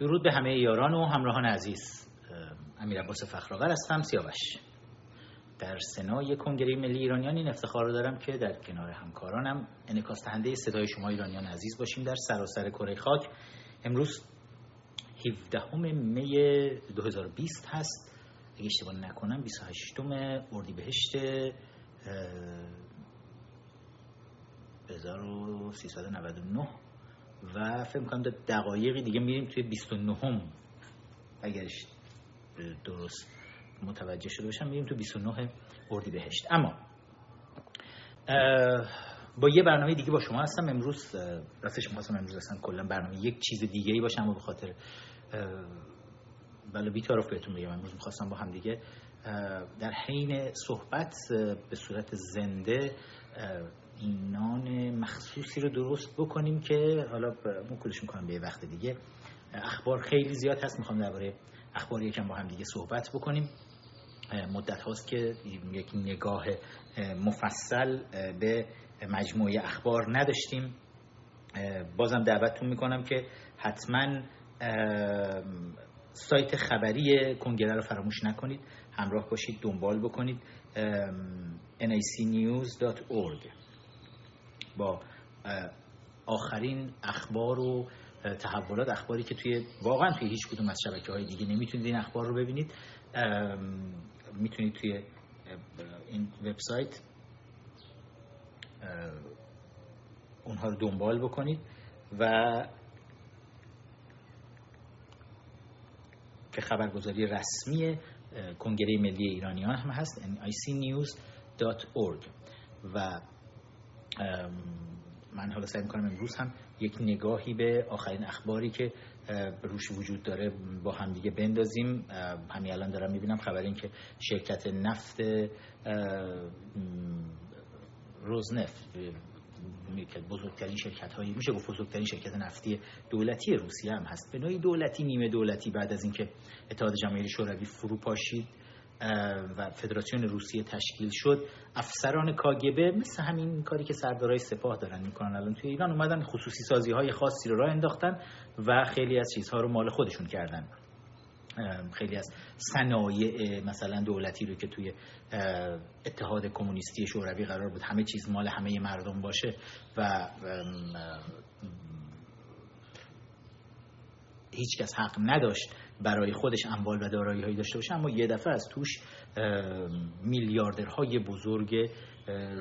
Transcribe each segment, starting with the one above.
درود به همه یاران و همراهان عزیز. امیر عباس فخرآور هستم سیاوش. در سنای کنگره ملی ایرانیان این افتخار رو دارم که در کنار همکارانم انعکاس دهنده صدای شما ایرانیان عزیز باشیم در سراسر کره خاک. امروز 17 می 2020 هست. اگه اشتباه نکنم 28 اردیبهشت 1399 و فکر کنم دقایقی دیگه میریم توی 29 هم اگرش درست متوجه شده باشم میریم تو 29 اردی بهشت اما با یه برنامه دیگه با شما هستم. امروز راستش می‌خواستم امروز اصلا کلا برنامه یک چیز دیگه ای باشه اما به خاطر بله بیتارف بهتون بگم. امروز می‌خواستم با هم دیگه در حین صحبت به صورت زنده اینان مخصوصی رو درست بکنیم که حالا مکلش می‌کنم به وقت دیگه. اخبار خیلی زیاد هست می‌خوام درباره اخبار یکم با هم دیگه صحبت بکنیم. مدت هاست که یک نگاه مفصل به مجموعه اخبار نداشتیم. بازم دعوتتون می‌کنم که حتما سایت خبری کنگره رو فراموش نکنید. همراه باشید دنبال بکنید. nicnews.org با آخرین اخبار و تحولات اخباری که توی واقعا توی هیچ کدوم از شبکه های دیگه نمی‌تونید این اخبار رو ببینید. می‌تونید توی این وبسایت اونها رو دنبال بکنید و که خبرگزاری رسمی کنگره ملی ایرانیان هم هست icnews.org و من حالا سعی می‌کنم امروز هم یک نگاهی به آخرین اخباری که روش وجود داره با هم دیگه بندازیم همین الان دارم می‌بینم خبر این که شرکت نفت روزنفت بزرگترین شرکت هایی میشه گفت بزرگترین شرکت نفتی دولتی روسیه هم هست. به نوعی دولتی نیمه دولتی بعد از اینکه اتحاد جماهیر شوروی فرو پاشید و فدراسیون روسیه تشکیل شد. افسران کاگبه مثل همین کاری که سردارای سپاه دارن می‌کنن الان توی ایران اومدن خصوصی سازی های خاصی رو راه انداختن و خیلی از چیزها رو مال خودشون کردن. خیلی از صنایع مثلا دولتی رو که توی اتحاد کمونیستی شوروی قرار بود همه چیز مال همه مردم باشه و هیچ کس حق نداشت. برای خودش اموال و دارایی هایی داشته باشه اما یه دفعه از توش میلیاردرهای بزرگ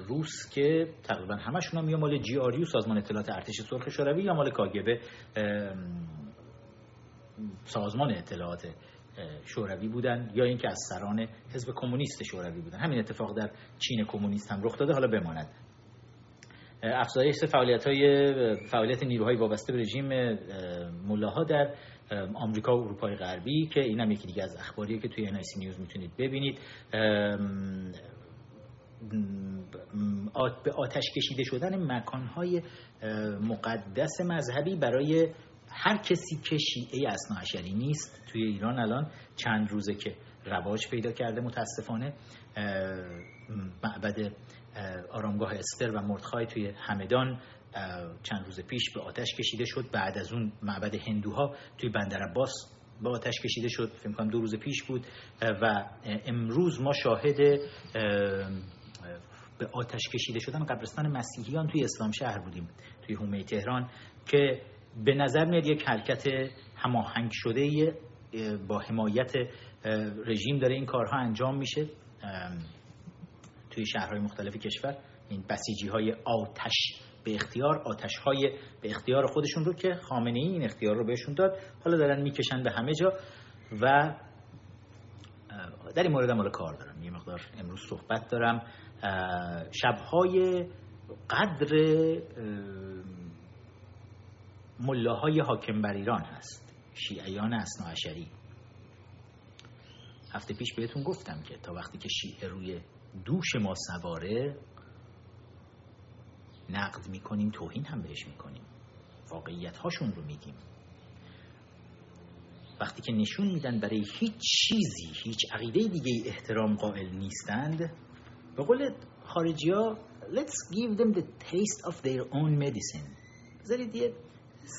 روس که تقریبا همشون هم یا مال جی آریو سازمان اطلاعات ارتش سرخ شوروی یا مال کاگبه سازمان اطلاعات شوروی بودن یا اینکه از سران حزب کمونیست شوروی بودن. همین اتفاق در چین کمونیست هم رخ داده حالا بماند. افزایش فعالیت های فعالیت نیروهای وابسته به رژیم ملاها در آمریکا و اروپای غربی که این هم یکی دیگه از اخباریه که توی انایسی نیوز می‌تونید ببینید. به آتش کشیده شدن مکانهای مقدس مذهبی برای هر کسی که شیعه اصناعشری نیست توی ایران الان چند روزه که رواج پیدا کرده متاسفانه. معبد آرامگاه استر و مردخای توی همدان چند روز پیش به آتش کشیده شد. بعد از اون معبد هندوها توی بندر عباس به آتش کشیده شد. فکر کنم دو روز پیش بود. و امروز ما شاهد به آتش کشیده شدن قبرستان مسیحیان توی اسلام شهر بودیم توی حومه تهران که به نظر میاد یک حرکت هماهنگ شده با حمایت رژیم داره این کارها انجام میشه توی شهرهای مختلف کشور. این بسیجی های آتش به اختیار آتش های به اختیار خودشون رو که خامنه ای این اختیار رو بهشون داد. حالا دارن می‌کشن به همه جا و در این مورد کار دارم. یه مقدار امروز صحبت دارم. شبهای قدر ملاهای حاکم بر ایران هست. شیعیان اصناعشری هفته پیش بهتون گفتم که تا وقتی که شیعه روی دوش ما سواره نقد می‌کنیم توهین هم بهش می‌کنیم. واقعیت هاشون رو میگیم. وقتی که نشون میدن برای هیچ چیزی هیچ عقیده دیگه احترام قائل نیستند به قول خارجی ها let's give them the taste of their own medicine. بذارید یه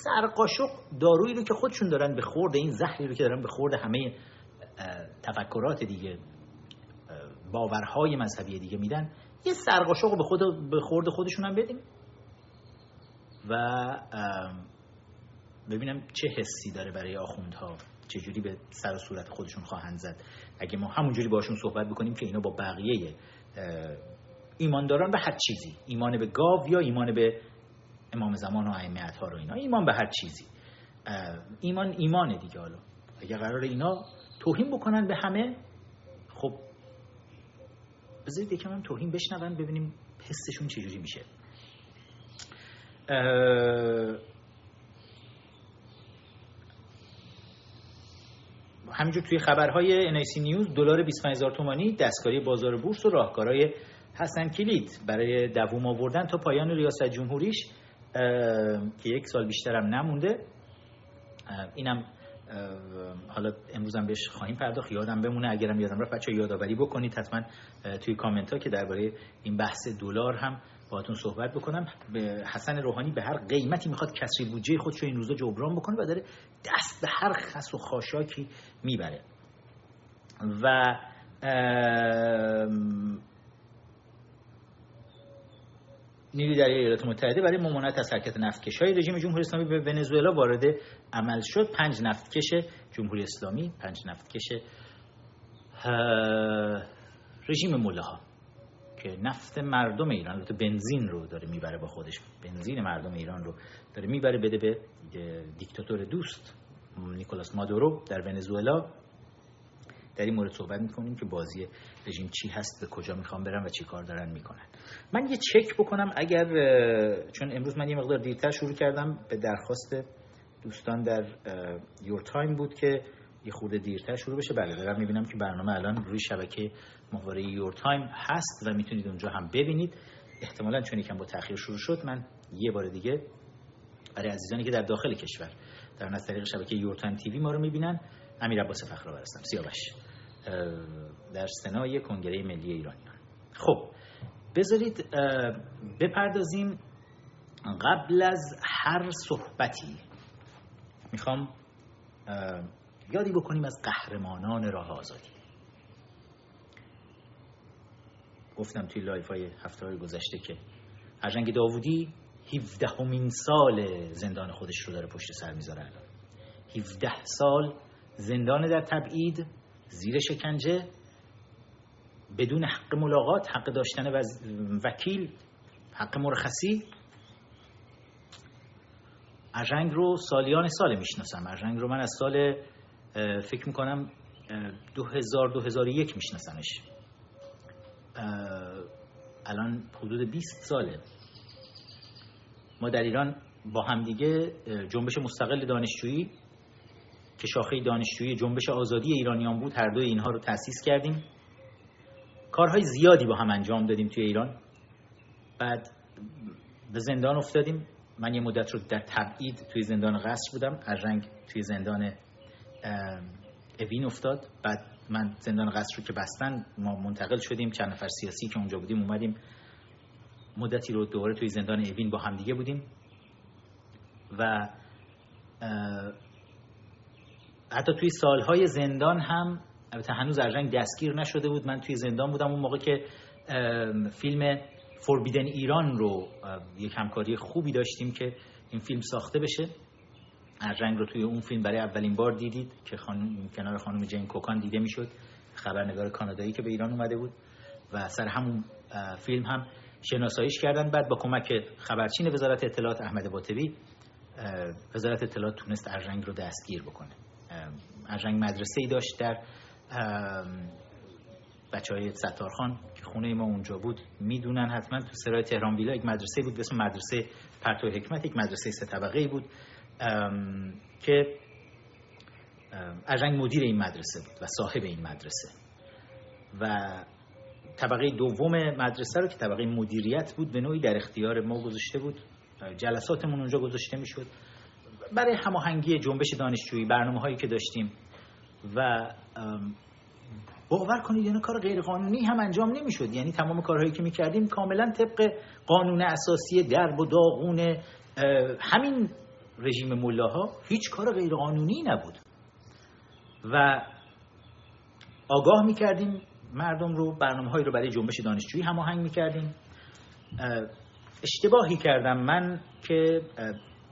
سرقاشق دارویی رو که خودشون دارن به خورد این زهری رو که دارن به خورد همه تفکرات دیگه باورهای مذهبی دیگه میدن یه سرقاشق به خود به خورد خودشون هم بدیم. و ببینم چه حسی داره برای آخوندها. چجوری به سر و صورت خودشون خواهند زد. اگه ما همونجوری باشون صحبت بکنیم که اینا با بقیه ایمانداران به هر چیزی. ایمان به گاو یا ایمان به امام زمان و ائمه ها رو اینا. ایمان به هر چیزی. ایمان ایمان دیگه حالا. اگه قرار اینا توهین بکنن به همه بذارید یکم هم توهین بشنون ببینیم حسشون چجوری میشه. همینجور توی خبرهای NIC نیوز دلار 25000 تومانی دستکاری بازار بورس و راهکارهای حسن کلید برای دووم آوردن تا پایان ریاست جمهوریش که یک سال بیشترم نمونده. اینم حالا امروز هم بهش خواهیم پرداخت یادم بمونه اگرم یادم رفت بچه یادآوری بکنید حتما توی کامنت ها که درباره این بحث دلار هم باهاتون صحبت بکنم. به حسن روحانی به هر قیمتی می‌خواد کسری بودجه خودش رو این روزا جبران بکنه و داره دست به هر خس و خاشاکی می‌بره. و نیروی دریایی ایالات متحده برای ممانعت از حرکت نفتکش های رژیم جمهوری اسلامی به ونزوئلا وارد عمل شد پنج نفتکش جمهوری اسلامی پنج نفتکش رژیم موله ها که نفت مردم ایران البته بنزین رو داره می‌بره با خودش. بنزین مردم ایران رو داره می‌بره بده به دیکتاتور دوست نیکولاس مادورو در ونزوئلا. در این مورد صحبت می‌کنیم که بازی رژیم چی هست به کجا می‌خوان برن و چی کار دارن می‌کنن. من یه چک بکنم اگر چون امروز من یه مقدار دیرتر شروع کردم به درخواست دوستان در YourTime بود که یه خورده دیرتر شروع بشه. بله دارم می‌بینم که برنامه الان روی شبکه ماهواره YourTime هست و می‌تونید اونجا هم ببینید. احتمالا چون یکم با تاخیر شروع شد من یه بار دیگه برای عزیزانی که در داخل کشور در از طریق شبکه یور تایم تیوی ما رو می‌بینن امیر عباس فخرآور هستم. سیاوش. در سنای کنگره ملی ایرانیان. خب بذارید بپردازیم قبل از هر صحبتی. می‌خوام یادی بکنیم از قهرمانان راه آزادی. گفتم توی live های هفته های گذشته که ارژنگ داوودی 17 همین سال زندان خودش رو داره پشت سر می‌ذاره الان. 17 سال زندان در تبعید زیر شکنجه بدون حق ملاقات حق داشتن وکیل حق مرخصی. ارژنگ رو سالیان سال می‌شناسم. ارژنگ رو من از سال فکر می‌کنم 2000 2001 میشناسمش. الان حدود 20 ساله. ما در ایران با همدیگه جنبش مستقل دانشجویی که شاخه دانشجویی جنبش آزادی ایرانیان بود هر دوی اینها رو تأسیس کردیم. کارهای زیادی با هم انجام دادیم توی ایران. بعد به زندان افتادیم. من یه مدت رو در تبعید توی زندان قصر بودم. از رنگ توی زندان اوین افتاد. بعد من زندان قصر رو که بستن ما منتقل شدیم. چند نفر سیاسی که اونجا بودیم اومدیم. مدتی رو دوباره توی زندان اوین با همدیگه بودیم. و حتی توی سالهای زندان هم البته هنوز ارژنگ دستگیر نشده بود. من توی زندان بودم اون موقع که فیلم فوربیدن ایران رو یک همکاری خوبی داشتیم که این فیلم ساخته بشه. ارژنگ رو توی اون فیلم برای اولین بار دیدید که خانم کنار خانم جین کوکان دیده می‌شد. خبرنگار کانادایی که به ایران اومده بود. و سر همون فیلم هم شناساییش کردن. بعد با کمک خبرچین وزارت اطلاعات احمد باطبی وزارت اطلاعات تونست ارژنگ رو دستگیر بکنه. ارژنگ مدرسه ای داشت در بچه های ستارخان. که خونه ما اونجا بود می‌دونن حتما تو سرای تهران ویلا یک مدرسه بود به اسم مدرسه پرتو حکمت یک مدرسه سه طبقه بود که ارژنگ مدیر این مدرسه بود و صاحب این مدرسه. و طبقه دوم مدرسه رو که طبقه مدیریت بود به نوعی در اختیار ما گذاشته بود. جلساتمون اونجا گذاشته می‌شد. برای هماهنگی جنبش دانشجویی برنامه هایی که داشتیم و باور کنید یعنی کار غیر قانونی هم انجام نمی‌شد. یعنی تمام کارهایی که می‌کردیم کاملا طبق قانون اساسی درب و داغون همین رژیم ملاها هیچ کار غیرقانونی نبود. و آگاه می‌کردیم مردم رو برنامه هایی رو برای جنبش دانشجویی هماهنگ می‌کردیم. اشتباهی کردم من که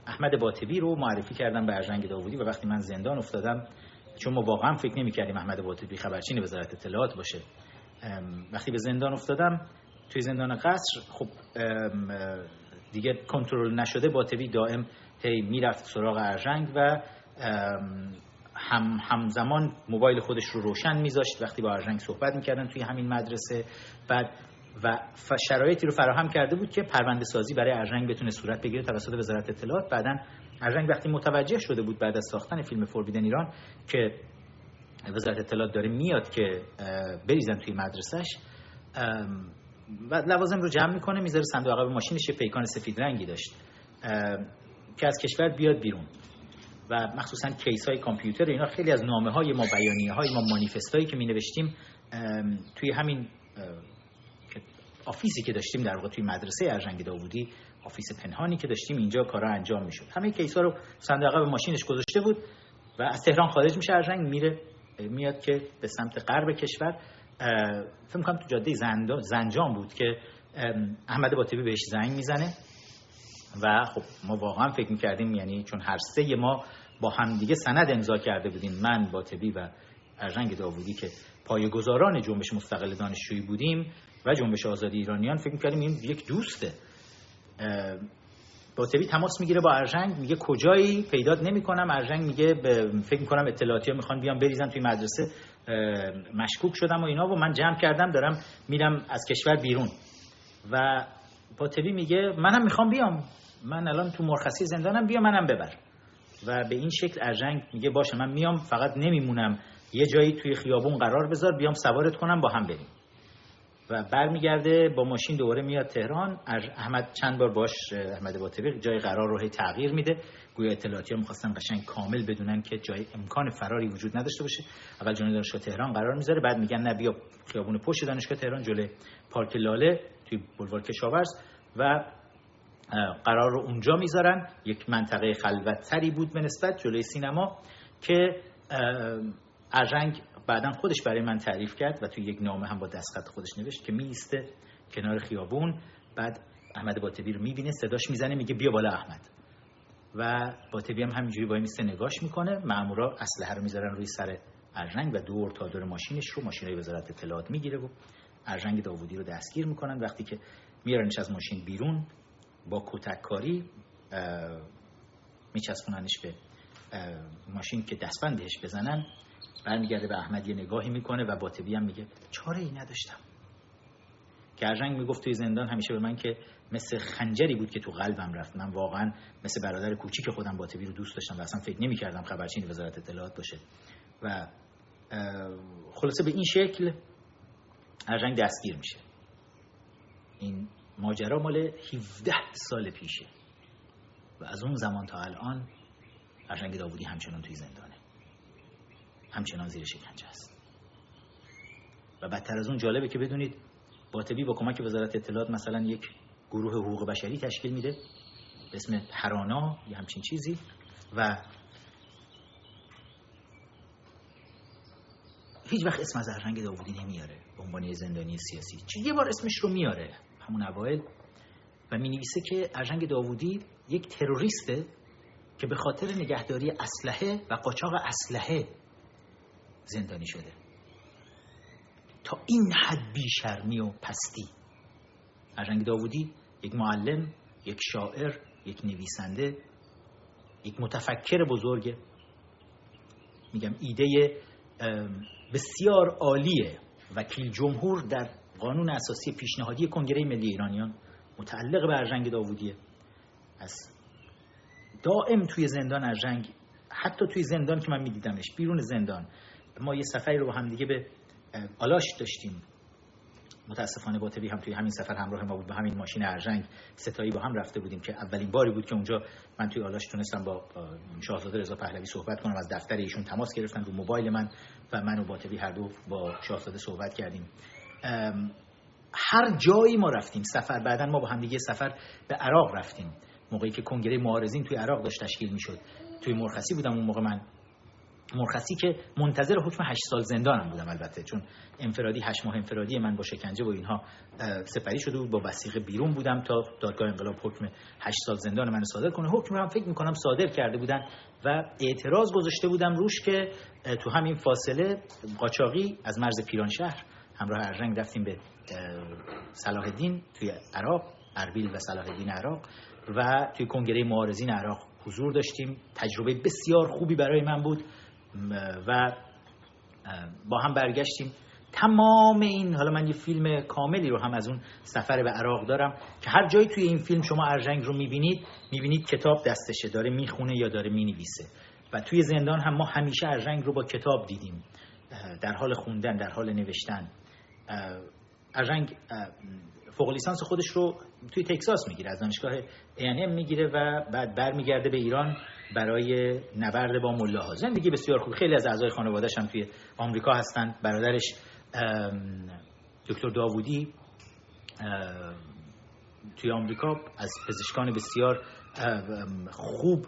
احمد باطبی رو معرفی کردم به ارجنگ داوودی و وقتی من زندان افتادم چون ما واقعا فکر نمی کردیم احمد باطبی خبرچین وزارت اطلاعات باشه. وقتی به زندان افتادم توی زندان قصر خب دیگه کنترل نشده باطبی دائم هی می‌رفت سراغ ارژنگ و هم همزمان موبایل خودش رو روشن میذاشت وقتی با ارژنگ صحبت می‌کردن توی همین مدرسه. بعد و شرایطی رو فراهم کرده بود که پرونده سازی برای ارژنگ بتونه صورت بگیره توسط وزارت اطلاعات. بعدا ارژنگ وقتی متوجه شده بود بعد از ساختن فیلم فوربیدن ایران که وزارت اطلاعات داره میاد که بریزن توی مدرسهش و لوازم رو جمع می‌کنه می‌ذاره صندوق عقب ماشینش یه پیکان سفید رنگی داشت که از کشور بیاد بیرون. و مخصوصا کیس های کامپیوتر اینا خیلی از نامه های ما بیانیه های ما مانیفست هایی که می نوشتیم توی همین office ی که داشتیم در واقع توی مدرسه ارژنگ داوودی office پنهانی که داشتیم اینجا کارا انجام می‌شد. همه کیس ها رو صندوق به ماشینش گذاشته بود و از تهران خارج میشه ارجنگ میره میاد که به سمت غرب کشور. فکر کنم تو جاده زنجان بود که احمد باطبی بهش زنگ می‌زنه. و خب ما واقعا فکر می‌کردیم یعنی چون هر سه ما با همدیگه سند امضا کرده بودیم من باطبی و ارجنگ داوودی که پایه‌گذاران جنبش مستقل دانشجویی بودیم و جنبش آزادی ایرانیان فکر می‌کردیم این یک دوسته. باطبی تماس می‌گیره با ارژنگ میگه کجایی؟ پیدات نمی‌کنم. ارژنگ میگه فکر می‌کنم اطلاعاتی ها می‌خوان بیان بریزن توی مدرسه. مشکوک شدم و اینا و من جمع کردم دارم میرم از کشور بیرون. و باطبی میگه منم می‌خوام بیام. من الان تو مرخصی زندانم بیا منم ببر. و به این شکل ارژنگ میگه باشه من میام فقط نمیمونم. یه جایی توی خیابون قرار بذار بیام سوارت کنم با هم بریم. و برمیگرده با ماشین دوباره میاد تهران. احمد چند بار باش احمد باطبیق جای قرار رو تغییر میده. گویا اطلاعاتی ها می‌خواستن قشنگ کامل بدونن که جای امکان فراری وجود نداشته باشه. اول جلوی دانشگاه تهران قرار می‌ذاره بعد میگن نه بیا خیابون پشت دانشگاه تهران جلوی پارک لاله توی بلوار کشاورز. و قرار رو اونجا می‌ذارن. یک منطقه خلوتتری بود به نسبت جلوی سینما که ارژنگ بعدا خودش برای من تعریف کرد و توی یک نامه هم با دستخط خودش نوشت که میسته کنار خیابون بعد احمد باطبی رو می‌بینه صداش می‌زنه میگه بیا بالا احمد. و باطبی هم همینجوری با میسته نگاش می‌کنه مامورا اسلحه رو می‌ذارن روی سر ارژنگ و دور تا دور ماشینش رو ماشینای وزارت اطلاعات می‌گیره و ارژنگ داوودی رو دستگیر می‌کنن. وقتی که میارنش از ماشین بیرون با کتک کاری میچسبوننش به ماشین که دستبندش بزنن برمیگرده به احمد یه نگاهی می‌کنه و باطبی هم میگه چاره ای نداشتم. گرجنگ می‌گفت توی زندان همیشه به من که مثل خنجری بود که تو قلبم رفت. من واقعا مثل برادر کوچیک خودم باطبی رو دوست داشتم و اصلا فکر نمی‌کردم خبرچین وزارت اطلاعات باشه. و خلاصه به این شکل ارجنگ دستگیر میشه. این ماجرا مال 17 سال پیشه. و از اون زمان تا الان ارجنگ داوودی همچنان توی زندانه. همچنان زیر شکنجه است. و بدتر از اون جالبه که بدونید باطبی با کمک وزارت اطلاعات مثلا یک گروه حقوق بشری تشکیل میده به اسم هرانا یا همچین چیزی و هیچ وقت اسم از داوودی نمیاره به عنوان زندانی سیاسی. چه یه بار اسمش رو میاره همون اوایل و می نویسه که ارجنگ داوودی یک تروریسته که به خاطر نگهداری اسلحه و قاچاق اسلحه زندانی شده. تا این حد بیشرمی و پستی. ارجنگ داوودی یک معلم یک شاعر یک نویسنده یک متفکر بزرگه میگم ایده بسیار عالیه. وکیل جمهور در قانون اساسی پیشنهادی کنگره ملی ایرانیان متعلق به ارجنگ داوودیه از دائم توی زندان ارجنگ حتی توی زندان که من میدیدمش بیرون زندان. ما یه سفری رو با هم دیگه به آلاش داشتیم. متاسفانه باطبی هم توی همین سفر همراه ما بود با همین ماشین ارژنگ ستایی با هم رفته بودیم که اولین باری بود که اونجا من توی آلاش تونستم با شاهزاده رضا پهلوی صحبت کنم از دفتر ایشون تماس گرفتن رو موبایل من و من و باطبی هر دو با شاهزاده صحبت کردیم. هر جایی ما رفتیم سفر بعدا ما با هم دیگه سفر به عراق رفتیم. موقعی که کنگره معارضین توی عراق داشت تشکیل می‌شد. توی مرخصی بودم اون موقع من مرخصی که منتظر حکم 8 سال زندانم بودم البته چون انفرادی 8 ماه انفرادی من با شکنجه و اینها سپری شده بود با وثیقه بیرون بودم تا دادگاه انقلاب حکم 8 سال زندان من صادر کنه. حکم رو هم فکر می‌کنم صادر کرده بودن و اعتراض گذاشته بودم روش که تو همین فاصله قاچاقی از مرز پیرانشهر همراه ارژنگ رفتیم به صلاح الدین توی عراق اربیل و صلاح الدین عراق و توی کنگره معارضین عراق حضور داشتیم. تجربه بسیار خوبی برای من بود. و با هم برگشتیم. تمام این حالا من یه فیلم کاملی رو هم از اون سفر به عراق دارم که هر جایی توی این فیلم شما ارژنگ رو می‌بینید می‌بینید کتاب دستشه داره می‌خونه یا داره می‌نویسه. و توی زندان هم ما همیشه ارژنگ رو با کتاب دیدیم. در حال خوندن در حال نوشتن. ارژنگ فوق لیسانس خودش رو توی تکساس می‌گیره از دانشگاه A&M می‌گیره و بعد برمیگرده به ایران. برای نبرد با ملاها زندگی بسیار خوب. خیلی از اعضای خانواده‌اش هم توی آمریکا هستن. برادرش دکتر داوودی توی آمریکا از پزشکان بسیار خوب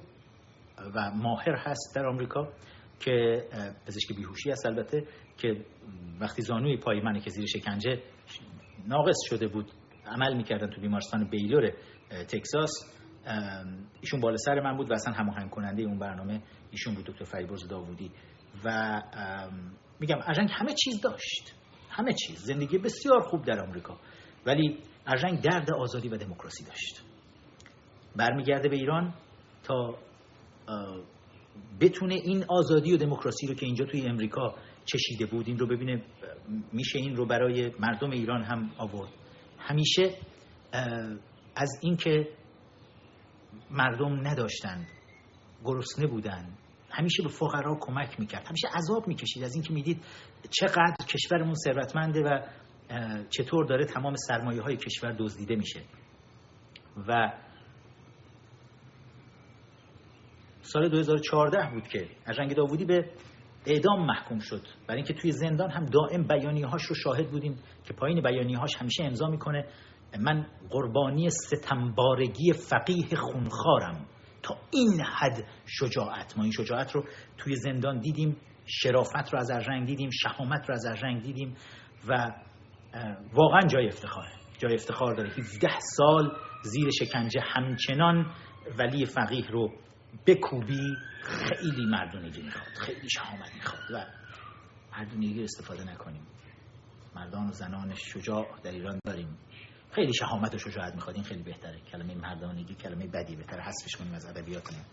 و ماهر هست در آمریکا که پزشک بیهوشی است البته که وقتی زانوی پای من که زیر شکنجه ناقص شده بود عمل می‌کردن تو بیمارستان بیلور تکساس. ایشون بالا سر من بود و اصلا هماهنگ کننده اون برنامه ایشون بود دکتر فریبرز داوودی. و میگم ارژنگ همه چیز داشت. همه چیز. زندگی بسیار خوب در آمریکا. ولی ارژنگ درد آزادی و دموکراسی داشت. برمیگرده به ایران تا بتونه این آزادی و دموکراسی رو که اینجا توی امریکا چشیده بود این رو ببینه میشه این رو برای مردم ایران هم آورد. همیشه از اینکه مردم نداشتن گرسنه بودن همیشه به فقرا کمک می‌کرد. همیشه عذاب می‌کشید. از اینکه می‌دید چقدر کشورمون ثروتمنده و چطور داره تمام سرمایه های کشور دزدیده میشه. و سال 2014 بود که ارجنگ داوودی به اعدام محکوم شد. برای اینکه توی زندان هم دائم بیانیه هاش رو شاهد بودیم که پایین بیانیه هاش همیشه امضا می‌کنه. من قربانی ستمبارگی فقیه خونخارم تا این حد شجاعت. ما این شجاعت رو توی زندان دیدیم شرافت رو از ارژنگ دیدیم شهامت رو از ارژنگ دیدیم و واقعا جای افتخاره. جای افتخار داره. 17 سال زیر شکنجه همچنان ولی فقیه رو بکوبی خیلی مردونگی می‌خواد خیلی شهامت می‌خواد و مردونگی استفاده نکنیم. مردان و زنان شجاع در ایران داریم. خیلی شهامت و شجاعت می‌خواد این خیلی بهتره. کلمه مردانگی کلمه بدیه بهتره. حذفش کنیم از ادبیاتمون.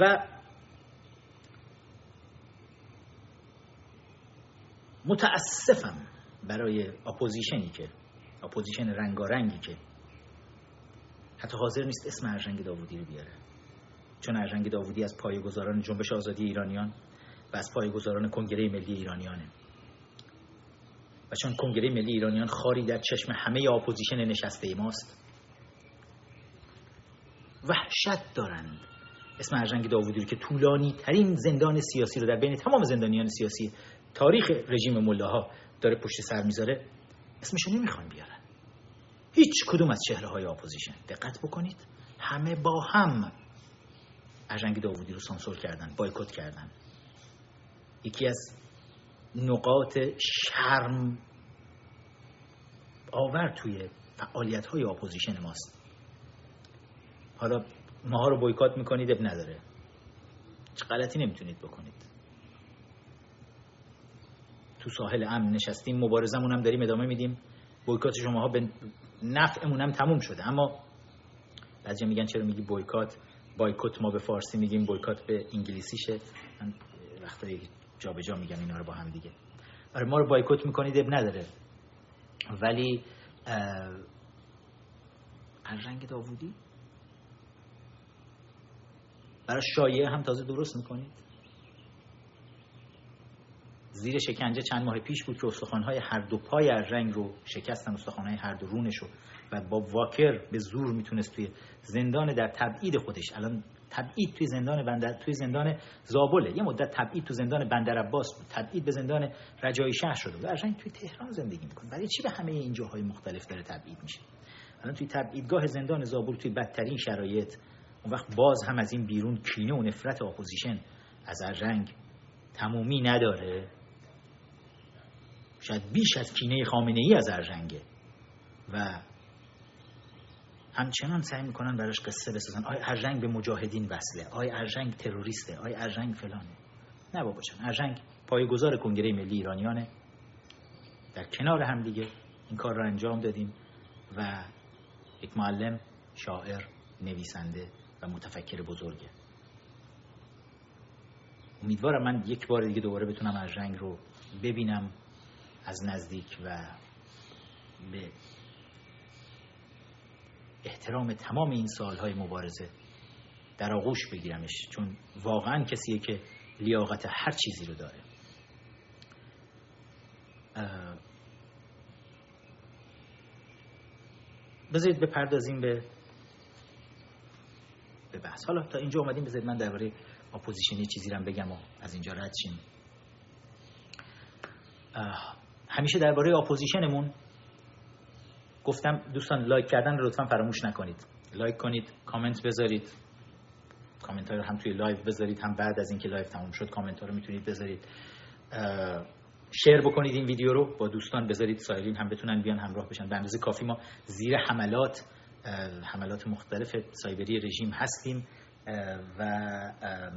و متاسفم برای اپوزیشنی که اپوزیشن رنگارنگی که حتی حاضر نیست اسم ارژنگ داوودی رو بیاره. چون ارژنگ داوودی از پایه‌گذاران جنبش آزادی ایرانیان و از پایه‌گذاران کنگره ملی ایرانیانه. و چون کنگره ملی ایرانیان خاری در چشم همه اپوزیشن نشسته ماست. وحشت دارند. اسم ارژنگ داوودی که طولانی ترین زندان سیاسی رو در بین تمام زندانیان سیاسی تاریخ رژیم ملاها داره پشت سر می‌ذاره اسمشو نمی‌خوان بیارن. هیچ کدوم از چهره های اپوزیشن. دقت بکنید همه با هم. ارژنگ داوودی رو سانسور کردن بایکوت کردن. یکی از نقاط شرم آور توی فعالیت های اپوزیشن ماست. حالا ماها رو بایکات می‌کنید عیب نداره. چه غلطی نمی‌تونید بکنید. تو ساحل امن نشستیم مبارزمون هم داریم ادامه میدیم. بایکات شماها به نفعمون هم تموم شده. اما بعضی میگن چرا میگی بایکات؟ بایکوت ما به فارسی میگیم بایکات به انگلیسیشه من وقتا جابجا جا میگم اینا رو با هم دیگه. آره ما رو بایکوت می‌کنید اب نداره. ولی رنگ داوودی؟ برای شایعه هم تازه درست می‌کنید. زیر شکنجه چند ماه پیش بود که استخوانهای هر دو پای رنگ رو شکستن استخوانهای هر دو رونش رو. و با واکر به زور می‌تونست توی زندان در تبعید خودش. الان تبعید توی زندان بندر توی زندان زابله. یه مدت تبعید تو زندان بندر عباس بود. تبعید به زندان رجایی شهر شده و توی تهران زندگی می‌کنه. برای چی به همه این جاهای مختلف داره تبعید میشه؟ الان توی تبعیدگاه زندان زابل توی بدترین شرایط اون وقت باز هم از این بیرون کینه و نفرت اپوزیشن از ارژنگ تمومی نداره. شاید بیش از کینه خامنه ای از ارجنگه و همچنان سعی می‌کنن براش قصه بسازن. آیا ارجنگ به مجاهدین وصله. آیا ارجنگ تروریسته. آیا ارجنگ فلانه. نه باشن ارجنگ پایگزار کنگره ملی ایرانیانه. در کنار هم دیگه این کار را انجام دادیم و یک معلم شاعر نویسنده و متفکر بزرگه. امیدوارم من یک بار دیگه دوباره بتونم ارجنگ رو ببینم از نزدیک و به احترام تمام این سالهای مبارزه در آغوش بگیرمش چون واقعا کسیه که لیاقت هر چیزی رو داره. بذارید بپردازیم به به بحث. حالا تا اینجا اومدیم بذارید من درباره اپوزیشنی چیزی رو بگم و از اینجا رد شیم. همیشه درباره اپوزیشنمون گفتم دوستان like کردن رو لطفا فراموش نکنید. like کنید کامنت بذارید. کامنت رو هم توی live بذارید هم بعد از اینکه live تموم شد کامنت رو می‌تونید بذارید. share بکنید این ویدیو رو با دوستان بذارید سایرین هم بتونن بیان همراه بشن. به اندازه کافی ما زیر حملات حملات مختلف سایبری رژیم هستیم و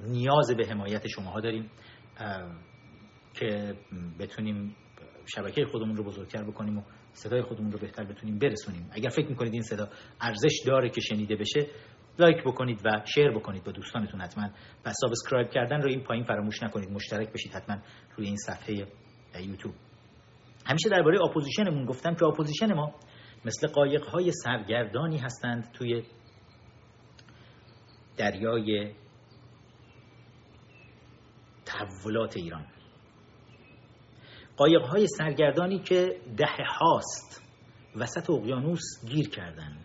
نیاز به حمایت شماها داریم که بتونیم شبکه خودمون رو بزرگتر بکنیم و صدای خودمون رو بهتر بتونیم برسونیم. اگر فکر می‌کنید این صدا ارزش داره که شنیده بشه like بکنید و share بکنید با دوستانتون حتما و subscribe کردن رو این پایین فراموش نکنید. مشترک بشید حتما روی این صفحه یوتیوب. همیشه درباره اپوزیشنمون گفتم که اپوزیشن ما مثل قایق های سرگردانی هستند توی دریای تحولات ایران. قایق های سرگردانی که دهه هاست وسط اقیانوس گیر کردن.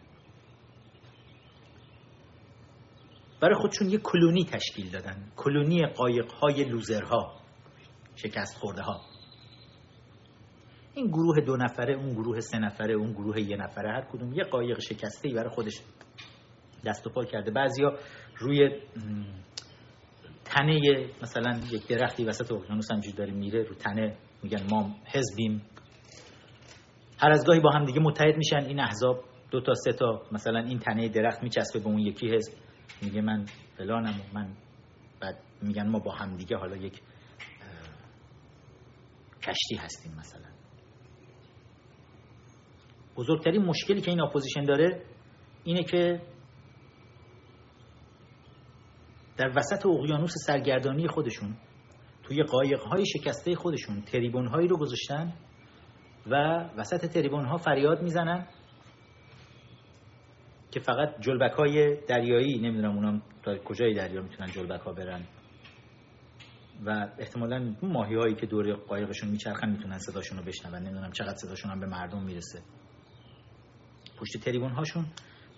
برای خودشون یه کلونی تشکیل دادن. کلونی قایق های loser ها شکست خورده ها این گروه دو نفره اون گروه سه نفره اون گروه یه نفره هر کدوم یه قایق شکسته ای برای خودش دست و پا کرده. بعضیا روی تنه مثلا یک درختی وسط اقیانوس هم داره میره رو تنه میگن ما حزبیم. هر از گاهی با هم دیگه متحد میشن این احزاب. دو تا سه تا مثلا این تنه درخت میچسبه به اون یکی حزب. میگه من فلانم من بعد میگن ما با هم دیگه حالا یک کشتی هستیم مثلا. بزرگترین مشکلی که این اپوزیشن داره اینه که در وسط اقیانوس سرگردانی خودشون توی قایق های شکسته خودشون تریبون هایی رو گذاشتن و وسط تریبون ها فریاد می‌زنن که فقط جلبک های دریایی نمی‌دونم اونام تا کجای دریا می‌تونن جلبک ها برن. و احتمالا ماهی هایی که دور قایقشون میچرخن می‌تونن صداشون رو بشنون. نمی‌دونم چقدر صداشون هم به مردم می‌رسه. پشت تریبون هاشون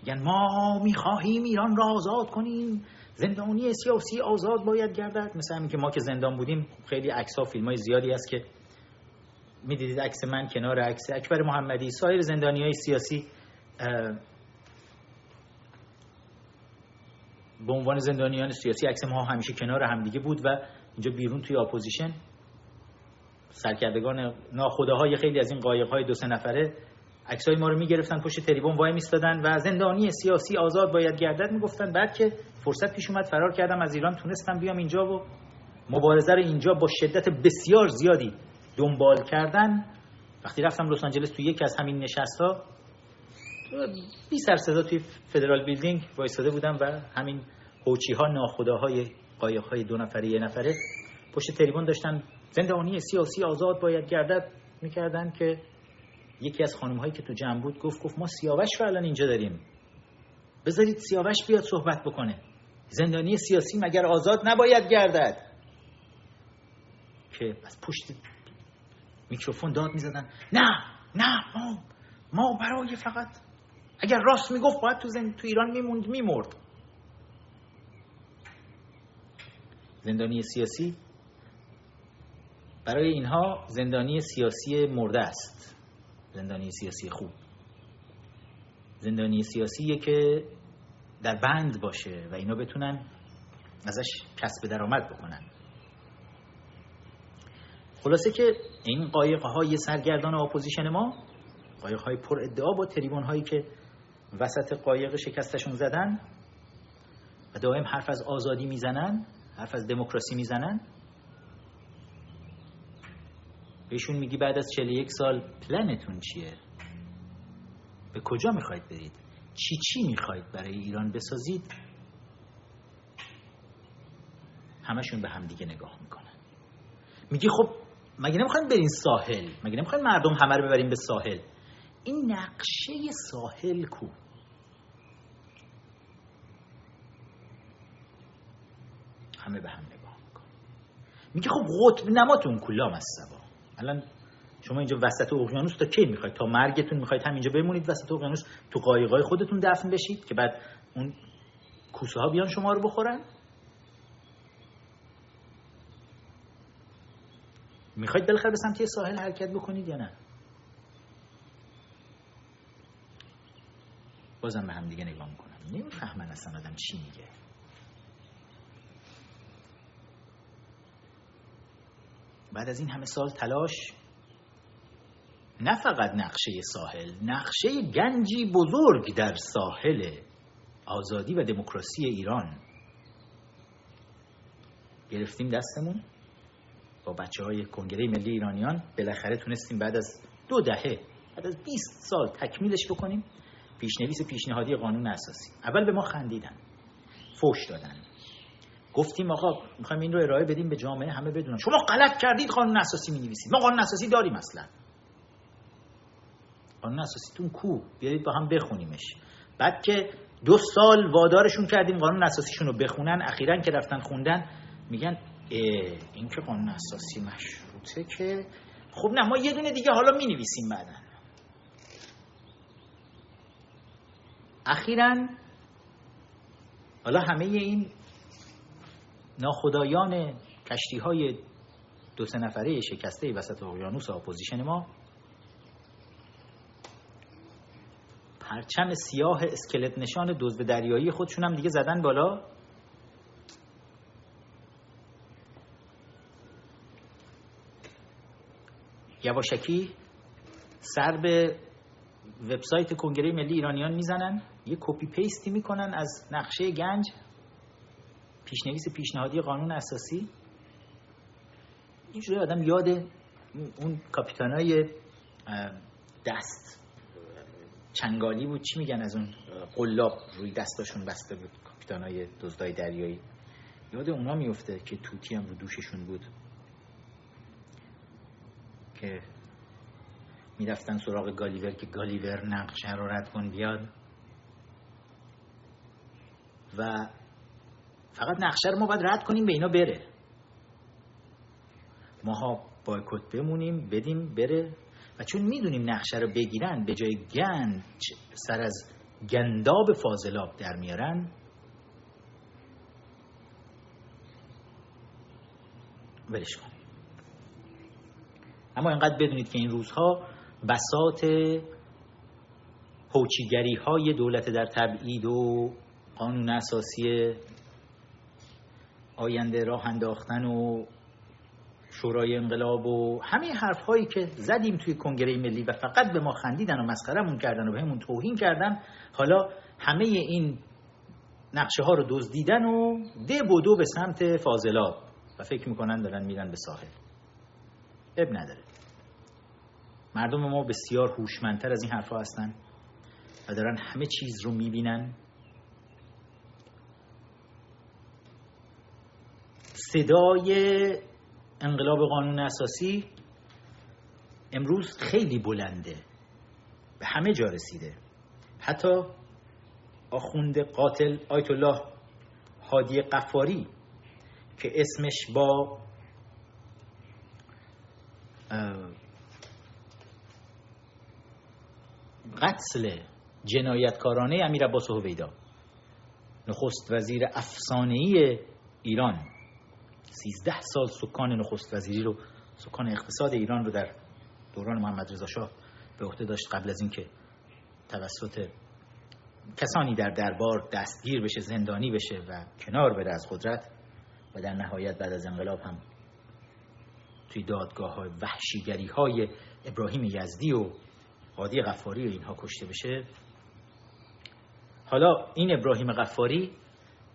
میگن ما می‌خواهیم ایران را آزاد کنیم. زندانی سیاسی آزاد باید گردد. مثل همین که ما که زندان بودیم خیلی عکس ها فیلم های زیادی هست که می‌دیدید عکس من کنار عکس اکبر محمدی سایر زندانی های سیاسی به عنوان زندانیان سیاسی عکس ما همیشه کنار همدیگه بود و اینجا بیرون توی اپوزیشن. سرکردگان ناخداهای خیلی از این قایق های دو سه نفره عکسای ما رو می‌گرفتن پشت تریبون وای میستادن و زندانی سیاسی آزاد باید گردد می‌گفتن. بعد که فرصت پیش اومد فرار کردم از ایران تونستم بیام اینجا و مبارزه رو اینجا با شدت بسیار زیادی دنبال کردن. وقتی رفتم لس آنجلس توی یکی از همین نشست ها بی سر صدا توی فدرال بیلدینگ وایساده بودم و همین هوچی ها ناخداهای قایق های دو نفره یه نفره پشت تریبون داشتن. زندانی سیاسی آزاد باید گردد می‌کردن که یکی از خانم هایی که تو جمع بود گفت گفت ما سیاوش رو الان اینجا داریم. بذارید سیاوش بیاد صحبت بکنه. زندانی سیاسی مگر آزاد نباید گردد؟ که از پشت میکروفون داد می‌زدن. نه نه ما ما برای فقط اگر راست می‌گفت باید تو, زن... تو ایران میموند میمرد. زندانی سیاسی برای اینها زندانی سیاسی مرده است. زندانی سیاسی خوب. زندانی سیاسیه که در بند باشه و اینا بتونن ازش کسب درآمد بکنن. خلاصه که این قایق های سرگردان اپوزیشن ما قایق های پر ادعا با تریبون هایی که وسط قایق شکستشون زدن و دائم حرف از آزادی می‌زنن حرف از دموکراسی می‌زنن. بهشون میگی بعد از 41 سال پلنتون چیه؟ به کجا می‌خواید برید؟ چی چی می‌خواید برای ایران بسازید؟ همشون به هم دیگه نگاه می‌کنن. میگی خب مگه نمی‌خواین برین ساحل؟ مگه نمی‌خواین مردم همه رو ببریم به ساحل؟ این نقشه ساحل کو؟ همه به هم نگاه می‌کنن. میگه خب قطب نماتون کلام از سبا. الان شما اینجا وسط اقیانوس تا کی می‌خواید؟ تا مرگتون می‌خواید همینجا بمونید وسط اقیانوس تو قایقای خودتون دفن بشید که بعد اون کوسه ها بیان شما رو بخورن. می‌خواید بالاخره به سمت ساحل حرکت بکنید یا نه؟ بازم به هم دیگه نگاه می‌کنم. نمی‌فهمن اصلا آدم چی میگه. بعد از این همه سال تلاش نه فقط نقشه ساحل نقشه گنجی بزرگ در ساحل آزادی و دموکراسی ایران. گرفتیم دستمون؟ با بچه های کنگره ملی ایرانیان بالاخره تونستیم بعد از دو دهه بعد از 20 سال تکمیلش بکنیم پیشنویس پیشنهادی قانون اساسی. اول به ما خندیدن فوش دادن. گفتیم آقا می‌خوایم این رو ارائه بدیم به جامعه همه بدونن. شما غلط کردید قانون اساسی می نویسید ما قانون اساسی داریم اصلا. قانون اساسیتون کو. بیارید با هم بخونیمش. بعد که دو سال وادارشون کردیم قانون اساسیشون رو بخونن اخیرا که رفتن خوندن میگن این که قانون اساسی مشروطه که خب نه ما یه دونه دیگه حالا می نویسیم بعدا. اخیرا حالا همه این ناخدایان کشتی های دو سه نفره شکسته وسط اقیانوس opposition ما پرچم سیاه اسکلت نشان دزد دریایی خودشون هم دیگه زدن بالا. یواشکی سر به وبسایت کنگره ملی ایرانیان می‌زنن. یه copy paste ی می‌کنن از نقشه گنج. پیشنویس پیشنهادی قانون اساسی. اینجوری آدم یاد اون کاپیتانای دست. چنگالی بود. چی میگن از اون قلاب روی دستاشون بسته بود؟ کاپیتانای دزدای دریایی. یاد اونا میفته که توتی هم رو دوششون بود. که می‌رفتن سراغ گالیور که گالیور نقشه رو رد کن بیاد. و فقط نقشه رو ما باید رد کنیم به اینا بره. ماها بایکوت بمونیم بدیم بره. و چون می‌دونیم نقشه رو بگیرن به جای گنج سر از گنداب فاضلاب در میارن. ولش کنیم اما اینقدر بدونید که این روزها بسات پوچیگری های دولت در تبعید و قانون اساسی آینده راه انداختن و شورای انقلاب و همه حرف هایی که زدیم توی کنگره ملی و فقط به ما خندیدن و مسخرمون کردن و به همون توهین کردن حالا همه این نقشه ها رو دزدیدن و ده بودو به سمت فاضلاب و فکر می‌کنن دارن میرن به ساحل. اب نداره. مردم ما بسیار هوشمندتر از این حرفها هستن و دارن همه چیز رو می‌بینن. صدای انقلاب قانون اساسی امروز خیلی بلنده. به همه جا رسیده. حتی آخوند قاتل آیت الله هادی قفاری که اسمش با قتل جنایتکارانه امیر عباس هویدا نخست وزیر افسانه‌ای ایران. سیزده سال سکان نخست وزیری رو سکان اقتصاد ایران رو در دوران محمد رضا شاه به عهده داشت قبل از اینکه توسط کسانی در دربار دستگیر بشه زندانی بشه و کنار بره از قدرت و در نهایت بعد از انقلاب هم توی دادگاه های وحشیگری های ابراهیم یزدی و عادی غفاری و اینها کشته بشه. حالا این ابراهیم غفاری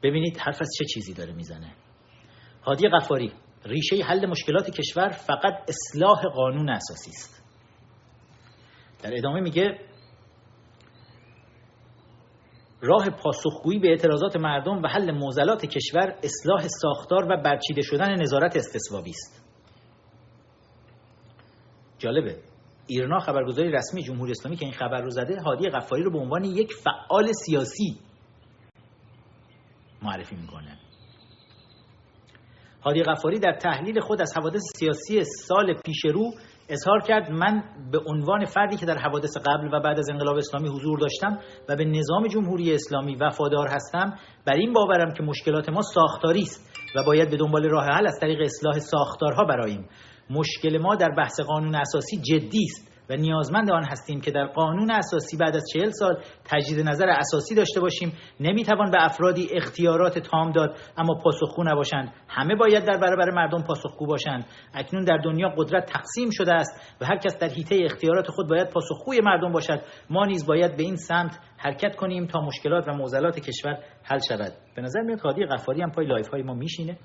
ببینید حرف از چه چیزی داره می‌زنه. هادی غفاری ریشه حل مشکلات کشور فقط اصلاح قانون اساسی است. در ادامه میگه راه پاسخگویی به اعتراضات مردم و حل معضلات کشور اصلاح ساختار و برچیده شدن نظارت استثوابی است. جالبه. ایرنا خبرگزاری رسمی جمهوری اسلامی که این خبر رو زده هادی غفاری رو به عنوان یک فعال سیاسی معرفی می‌کنه. هادی غفاری در تحلیل خود از حوادث سیاسی سال پیش رو اظهار کرد. من به عنوان فردی که در حوادث قبل و بعد از انقلاب اسلامی حضور داشتم و به نظام جمهوری اسلامی وفادار هستم بر این باورم که مشکلات ما ساختاری است و باید به دنبال راه حل از طریق اصلاح ساختارها براییم مشکل ما در بحث قانون اساسی جدی است. و نیازمند آن هستیم که در قانون اساسی بعد از چهل سال تجدید نظر اساسی داشته باشیم. نمی‌توان به افرادی اختیارات تام داد اما پاسخگو نباشند. همه باید در برابر مردم پاسخگو باشند. اکنون در دنیا قدرت تقسیم شده است و هر کس در حیطه اختیارات خود باید پاسخگوی مردم باشد. ما نیز باید به این سمت حرکت کنیم تا مشکلات و معضلات کشور حل شود. به نظر میاد هادی غفاری هم پای live های ما میشینه.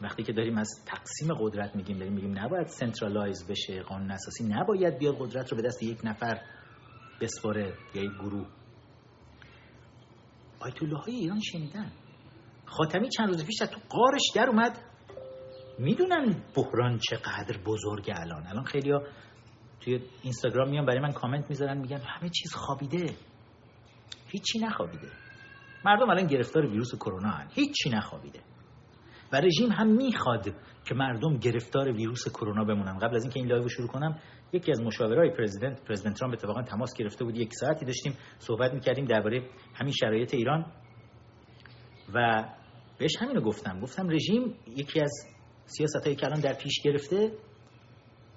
وقتی که داریم از تقسیم قدرت میگیم داریم میگیم نباید centralize بشه قانون اساسی نباید بیاد قدرت رو به دست یک نفر بسپاره یا یک گروه. آیت الله های ایران شنیدن. خاتمی چند روز پیش تو غارش در اومد. می‌دونن بحران چقدر بزرگ الان. الان خیلی ها توی اینستاگرام میان برای من کامنت می‌ذارن میگن همه چیز خوابیده. هیچی نخوابیده. مردم الان گرفتار ویروس کرونا هن. هیچی نخوابیده. و رژیم هم می‌خواد که مردم گرفتار ویروس کرونا بمونن. قبل از اینکه این live شروع کنم یکی از مشاورای president president ترامپ اتفاقا تماس گرفته بود. یک ساعتی داشتیم صحبت می‌کردیم درباره همین شرایط ایران و بهش همینو گفتم. گفتم رژیم یکی از سیاست که الان در پیش گرفته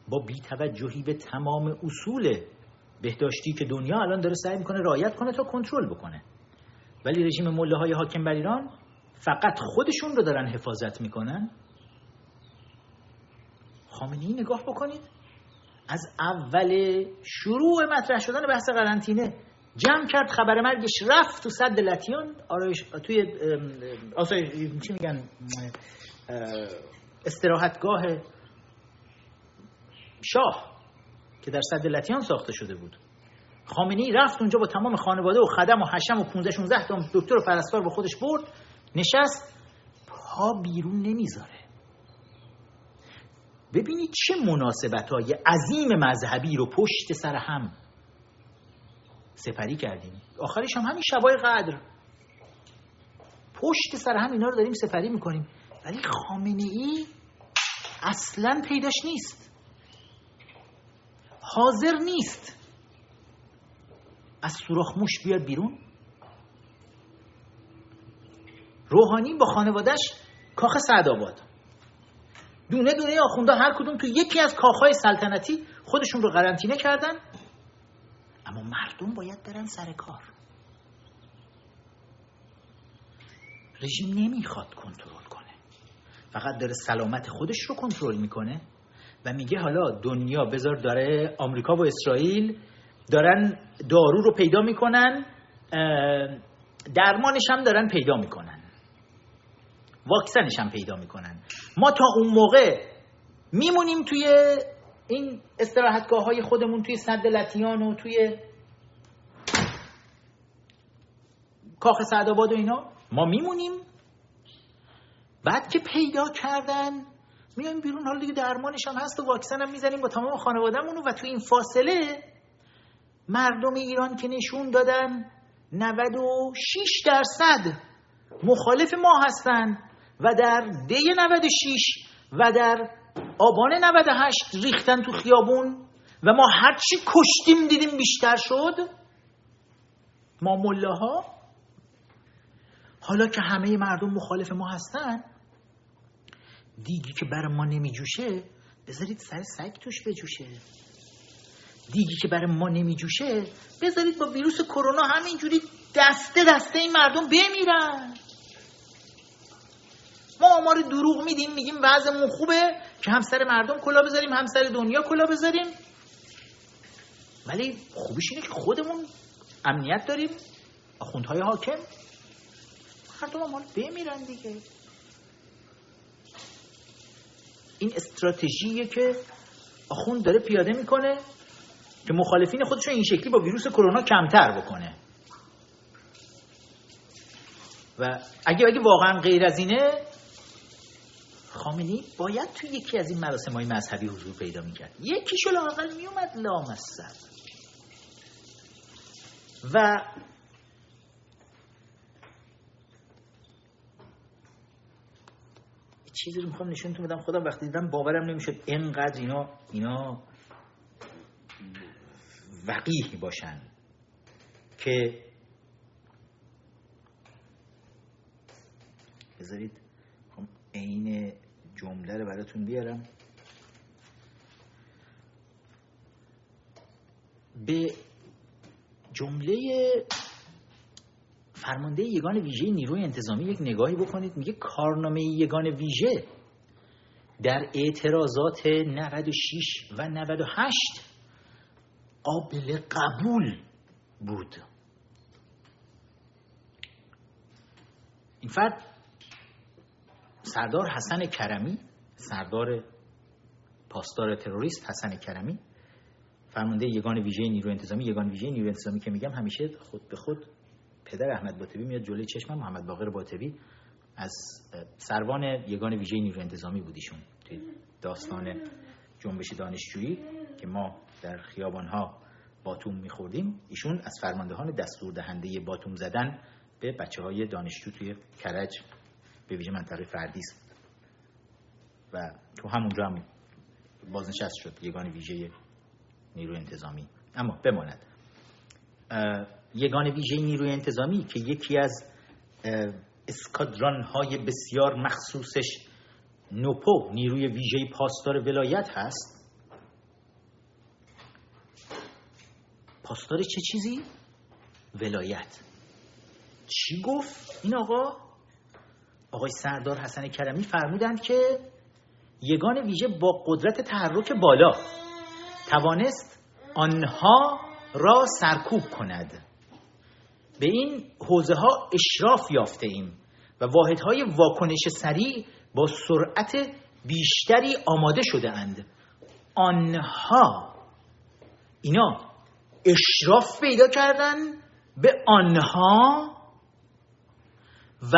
با بیتوجهی به تمام اصول بهداشتی که دنیا الان داره سعی می‌کنه رعایت کنه تا کنترل بکنه. ولی رژیم مله های حاکم بر ایران فقط خودشون رو دارن حفاظت می‌کنن؟ خامنه‌ای نگاه بکنید. از اول شروع مطرح شدن بحث قرنطینه جمع کرد خبر مرگش رفت تو صد لتیان آرایش توی چی میگن؟ استراحتگاه شاه که در صد لتیان ساخته شده بود. خامنه ای رفت اونجا با تمام خانواده و خدم و حشم و 15 16 تا دکتر و پرستار با خودش برد. نشست. پا بیرون نمی‌ذاره. ببینید چه مناسبت های عظیم مذهبی رو پشت سر هم سپری کردیم. آخرش هم همین شبای قدر. پشت سر هم اینا رو داریم سپری می‌کنیم. ولی خامنه ای اصلا پیداش نیست. حاضر نیست. از سوراخ موش بیاد بیرون. روحانی با خانوادهش کاخ سعدآباد دونه دونه آخونده هر کدوم تو یکی از کاخهای سلطنتی خودشون رو قرنطینه کردن اما مردم باید برن سر کار. رژیم نمی‌خواد کنترل کنه. فقط داره سلامت خودش رو کنترل می‌کنه و میگه حالا دنیا بذار داره آمریکا و اسرائیل دارن دارو رو پیدا می‌کنن درمانش هم دارن پیدا می‌کنن. واکسنش هم پیدا می‌کنن. ما تا اون موقع میمونیم توی این استراحتگاه های خودمون توی صد لطیان و توی کاخ سعدآباد و اینا ما میمونیم. بعد که پیدا کردن میایم بیرون. حالا دیگه درمانش هم هست و واکسن هم می‌زنیم با تمام خانوادهمون و تو این فاصله مردم ایران که نشون دادن 96 درصد مخالف ما هستن. و در دی 96 و در آبان 98 ریختن تو خیابون و ما هرچی کشتیم دیدیم بیشتر شد. ما ملاها. حالا که همه مردم مخالف ما هستن دیگی که بر ما نمی جوشه بذارید سر سگ توش بجوشه. دیگی که برای ما نمیجوشه بذارید با ویروس کرونا همینجوری دسته دسته این مردم بمیرن. ما آمار دروغ میدیم میگیم وضعمون خوبه که همسر مردم کلا بذاریم همسر دنیا کلا بذاریم. ولی خوبیش اینه که خودمون امنیت داریم آخوندهای حاکم. مردم ما بمیرن دیگه. این استراتژیه که آخوند داره پیاده می‌کنه که مخالفین خودشون این شکلی با ویروس کرونا کمتر بکنه. و اگه اگه واقعا غیر از اینه خامنی باید توی یکی از این مراسم های مذهبی حضور پیدا می‌کرد. یکیشو لاقل میومد لامصب. و چیزی رو می‌خوام نشونتون بدم. خودم وقتی دیدم باورم نمی‌شد اینقدر اینا اینا وقیح باشن که بذارید عین جمله رو براتون بیارم. به جمله فرمانده یگان ویژه نیروی انتظامی یک نگاهی بکنید. میگه کارنامه یگان ویژه در اعتراضات 96 و 98 قابل قبول بود. این فرد سردار حسن کرمی سردار پاسدار تروریست حسن کرمی فرمانده یگان ویژه نیروی انتظامی یگان ویژه نیروی انتظامی که میگم همیشه خود به خود پدر احمد باطبی میاد جلوی چشمم محمد باقر باطبی. از سروان یگان ویژه نیروی انتظامی بودیشون توی داستان جنبش دانشجویی که ما در خیابانها باتوم میخوردیم. ایشون از فرماندهان دستور دهنده باتوم زدن به بچه های دانشجو توی کرج به ویژه منطقه فردیس و تو همونجا هم بازنشست شد یگان ویژه نیروی انتظامی. اما بماند. یگان ویژه نیروی انتظامی که یکی از اسکادران های بسیار مخصوصش نوپو نیروی ویژه پاسدار ولایت هست. پاسدار چه چیزی؟ ولایت. چی گفت این آقا؟ آقای سردار حسن کرمی فرمودند که یگان ویژه با قدرت تحرک بالا توانست آنها را سرکوب کند. به این حوزه ها اشراف یافته ایم و واحدهای واکنش سریع با سرعت بیشتری آماده شده اند آنها اینا اشراف پیدا کردن به آنها و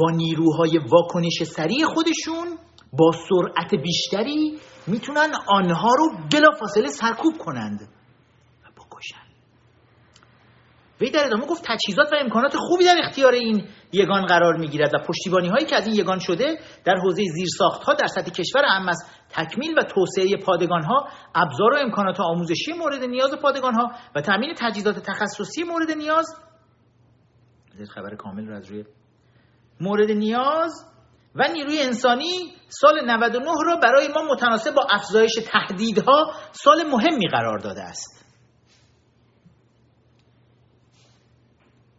با نیروهای واکنش سریع خودشون با سرعت بیشتری می‌تونن آنها رو بلافاصله سرکوب کنند و بکشن. وی در ادامه گفت تجهیزات و امکانات خوبی در اختیار این یگان قرار می‌گیرد و پشتیبانی هایی که از این یگان شده در حوزه زیرساخت ها در سطح کشور هم از تکمیل و توسعه پادگان ها ابزار و امکانات آموزشی مورد نیاز پادگان ها و تامین تجهیزات تخصصی مورد نیاز. خبر کامل رو از روی مورد نیاز و نیروی انسانی سال 99 را برای ما متناسب با افزایش تهدیدها سال مهمی قرار داده است.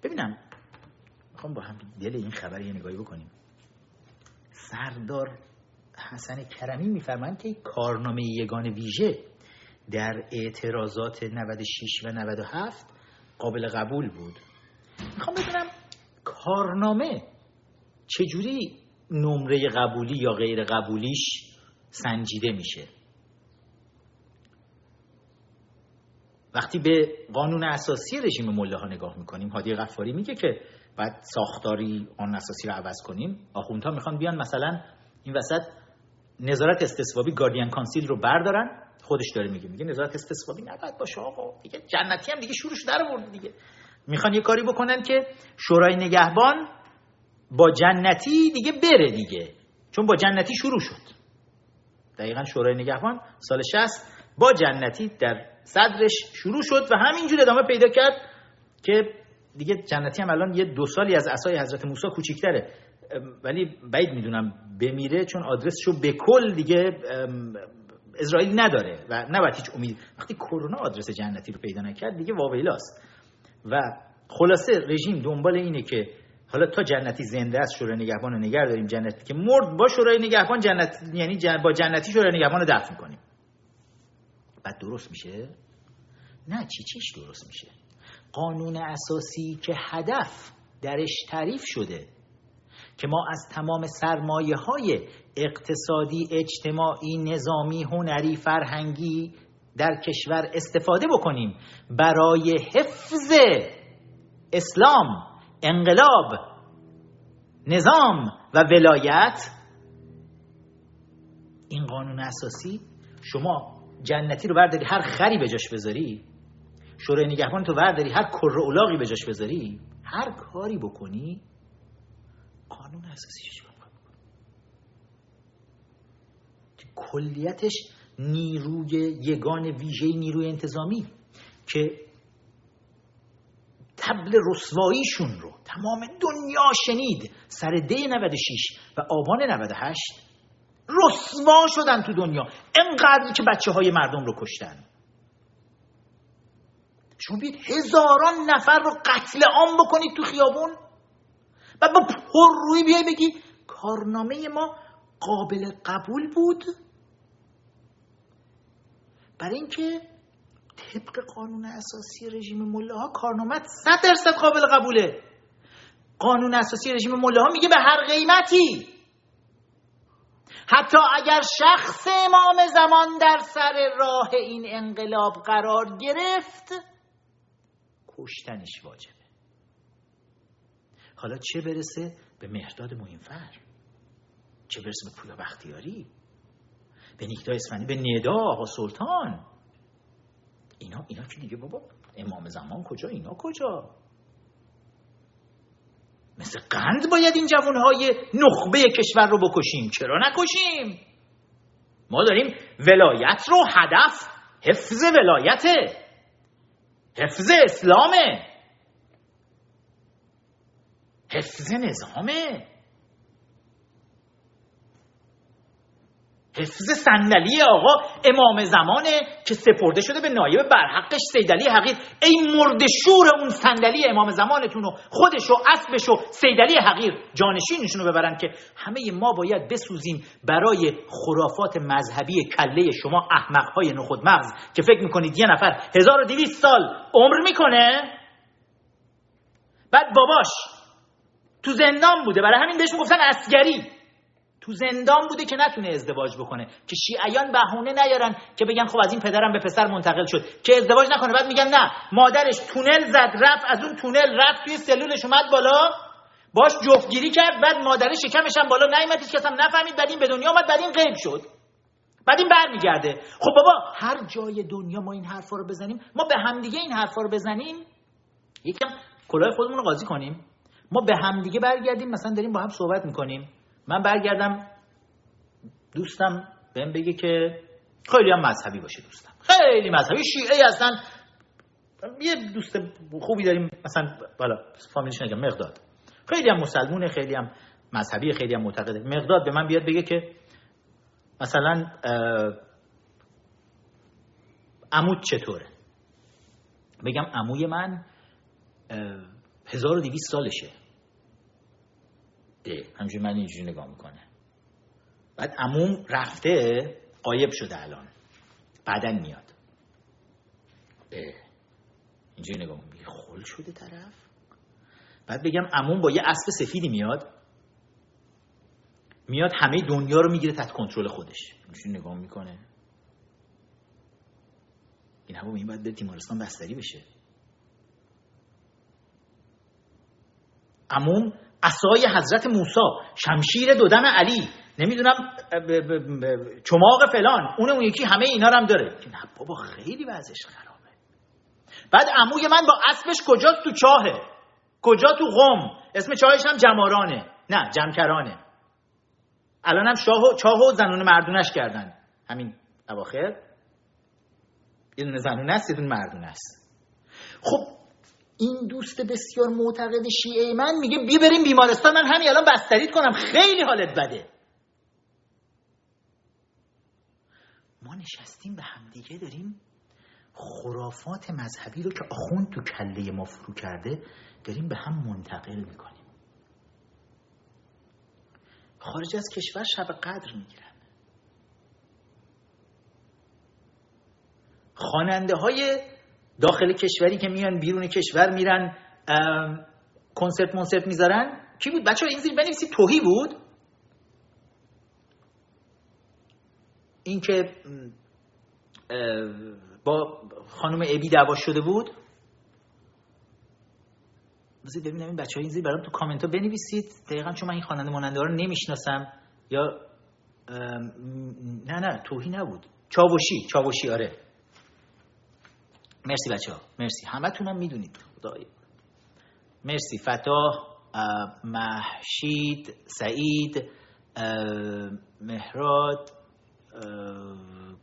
ببینم می‌خوام با هم دل این خبر یه نگاهی بکنیم. سردار حسن کرمی میفرمند که کارنامه یگان ویژه در اعتراضات 96 و 97 قابل قبول بود. می‌خوام بدونم کارنامه چجوری نمره قبولی یا غیر قبولیش سنجیده میشه؟ وقتی به قانون اساسی رژیم مله ها نگاه می‌کنیم هادی غفاری میگه که باید ساختاری آن اساسی رو عوض کنیم آخوندها می‌خوان بیان مثلا این وسط نظارت استثبابی گاردین کانسیل رو بردارن خودش داره میگه میگه نظارت استثبابی نباید باشه آقا دیگه جنتی هم دیگه شروعش در آورد دیگه. می‌خوان یه کاری بکنن که شورای نگهبان با جنتی دیگه بره دیگه. چون با جنتی شروع شد. دقیقا شورای نگهبان سال 60 با جنتی در صدرش شروع شد و همینجور ادامه پیدا کرد که دیگه جنتی هم الان یه دو سالی از اسای حضرت موسی کوچیکتره ولی بعید می‌دونم بمیره چون آدرسشو به کل دیگه اسرائیل نداره و نباید هیچ امید. وقتی کرونا آدرس جنتی رو پیدا نکرد دیگه واویلاست و خلاصه رژیم دنبال اینه که حالا تا جنتی زنده است شورای نگهبان رو نگه داریم. جنتی که مرد با شورای نگهبان جنت یعنی با جنتی شورای نگهبان رو دفن کنیم. بعد درست میشه؟ نه چی چیش درست میشه؟ قانون اساسی که هدف درش تعریف شده که ما از تمام سرمایه های اقتصادی اجتماعی نظامی هنری فرهنگی در کشور استفاده بکنیم برای حفظ اسلام. انقلاب نظام و ولایت. این قانون اساسی شما جنتی رو برداری هر خری به جاش بذاری. شورای نگهبان تو برداری هر کر اولاغی به جاش بذاری. هر کاری بکنی قانون اساسی چیکار کلیتش نیروی یگان ویژه نیروی انتظامی که تبل رسواییشون رو. تمام دنیا شنید. سر دی 96 و آبان 98 رسوا شدن تو دنیا. انقدر که بچه های مردم رو کشتن. شما بیاید هزاران نفر رو قتل عام بکنید تو خیابون و با پر روی بیای بگی کارنامه ما قابل قبول بود. برای اینکه طبق قانون اساسی رژیم ملاها کارنامه صد درصد قابل قبوله. قانون اساسی رژیم ملاها میگه به هر قیمتی. حتی اگر شخص امام زمان در سر راه این انقلاب قرار گرفت کشتنش واجبه. حالا چه برسه به مهرداد مهمفر چه برسه به پویا بختیاری به نیکتا اسفندی به ندا آقا سلطان؟ اینا اینا که دیگه بابا امام زمان کجا؟ اینا کجا؟ مثل قند باید این جوانهای نخبه کشور رو بکشیم. چرا نکشیم؟ ما داریم ولایت رو هدف حفظ ولایته حفظ اسلامه. حفظ نظامه. حفظ صندلی آقا امام زمانه که سپرده شده به نایب برحقش سیدلی حقیر ای مرد شور اون صندلی امام زمانتون و خودش و اسبش و سیدلی حقیر جانشینشون رو ببرن که همه ما باید بسوزیم برای خرافات مذهبی کله شما احمقهای نخود مغز که فکر می‌کنید یه نفر 1200 سال عمر می‌کنه؟ بعد باباش تو زندان بوده. برای همین بهش می‌گفتن اسگری تو زندان بوده که نتونه ازدواج بکنه که شیعیان بهونه نیارن که بگن خب از این پدرم به پسر منتقل شد که ازدواج نکنه. بعد میگن نه مادرش تونل زد رفت از اون تونل رفت توی سلولش اومد بالا باش جفتگیری کرد بعد مادرش شکمش هم بالا نیومد هیچ هم نفهمید بعد این به دنیا اومد بعد این غیب شد. بعد این برمیگرده. خب بابا هر جای دنیا ما این حرفا رو بزنیم ما به همدیگه این حرفا رو بزنیم. یکم کلاه خودمون رو قاضی کنیم. ما به همدیگه برگردیم مثلا داریم با هم صحبت می‌کنیم. من برگردم دوستم بهم بگه که خیلی هم مذهبی باشه دوستم. خیلی مذهبی شیعه هستن. یه دوست خوبی داریم مثلا بالا فامیلش نگم مقداد. خیلی هم مسلمونه خیلی هم مذهبی خیلی هم معتقده. مقداد به من بیاد بگه که مثلا عمود چطوره؟ بگم عموی من 1200 سالشه. همجوری من اینجوری نگاه می‌کنه بعد عموم رفته قایب شده الان. بعدا میاد. اینجوری نگاه می‌کنه خل شده طرف. بعد بگم عموم با یه اسب سفیدی میاد. میاد همه دنیا رو می‌گیره تحت کنترل خودش. اینجوری نگاه می‌کنه. این همون این باید به تیمارستان بستری بشه. عموم اسای حضرت موسی شمشیر دودم علی نمی‌دونم چماق فلان اون اون یکی همه اینا رو هم داره. نه بابا خیلی وضعش خرابه. بعد عموی من با اسبش کجا تو چاهه؟ کجا تو قم؟ اسم چاهش هم جمارانه. نه جمکرانه. الان هم شاه و چاه و زنون مردونش کردن. همین اواخر. یه دونه زنونه است یه دونه مردونه است. خب این دوست بسیار معتقد شیعه من میگه بیا بریم بیمارستان من همین الان بستریت کنم. خیلی حالت بده. ما نشستیم به همدیگه داریم خرافات مذهبی رو که آخوند تو کله ما فرو کرده داریم به هم منتقل می‌کنیم. خارج از کشور شب قدر می‌گیرن. خواننده های داخل کشوری که میان بیرون کشور میرن کنسرت منسرت می‌ذارن. کی بود؟ بچه این زیر بنویسید. توهی بود؟ اینکه با خانم ابی دعوا شده بود. بذارید ببینم این بچه این زیر برام تو کامنت ها بنویسید. دقیقا چون من این خواننده ماننده ها رو نمی‌شناسم. یا نه نه توهی نبود. چاوشی چاوشی آره. مرسی بچه ها مرسی. همه تونم می‌دونید. خدایی مرسی. فتاح محشید سعید مهراد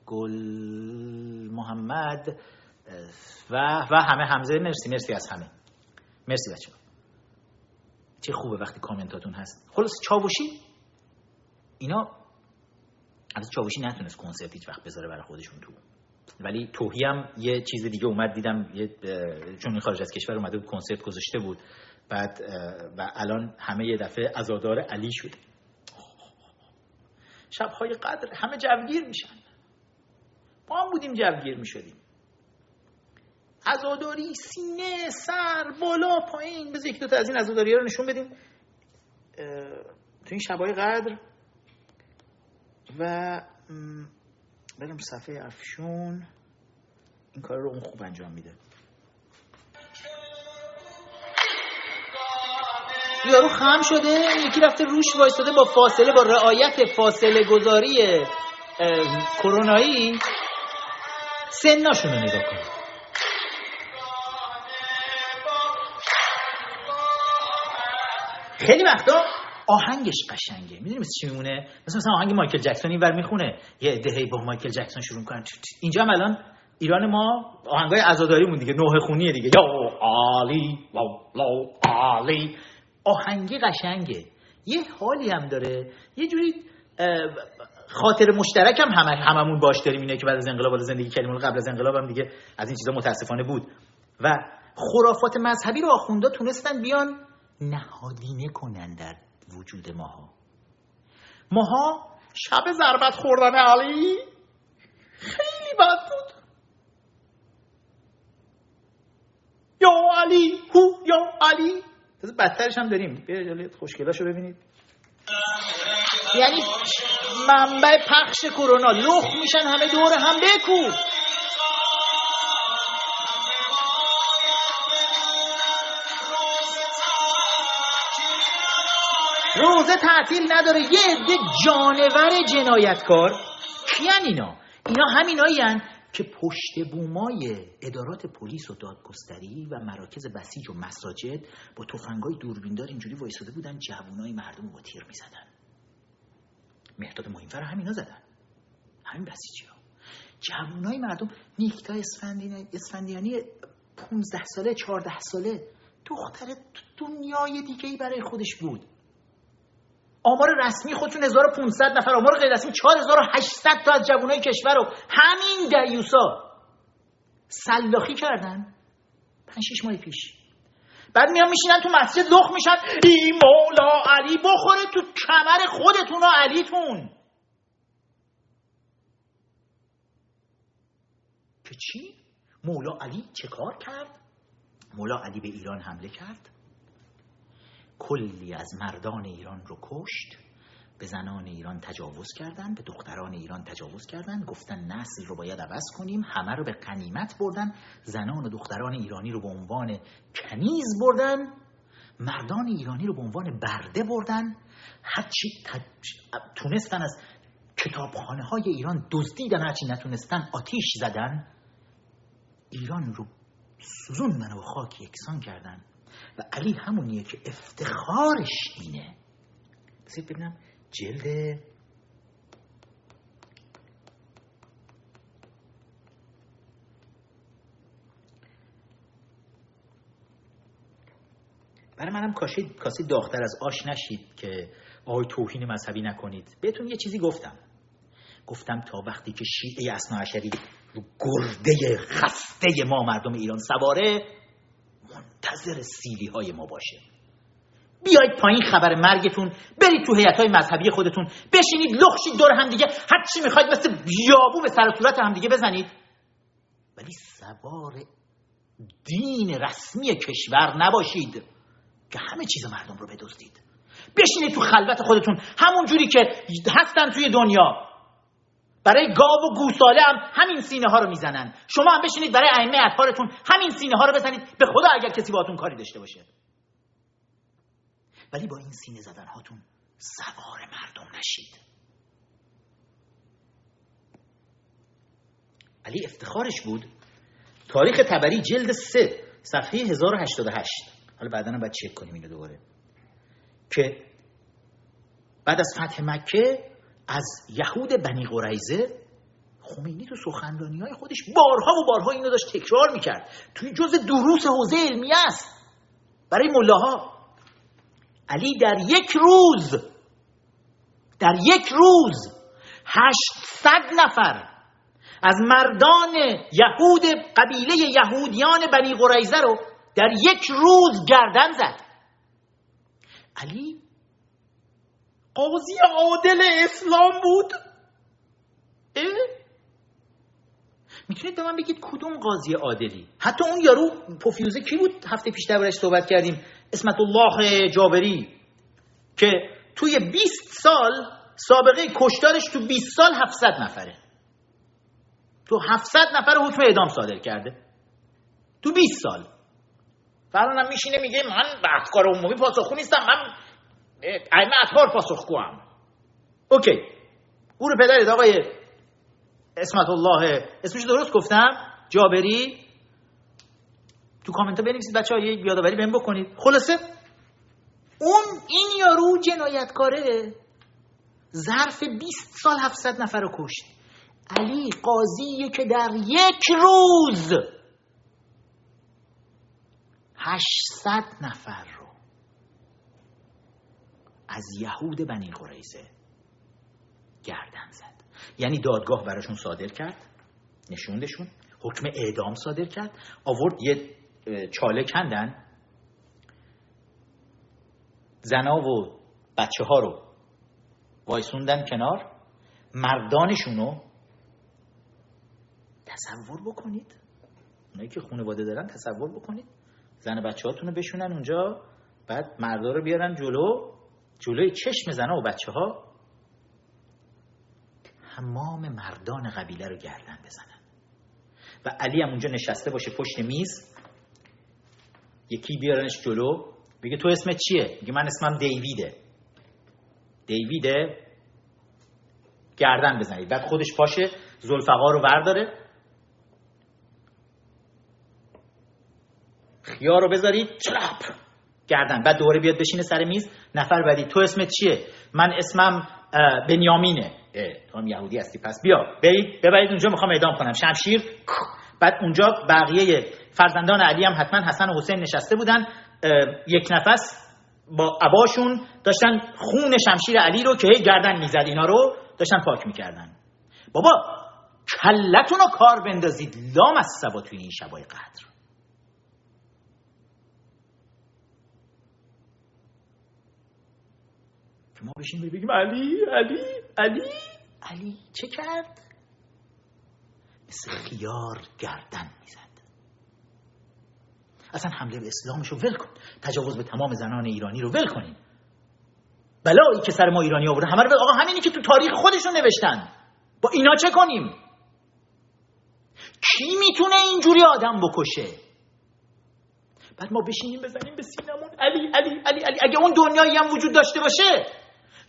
گل محمد و و همه حمزه. مرسی مرسی از همه. مرسی بچه چه خوبه وقتی کامنتاتون هست. خلاص چاوشی؟ اینا؟ از چاوشی نتونست کنسرت هیچ وقت بذاره برای خودشون تو. ولی توهی هم یه چیز دیگه اومد دیدم یه چون این خارج از کشور اومده بود کنسرت گذاشته بود. بعد و الان همه یه دفعه ازادار علی شد شبهای قدر همه جوگیر میشن. ما هم بودیم جوگیر می‌شدیم. ازاداری سینه سر بالا پایین. بذار یک دوتا از این ازاداری رو نشون بدیم. تو این شبهای قدر و برم صفحه افشون. این کار رو اون خوب انجام میده. یارو خم شده. یکی رفته روش وایستاده با فاصله با رعایت فاصله گذاری کرونایی. سناشون رو نگاه کن. خیلی وقتا آهنگش قشنگه. می‌دونی مثل چی میمونه مثل مثلا آهنگ مایکل جکسون اینور می‌خونه. یه عده با مایکل جکسون شروع کنن اینجا هم الان ایران ما آهنگای عزاداریمون دیگه. نوه خونیه دیگه. یا عالی لا عالی. آهنگی قشنگه. یه حالی هم داره. یه جوری خاطر مشترک هم همه هممون باش داریم. اینه که بعد از انقلاب زندگی کردیم. قبل از انقلاب هم دیگه از این چیزا متاسفانه بود. و خرافات مذهبی رو آخوندا تونستن بیان نهادینه کنن در وجود ماها. ماها شب ضربت خوردن علی خیلی بد بود. یا علی هو یا علی. بدترش هم داریم. بیا خوشگلاشو ببینید. یعنی منبع پخش کرونا. لخ میشن همه دور هم بکو روزه تعطیل نداره. یه عده جانور جنایتکار. کیان اینا. اینا همینایی که پشت بومای ادارات پلیس و دادگستری و مراکز بسیج و مساجد با تفنگای دوربیندار اینجوری وایساده بودن جوانای مردم رو با تیر می‌زدن. مهداد مهمفر همینا زدن. همین بسیجی ها جوانای مردم نیکتا اسفندیانی 15 ساله 14 ساله دختر دنیای دیگه ای برای خودش بود. آمار رسمی خودتون 1500 نفر آمار غیر رسمی 4800 تا از جوانای کشور رو. همین دیوسا. سلاخی کردن. 5 6 ماه پیش. بعد میان میشینن تو مسجد لخ میشن. ای مولا علی بخوره تو کمر خودتون و علیتون. که چی؟ مولا علی چه کار کرد؟ مولا علی به ایران حمله کرد. کلی از مردان ایران رو کشت به زنان ایران تجاوز کردن به دختران ایران تجاوز کردن گفتن نسل رو باید عوض کنیم همه رو به قنیمت بردن زنان و دختران ایرانی رو به عنوان کنیز بردن مردان ایرانی رو به عنوان برده بردن هرچی تونستن از کتابخانه های ایران دزدیدن هرچی نتونستن آتیش زدن ایران رو سوزوندن و خاک یکسان کردن. و علی همونیه که افتخارش اینه. بسید ببینم جلد برای منم کاسی کاسی داختر از آش نشید که آقای توهین مذهبی نکنید. بهتون یه چیزی گفتم. گفتم تا وقتی که شیعه اسناعشری رو گرده خسته ما مردم ایران سواره منتظر سیلی های ما باشه. بیاید پایین خبر مرگتون برید تو هیئت های مذهبی خودتون بشینید لخشید دور هم دیگه هر چی می‌خواید مثل بیابو به سر صورت هم دیگه بزنید. ولی سوار دین رسمی کشور نباشید که همه چیز مردم رو بدزدید. بشینید تو خلوت خودتون همون جوری که هستن توی دنیا. برای گاو و گوساله هم همین سینه ها رو می‌زنن. شما هم بشینید برای ائمه اطهارتون همین سینه ها رو بزنید. به خدا اگر کسی باهاتون کاری داشته باشه. ولی با این سینه زدن هاتون سوار مردم نشید. علی افتخارش بود. تاریخ تبری جلد سه صفحه 1088 حالا بعدا باید چک کنیم اینو دوباره. که بعد از فتح مکه از یهود بنی قریزه خمینی تو سخنرانی های خودش بارها و بارها اینو داشت تکرار می‌کرد. توی جز دروس حوزه علمی است. برای ملاها. علی در یک روز در یک روز هشتصد نفر از مردان یهود قبیله یهودیان بنی قریزه رو در یک روز گردن زد. علی قاضی عادل اسلام بود. می‌تونید به من بگید کدوم قاضی عادلی؟ حتی اون یارو پوفیوزه کی بود؟ هفته پیش دربارش صحبت کردیم. اسمت الله جابری. که توی 20 سال سابقه کشتارش تو 20 سال 700 نفره. تو 700 نفر حکم اعدام صادر کرده. تو 20 سال. فرانم میشینه میگه من به افکار عمومی پاسخگو نیستم. من ائمه اطهار پاسخگوام. اوکی. گور پدرت آقای اسمت الله اسمش درست گفتم؟ جابری. تو کامنت بنویسید بچه ها یه یادآوری بهم بکنید. خلاصه اون این یارو جنایتکاره. ظرف 20 سال 700 نفر رو کشت. علی قاضیه که در یک روز 800 نفر. رو از یهود بنی قریزه گردن زد. یعنی دادگاه براشون صادر کرد نشوندشون حکم اعدام صادر کرد آورد یه چاله کندن. زنا و بچه ها رو وایسوندن کنار مردانشونو تصور بکنید. اونایی که خانواده دارن تصور بکنید. زن بچه هاتون رو بشونن اونجا بعد مردا رو بیارن جلو. جلوی چشم زنها و بچه ها تمام مردان قبیله رو گردن بزنن. و علی هم اونجا نشسته باشه پشت میز یکی بیارنش جلو بگه تو اسمت چیه؟ میگه من اسمم دیویده. دیویده گردن بزنید. بعد خودش پاشه زلفقا رو برداره. خیار رو بذارید چرپ! گردن. بعد دوباره بیاد بشینه سر میز نفر بعدی تو اسمت چیه؟ من اسمم بنیامینه. تو هم یهودی هستی پس بیا. برید ببرید اونجا می‌خوام اعدام کنم. شمشیر بعد اونجا بقیه فرزندان علی هم حتما حسن و حسین نشسته بودن. یک نفس با عباشون داشتن خون شمشیر علی رو که هی گردن می‌زد اینا رو داشتن پاک می‌کردن. بابا کلتون رو کار بندازید. لام از سبا توی این شبای قدر. که ما بشیم بگیم علی علی علی. علی چه کرد؟ مثل خیار گردن می‌زد. اصلا حمله به اسلامش رو ول کن. تجاوز به تمام زنان ایرانی رو ول کنین بلایی که سر ما ایرانی آورده همه رو آقا همینی که تو تاریخ خودشون نوشتن. با اینا چه کنیم؟ کی می‌تونه اینجوری آدم بکشه؟ بعد ما بشینیم بزنیم به سینمون. علی علی علی علی اگه اون دنیایی هم وجود داشته باشه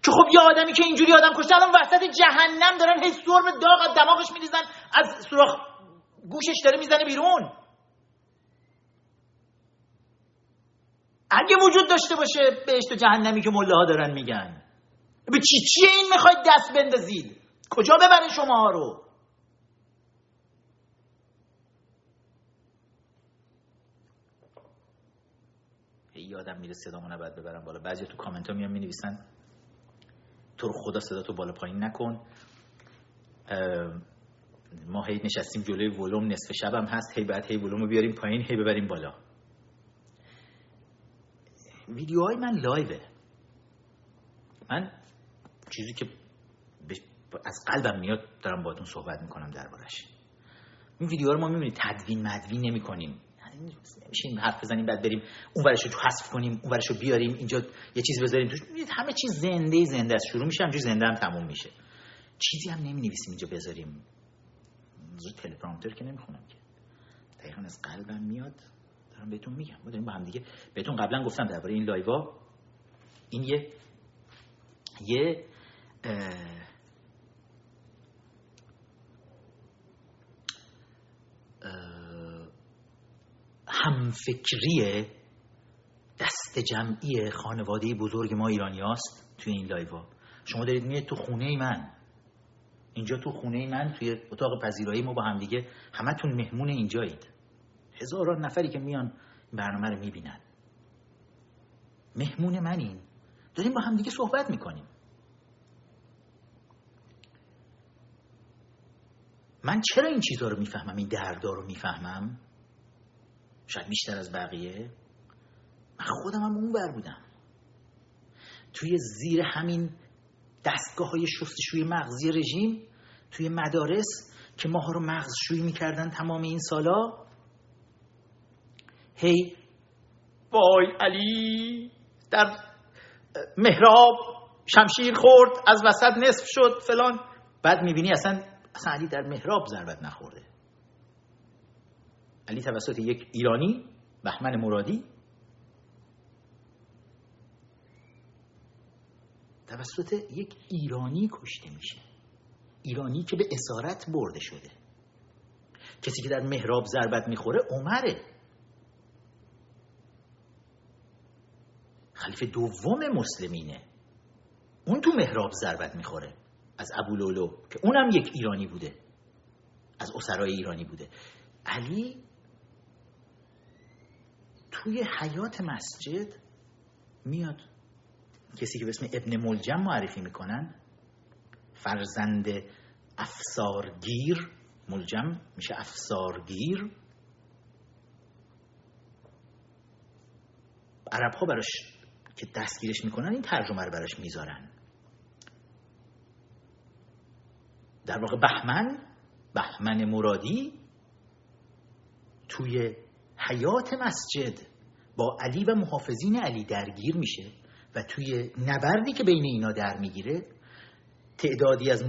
که خب یه آدمی که اینجوری آدم کشته الان وسط جهنم دارن هی سرم داغ از دماغش میریزن از سوراخ گوشش داره می‌زنه بیرون. اگه وجود داشته باشه بهشت و جهنمی که مله ها دارن میگن. به چی چیه این می‌خواید دست بندازید؟ کجا ببره شما ها رو یادم میره صدامو نباید ببرم بالا. بعضی تو کامنت ها میان می‌نویسن تو رو خدا صدا تو بالا پایین نکن. ما هی نشستیم جلوی ولوم نصف شبم هست. هی بعد هی ولوم رو بیاریم پایین هی ببریم بالا. ویدیوهای من لایوه. من چیزی که از قلبم میاد دارم باتون صحبت می‌کنم دربارش این ویدیوها رو ما می‌بینید تدوین مدوین نمی کنیم نمیشه حرف بزنیم بعد بریم اون ورش رو حذف کنیم اون ورش رو بیاریم اینجا یه چیز بذاریم توش. همه چیز زنده زنده است. شروع میشه همجوری زنده هم تموم میشه. چیزی هم نمی نویسیم اینجا بذاریم. زود تلپرامتر که نمی‌خونم که. دقیقا از قلبم میاد. دارم بهتون میگم. ما با هم دیگه بهتون قبلا گفتم درباره این لایوا. این یه یه همفکری دست جمعی خانواده بزرگ ما ایرانی هاست توی این لایوا شما دارید میاد تو خونه من. اینجا تو خونه من توی اتاق پذیرایی ما با هم دیگه همتون مهمون اینجایید. هزاران نفری که میان این برنامه رو می‌بینن. مهمون منین. داریم با هم دیگه صحبت می‌کنیم. من چرا این چیزها رو می‌فهمم؟ این دردها رو می‌فهمم؟ شاید بیشتر از بقیه. من خودم هم اون بر بودم. توی زیر همین دستگاه های شستشوی مغزی رژیم توی مدارس که ماها رو مغزشویی می‌کردن تمام این سالا هی وای علی در محراب شمشیر خورد از وسط نصف شد فلان. بعد می‌بینی اصلا اصلا علی در محراب ضربت نخورده. علی توسط یک ایرانی بهمن مرادی. توسط یک ایرانی کشته میشه. ایرانی که به اسارت برده شده. کسی که در محراب ضربت می‌خوره عمره. خلیفه دوم مسلمینه. اون تو محراب ضربت می‌خوره. از ابو لولو که اونم یک ایرانی بوده. از اسرای ایرانی بوده. علی توی حیات مسجد میاد. کسی که به اسم ابن ملجم معرفی می‌کنن فرزند افسارگیر ملجم میشه افسارگیر. عرب ها براش که دستگیرش می‌کنن این ترجمه رو براش می‌ذارن. در واقع بهمن بهمن مرادی توی حیات مسجد با علی و محافظین علی درگیر میشه و توی نبردی که بین اینا در می‌گیره تعدادی از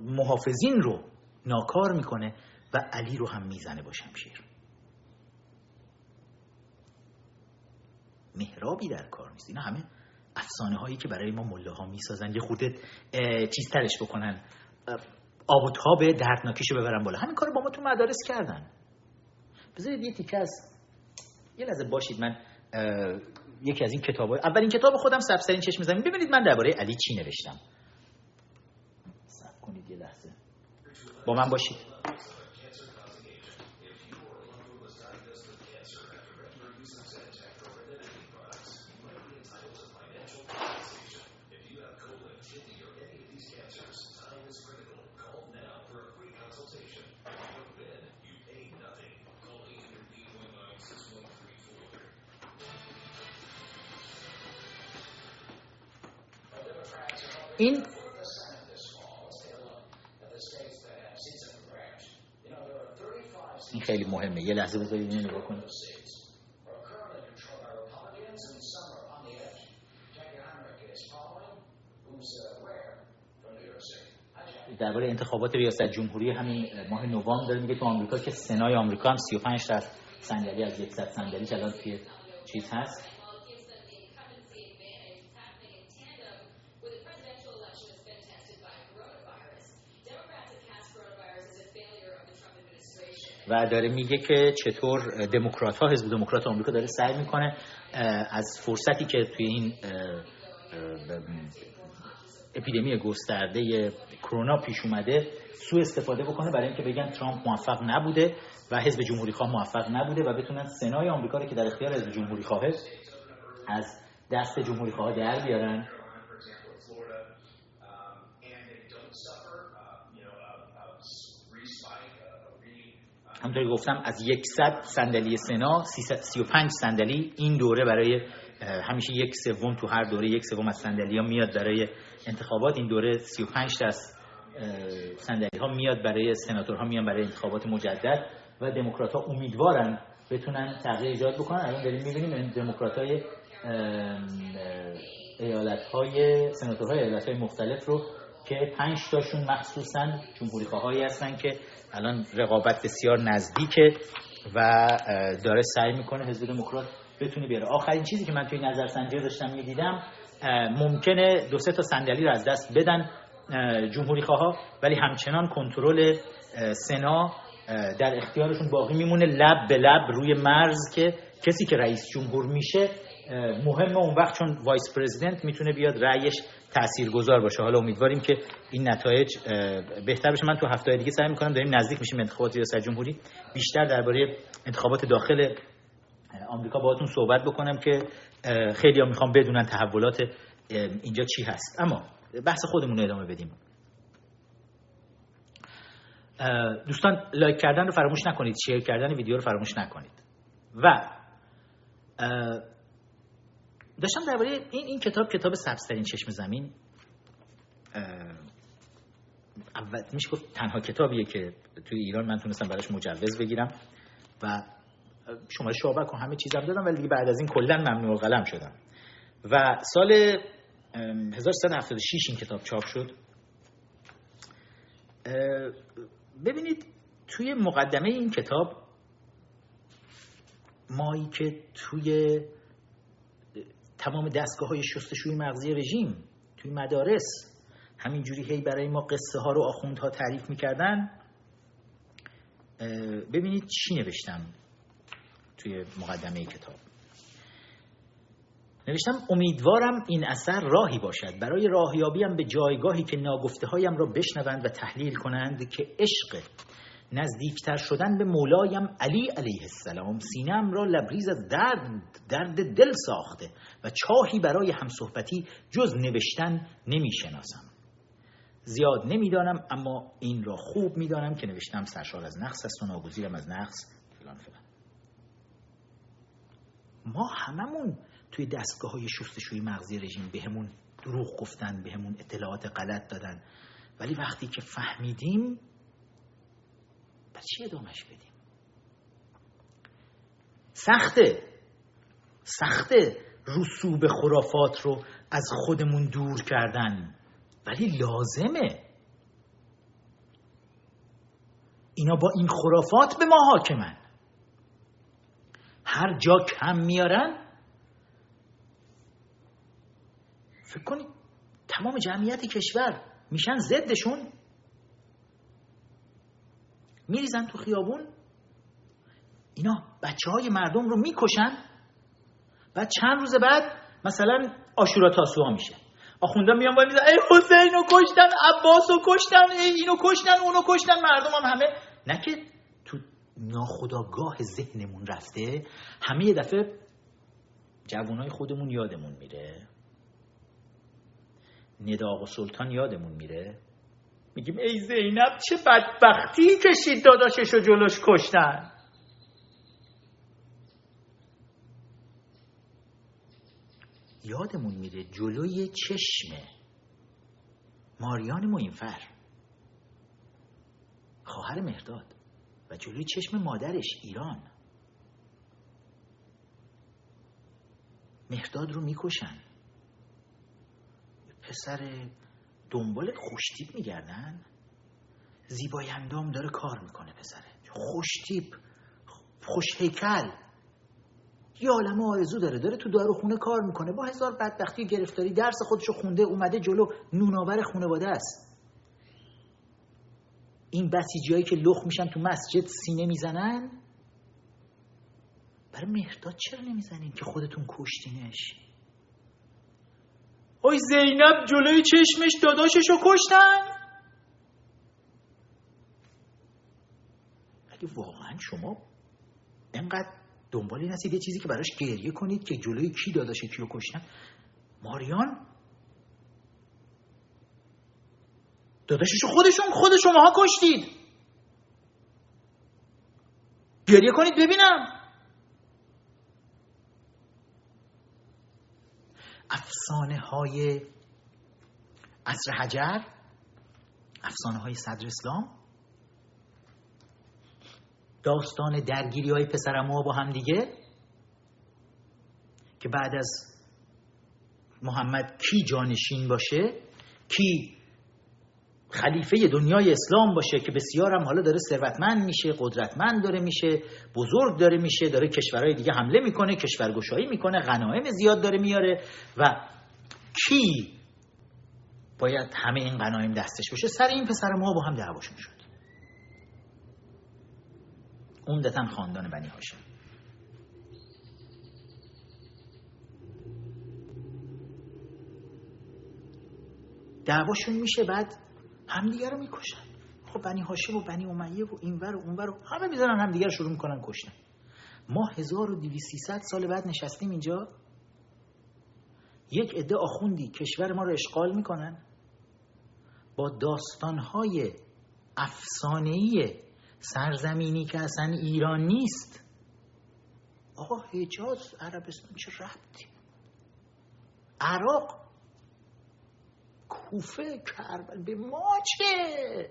محافظین رو ناکار می‌کنه و علی رو هم می‌زنه با شمشیر. محرابی در کار نیست. اینا همه افسانه هایی که برای ما مله ها می‌سازن. یه خودت چیز ترش بکنن. آب و تاب دردناکیشو ببرن بالا. همین کار با ما تو مدارس کردن. بذارید یه تیکه از یه لحظه باشید من یکی از این کتاب های اولین کتاب خودم سبسرین چشم زمین. ببینید من درباره علی چی نوشتم. سب کنید یه لحظه. با من باشید. یه لحظه بذارید اینو نگاه کنید درباره انتخابات ریاست جمهوری همین ماه نوامبر داره میگه تو آمریکا که سنای آمریکا هم 35 درصد صندلی از 100 صندلی الان توی چیز هست. و داره میگه که چطور دموکرات ها حزب دموکرات آمریکا داره سعی می‌کنه از فرصتی که توی این اپیدمی گسترده کرونا پیش اومده سو استفاده بکنه برای اینکه بگن ترامپ موفق نبوده و حزب جمهوری خواه موفق نبوده و بتونن سنای آمریکا رو که در اختیار حزب جمهوری خواهه از دست جمهوری خواه در بیارن. همونطوری گفتم از 100 صندلی سنا 35 صندلی این دوره برای همیشه یک سوم تو هر دوره یک سوم از صندلی ها میاد برای انتخابات. این دوره 35 تا از صندلی ها میاد برای سناتورها میان برای انتخابات مجدد و دموکرات ها امیدوارن بتونن تغییر ایجاد بکنن. الان داریم می‌بینیم دموکرات های ایالت های سناتورهای ایالت های مختلف رو که پنج تاشون مخصوصا جمهوری خواهایی هستن که الان رقابت بسیار نزدیکه و داره سعی می‌کنه حزب دموکرات بتونه بیاره. آخرین چیزی که من توی نظرسنجی داشتم می‌دیدم ممکنه دو سه تا صندلی رو از دست بدن جمهوری خواه ولی همچنان کنترل سنا در اختیارشون باقی میمونه. لب به لب روی مرز که کسی که رئیس جمهور میشه مهمه اون وقت چون vice president می‌تونه بیاد رأیش تاثیرگذار باشه. حالا امیدواریم که این نتایج بهتر بشه. من تو هفته دیگه سعی می‌کنم داریم نزدیک میشیم انتخابات ریاست جمهوری. بیشتر درباره انتخابات داخل آمریکا باهاتون صحبت بکنم که خیلی ها می‌خوام بدونن تحولات اینجا چی هست. اما بحث خودمون رو ادامه بدیم. دوستان like کردن رو فراموش نکنید. share کردن ویدیو رو فراموش نکنید. و داشتم درباره این این کتاب کتاب سبزترین چشم زمین. اول میشه گفت تنها کتابیه که توی ایران من تونستم براش مجوز بگیرم و شماره شعبک و همه چیزم دادم ولی دیگه بعد از این کلا ممنوع قلم شدم. و سال 1376 این کتاب چاپ شد. ببینید توی مقدمه این کتاب مایی که توی تمام دستگاه های شستشوی مغزی رژیم توی مدارس همینجوری هی برای ما قصه ها رو آخوندها تعریف می‌کردن. ببینید چی نوشتم توی مقدمه کتاب. نوشتم امیدوارم این اثر راهی باشد. برای راهیابیم به جایگاهی که ناگفته هایم را بشنوند و تحلیل کنند که عشق نزدیکتر شدن به مولایم علی علیه السلام سینم را لبریز از درد درد دل ساخته و چاهی برای همصحبتی جز نوشتن نمی‌شناسم. زیاد نمی‌دانم اما این را خوب می‌دانم که نوشتم سرشار از نقص است و ناگزیرم از نقص فلان فلان. ما هممون توی دستگاه های شستشوی مغزی رژیم بهمون دروغ گفتن بهمون اطلاعات غلط دادن. ولی وقتی که فهمیدیم پس چی ادامش بدیم؟ سخته. سخته رسوب خرافات رو از خودمون دور کردن. ولی لازمه. اینا با این خرافات به ما حاکمن. هر جا کم میارن فکر کنید تمام جمعیت کشور میشن ضدشون؟ میریزن تو خیابون. اینا بچه های مردم رو می‌کشن بعد چند روز بعد مثلا آشورا تاسوها میشه. آخونده میان باید میزن ای حسین رو کشتن عباس رو کشتن ای اینو کشتن اونو کشتن مردم هم همه. نه که تو ناخداگاه ذهنمون رفته همه یه دفعه جوانای خودمون یادمون میره. نداغ و سلطان یادمون میره. میگیم ای زینب چه بدبختی کشید داداشش رو جلوش کشتن. یادمون میره جلوی چشم ماریان موینفر. خواهر مهداد و جلوی چشم مادرش ایران. مهداد رو می‌کشن. پسر دنبال خوشتیپ میگردن؟ زیبای اندام داره کار می‌کنه پسره. خوشتیپ خوش هیکل. یه عالم آرزو داره داره تو داروخونه کار می‌کنه. با هزار بدبختی گرفتاری درس خودشو خونده اومده جلو نوناور خونواده است. این بسیجی که لخ میشن تو مسجد سینه می‌زنن؟ برای مهرداد چرا نمی‌زنین که خودتون کشتینش؟ اوی زینب جلوی چشمش داداششو کشتن. اگه واقعا شما انقدر دنبال این هستید یه چیزی که براش گریه کنید که جلوی کی داداش کیو کشتن؟ ماریان؟ داداششو خودشون خود شماها کشتید. گریه کنید ببینم. افسانه های عصر حجر افسانه های صدر اسلام داستان درگیری های پسرموها با هم دیگه که بعد از محمد کی جانشین باشه کی خلیفه دنیای اسلام باشه که بسیار هم حالا داره ثروتمند میشه قدرتمند داره میشه بزرگ داره میشه داره کشورهای دیگه حمله می‌کنه کشورگشایی می‌کنه غنایم زیاد داره میاره و کی باید همه این غنایم دستش باشه؟ سر این پسر ما با هم دعواشون شد. عمدتا خاندان بنی هاشم. دعواشون میشه بعد همدیگه رو می‌کشن. خب بنی هاشم و بنی امیه و اینور و اونور و همه می‌ذارن همدیگه رو شروع می‌کنن کشتن. ما 1200 سال بعد نشستیم اینجا. یک عده آخوندی کشور ما رو اشغال می‌کنن. با داستانهای افسانه‌ای سرزمینی که اصلا ایران نیست. آقا حجاز عربستان چه ربطی؟ عراق کوفه کربل به ما چه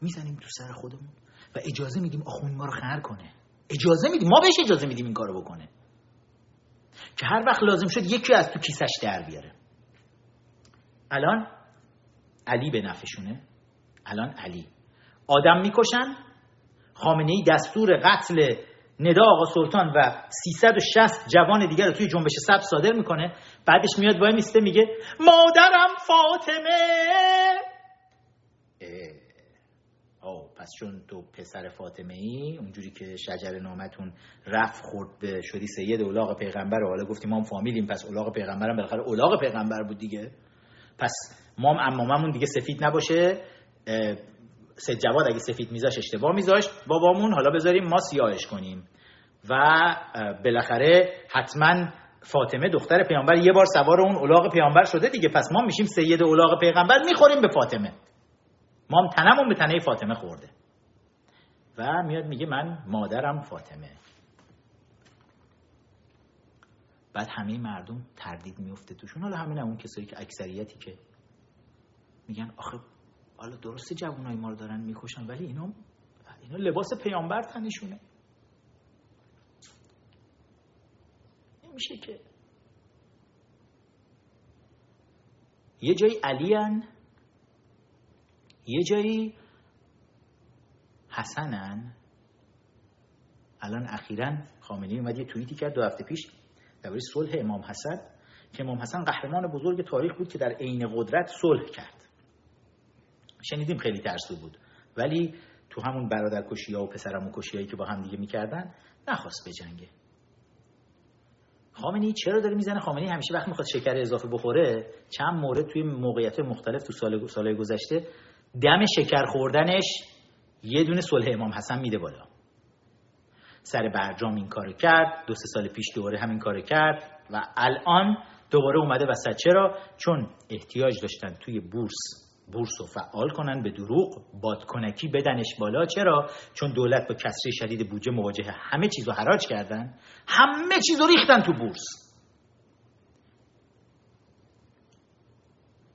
می‌زنیم تو سر خودمون و اجازه میدیم آخوند ما رو خر کنه. اجازه میدیم ما بهش اجازه میدیم این کارو بکنه. که هر وقت لازم شد یکی از تو کیسش در بیاره. الان علی به نفشونه الان علی. آدم می‌کشن خامنه ای دستور قتل ندا آقا سلطان و 360 جوان دیگر رو توی جنبش سب صادر می‌کنه. بعدش میاد وای میسته میگه مادرم فاطمه. آه پس چون تو پسر فاطمه ای اونجوری که شجر نامتون رفت خورد به شدی سید اولاغ پیغمبر و حالا گفتیم ما هم فامیلیم پس اولاغ پیغمبرم بالاخره اولاغ پیغمبر بود دیگه. پس ما هم اماممون دیگه سفید نباشه. سید جواد اگه سفید میذاش اشتباه میذاشت بابامون حالا بذاریم ما سیاهش کنیم. و بالاخره حتما فاطمه دختر پیامبر یه بار سوار اون اولاغ پیامبر شده دیگه. پس ما میشیم سید اولاغ پیغمبر می‌خوریم به فاطمه. ما هم تنمون به تنه فاطمه خورده. و میاد میگه من مادرم فاطمه. بعد همه مردم تردید میفته توشون. حالا همین اون کسایی که اکثریتی که میگن آخه حالا درسته جوانای ما رو دارن می‌کشن ولی اینا اینا لباس پیامبر تنشونه. نمیشه که یه جایی علی یه جایی حسنن الان اخیرا خامنه‌ای اومد یه توییتی کرد دو هفته پیش درباره صلح امام حسن که امام حسن قهرمان بزرگ تاریخ بود که در عین قدرت صلح کرد. شنیدیم خیلی ترسو بود. ولی تو همون برادر کشی ها و پسرمو کشی هایی که با هم دیگه می‌کردن نخواست بجنگه. خامنی چرا داره می‌زنه؟ خامنی همیشه وقت می‌خواد شکر اضافه بخوره چند مورد توی موقعیت مختلف تو سال سالهای گذشته دم شکر خوردنش یه دونه صلح امام حسن میده بالا. سر برجام این کار کرد دو سه سال پیش دوباره همین کار کرد و الان دوباره اومده وسط. چرا؟ چون احتیاج داشتن توی بورس بورس رو فعال کنن به دروغ بادکنکی بدنش بالا. چرا؟ چون دولت با کسری شدید بودجه مواجه همه چیز رو حراج کردن. همه چیز رو ریختن تو بورس.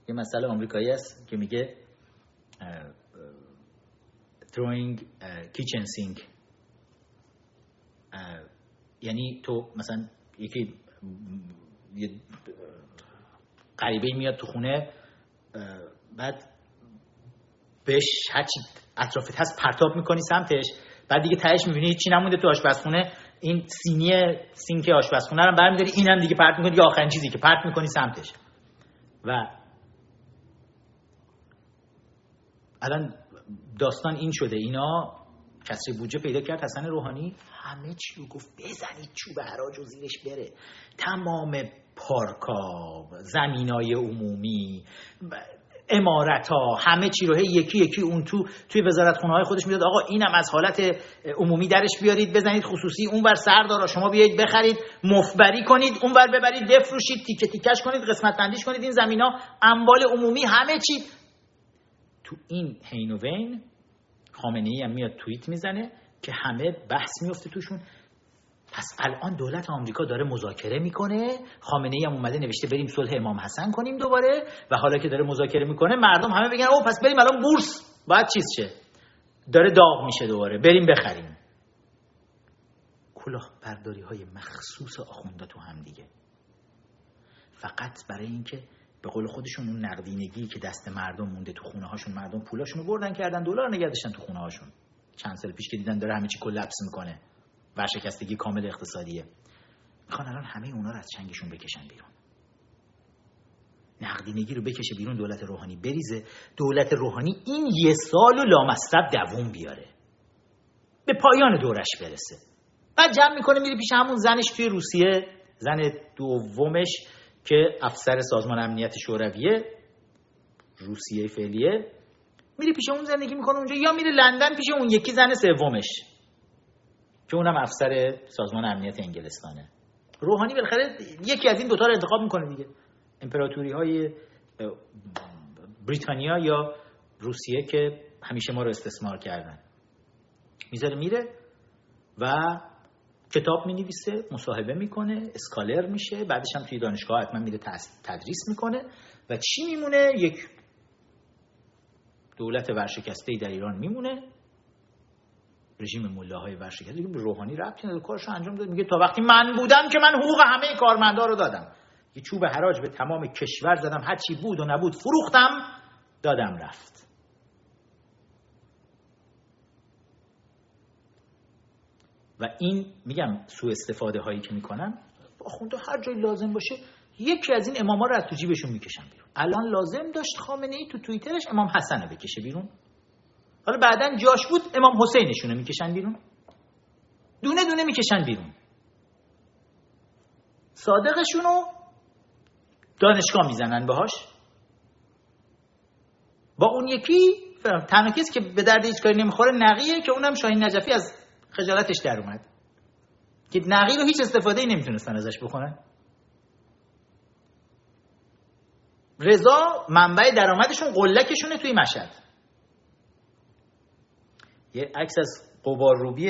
یه مسئله آمریکایی است که میگه throwing kitchen sink. یعنی تو مثلا یکی یه غریبه میاد تو خونه بعد بهش هرچی اطرافت هست پرتاب می‌کنی سمتش. بعد دیگه تهش می‌بینی چی نمونده تو آشپزخونه. این سینی سینک آشپزخونه رو برمیداری اینم دیگه پرت می‌کنی دیگه آخرین چیزی که پرت می‌کنی سمتش. و الان داستان این شده. اینا کسری بودجه پیدا کرد حسن روحانی همه چی رو گفت بزنید چوب حراج و زیرش بره. تمام پارکا زمینای عمومی امارت ها همه چی رو یکی یکی اون تو توی وزارت خونه های خودش می‌داد. آقا اینم از حالت عمومی درش بیارید بزنید خصوصی اونور سردارا شما بیایید بخرید مفبری کنید اونور ببرید بفروشید تیکه تیکش کنید قسمت بندیش کنید این زمینا اموال عمومی همه چی. تو این هین و وین خامنه ای هم میاد توییت می‌زنه که همه بحث میفته توشون. پس الان دولت آمریکا داره مذاکره می‌کنه. خامنه ای هم اومده نوشته بریم صلح امام حسن کنیم دوباره. و حالا که داره مذاکره می‌کنه مردم همه بگن او پس بریم الان بورس. باید چیز شه. داره داغ میشه دوباره. بریم بخریم. کلاه برداری های مخصوص آخونده تو هم دیگه. فقط برای اینکه به قول خودشون اون نقدینگی که دست مردم مونده تو خونه هاشون مردم پولاشونو بردن کردن دلار نگه داشتن تو خونه هاشون چند سال پیش که دیدن داره همه چی کلپس می‌کنه. ورشکستگی کامل اقتصادیه. می‌خوان الان همه اونا رو از چنگشون بکشن بیرون. نقدینگی رو بکشه بیرون دولت روحانی. بریزه دولت روحانی این یه سال و لامصرف دووم بیاره. به پایان دورش برسه. بعد جمع می‌کنه میره پیش همون زنش توی روسیه. زن دومش که افسر سازمان امنیت شورویه. روسیه فعلیه. میره پیش اون زندگی می‌کنه اونجا. یا میره لندن پیش اون یکی زن سومش. که اونم افسر سازمان امنیت انگلستانه. روحانی بالاخره یکی از این دوتا رو انتخاب می‌کنه دیگه. امپراتوری های بریتانیا یا روسیه که همیشه ما رو استثمار کردن. می‌ذاره میره و کتاب می نویسه مصاحبه می‌کنه اسکالر میشه بعدش هم توی دانشگاه حتما میره تدریس می‌کنه و چی میمونه؟ یک دولت ورشکسته در ایران میمونه. رژیم ملاهای ورشکسته به روحانی ربطی نداره کارشو انجام داد. میگه تا وقتی من بودم که من حقوق همه کارمندا رو دادم. یه چوب حراج به تمام کشور زدم. هر چی بود و نبود فروختم دادم رفت. و این میگم سوء استفاده هایی که می‌کنن آخونده هر جای لازم باشه یکی از این اماما رو از تو جیبشون می‌کشن بیرون. الان لازم داشت خامنه ای تو توییترش امام حسن رو بکشه بیرون. حالا بعدا جاش بود امام حسینشون رو می‌کشن بیرون. دونه دونه می‌کشن بیرون. صادقشون رو دانشگاه می‌زنن باهاش. با اون یکی تنها کسی که به درد هیچ کاری نمی‌خوره نقیه که اونم شاهین نجفی از خجالتش در اومد. که نقی رو هیچ استفاده ای نمی‌تونستن ازش بکنن رضا منبع درآمدشون قلکشونه توی مشهد. یه عکس از قبار روبی